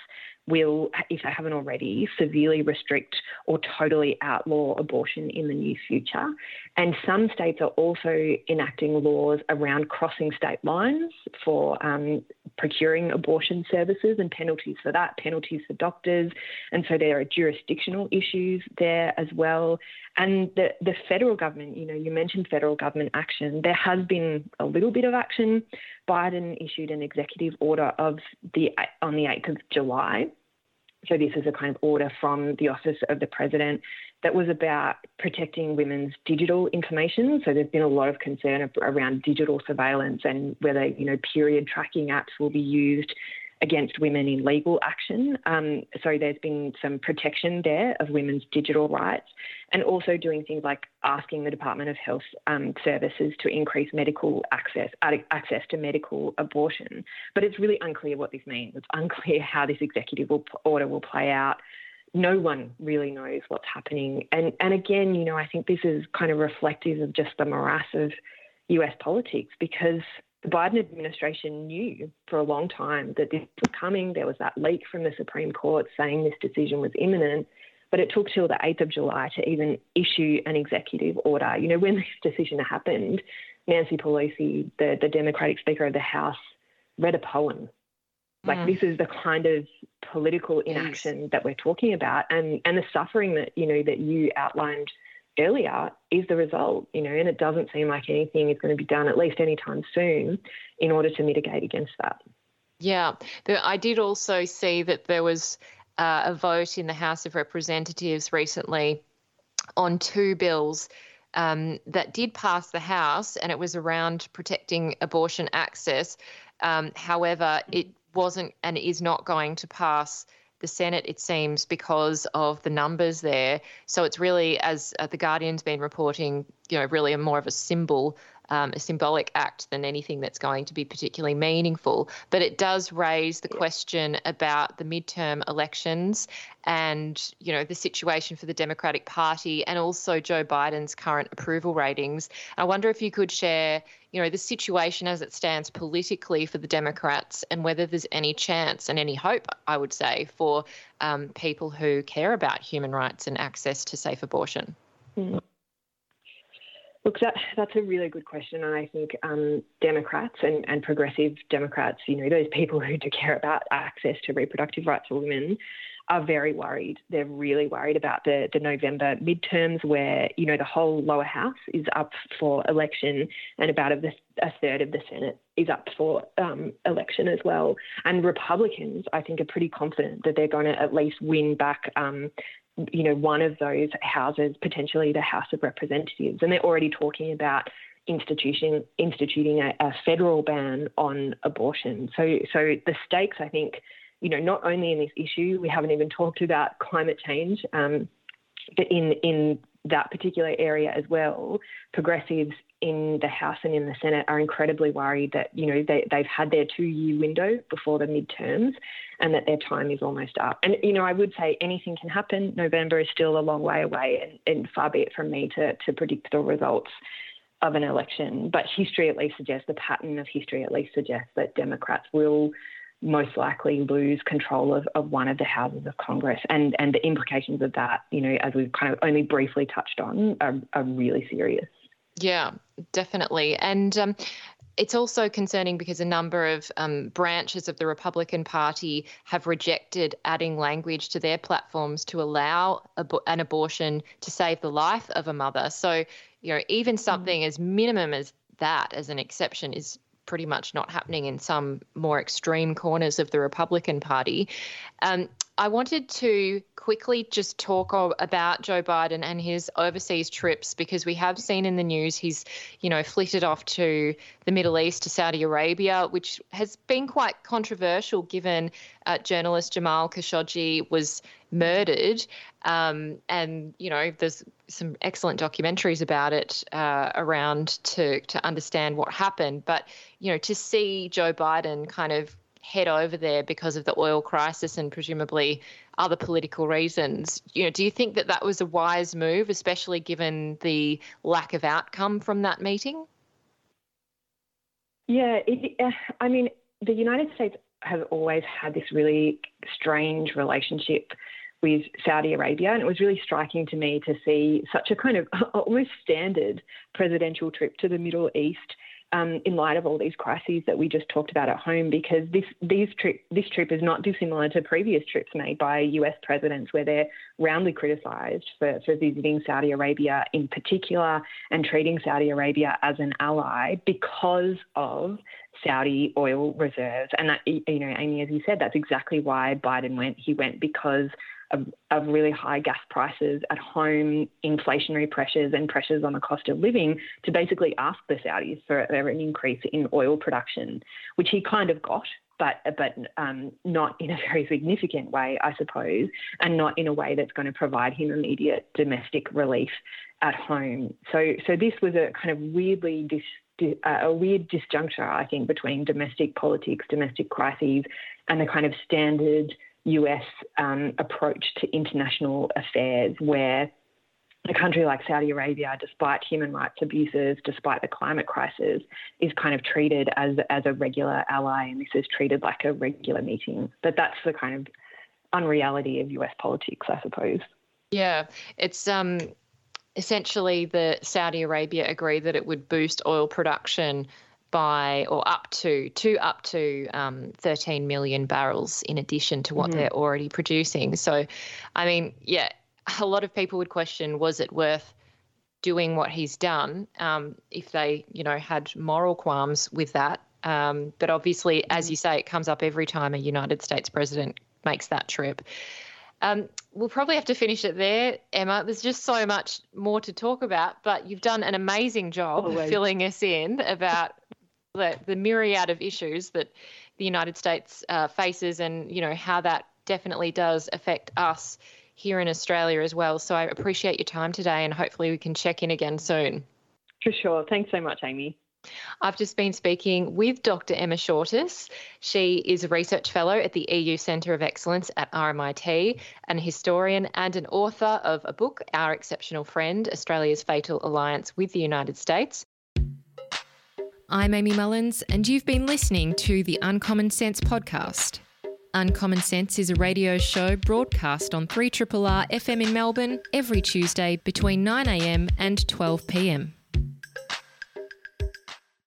S6: will, if they haven't already, severely restrict or totally outlaw abortion in the near future. And some states are also enacting laws around crossing state lines for um, procuring abortion services and penalties for that, penalties for doctors. And so there are jurisdictional issues there as well. And the, the federal government, you know, you mentioned federal government action. There has been a little bit of action. Biden issued an executive order of the on the 8th of July. So this is a kind of order from the office of the president that was about protecting women's digital information. So there's been a lot of concern around digital surveillance and whether you know period tracking apps will be used against women in legal action. Um, so there's been some protection there of women's digital rights, and also doing things like asking the Department of Health um, Services to increase medical access access to medical abortion. But it's really unclear what this means. It's unclear how this executive order will play out. No one really knows what's happening. And and again, you know, I think this is kind of reflective of just the morass of US politics because the Biden administration knew for a long time that this was coming. There was that leak from the Supreme Court saying this decision was imminent, but it took till the 8th of July to even issue an executive order. You know, when this decision happened, Nancy Pelosi, the, the Democratic Speaker of the House, read a poem. Like mm. this is the kind of political inaction yes. that we're talking about, and and the suffering that you know that you outlined earlier is the result, you know, and it doesn't seem like anything is going to be done, at least anytime soon, in order to mitigate against that.
S1: Yeah, I did also see that there was uh, a vote in the House of Representatives recently on two bills um, that did pass the House, and it was around protecting abortion access. Um, however, it wasn't and is not going to pass the Senate, it seems, because of the numbers there. So it's really, as uh, the Guardian's been reporting, you know, really a more of a symbol um, a symbolic act than anything that's going to be particularly meaningful. But it does raise the question about the midterm elections and you know the situation for the Democratic Party and also Joe Biden's current approval ratings. I wonder if you could share you know the situation as it stands politically for the Democrats and whether there's any chance and any hope, I would say, for um, people who care about human rights and access to safe abortion.
S6: Mm. Look, that, that's a really good question. And I think um, Democrats and, and progressive Democrats, you know, those people who do care about access to reproductive rights for women, are very worried. They're really worried about the, the November midterms where, you know, the whole lower house is up for election and about a, a third of the Senate is up for um, election as well. And Republicans, I think, are pretty confident that they're going to at least win back um, you know, one of those houses, potentially the House of Representatives, and they're already talking about institution instituting a, a, federal ban on abortion. So, so the stakes, I think, you know, not only in this issue, we haven't even talked about climate change, um, but in in that particular area as well, progressives in the House and in the Senate are incredibly worried that you know they, they've had their two-year window before the midterms, and that their time is almost up. And you know, I would say anything can happen. November is still a long way away, and, and far be it from me to to predict the results of an election. But history at least suggests the pattern of history at least suggests that Democrats will most likely lose control of, of one of the houses of Congress. And, and the implications of that, you know, as we've kind of only briefly touched on, are, are really serious.
S1: Yeah, definitely. And um, it's also concerning because a number of um, branches of the Republican Party have rejected adding language to their platforms to allow ab- an abortion to save the life of a mother. So, you know, even mm. something mm. as minimum as that as an exception is pretty much not happening in some more extreme corners of the Republican Party. Um, I wanted to quickly just talk about Joe Biden and his overseas trips because we have seen in the news he's, you know, flitted off to the Middle East to Saudi Arabia, which has been quite controversial given uh, journalist Jamal Khashoggi was murdered. Um, and, you know, there's some excellent documentaries about it uh, around to, to understand what happened. But, you know, to see Joe Biden kind of head over there because of the oil crisis and presumably other political reasons. You know, do you think that that was a wise move, especially given the lack of outcome from that meeting?
S6: Yeah, it, uh, I mean, the United States has always had this really strange relationship with Saudi Arabia, and it was really striking to me to see such a kind of almost standard presidential trip to the Middle East um, in light of all these crises that we just talked about at home, because this these trip this trip is not dissimilar to previous trips made by US presidents, where they're roundly criticised for, for visiting Saudi Arabia in particular and treating Saudi Arabia as an ally because of Saudi oil reserves. And that, you know, Amy, as you said, that's exactly why Biden went. He went because of, of, really high gas prices at home, inflationary pressures, and pressures on the cost of living to basically ask the Saudis for, an increase in oil production, which he kind of got. But but um, not in a very significant way, I suppose, and not in a way that's going to provide him immediate domestic relief at home. So so this was a kind of weirdly dis, a weird disjuncture, I think, between domestic politics, domestic crises, and the kind of standard US um, approach to international affairs, where a country like Saudi Arabia, despite human rights abuses, despite the climate crisis, is kind of treated as as a regular ally, and this is treated like a regular meeting. But that's the kind of unreality of US politics, I suppose.
S1: Yeah, it's um, essentially the Saudi Arabia agreed that it would boost oil production by or up to to up to um, 13 million barrels in addition to what mm-hmm. they're already producing. So, I mean, yeah, a lot of people would question was it worth doing what he's done um, if they, you know, had moral qualms with that. Um, but obviously, mm-hmm. as you say, it comes up every time a United States president makes that trip. Um, we'll probably have to finish it there, Emma. There's just so much more to talk about, but you've done an amazing job Always. filling us in about the, the myriad of issues that the United States uh, faces and, you know, how that definitely does affect us here in Australia as well. So I appreciate your time today and hopefully we can check in again soon.
S6: For sure. Thanks so much, Amy.
S1: I've just been speaking with Dr. Emma Shortis. She is a research fellow at the EU Centre of Excellence at RMIT, an historian and an author of a book, Our Exceptional Friend Australia's Fatal Alliance with the United States. I'm Amy Mullins, and you've been listening to the Uncommon Sense podcast. Uncommon Sense is a radio show broadcast on 3RRR FM in Melbourne every Tuesday between 9am and 12pm.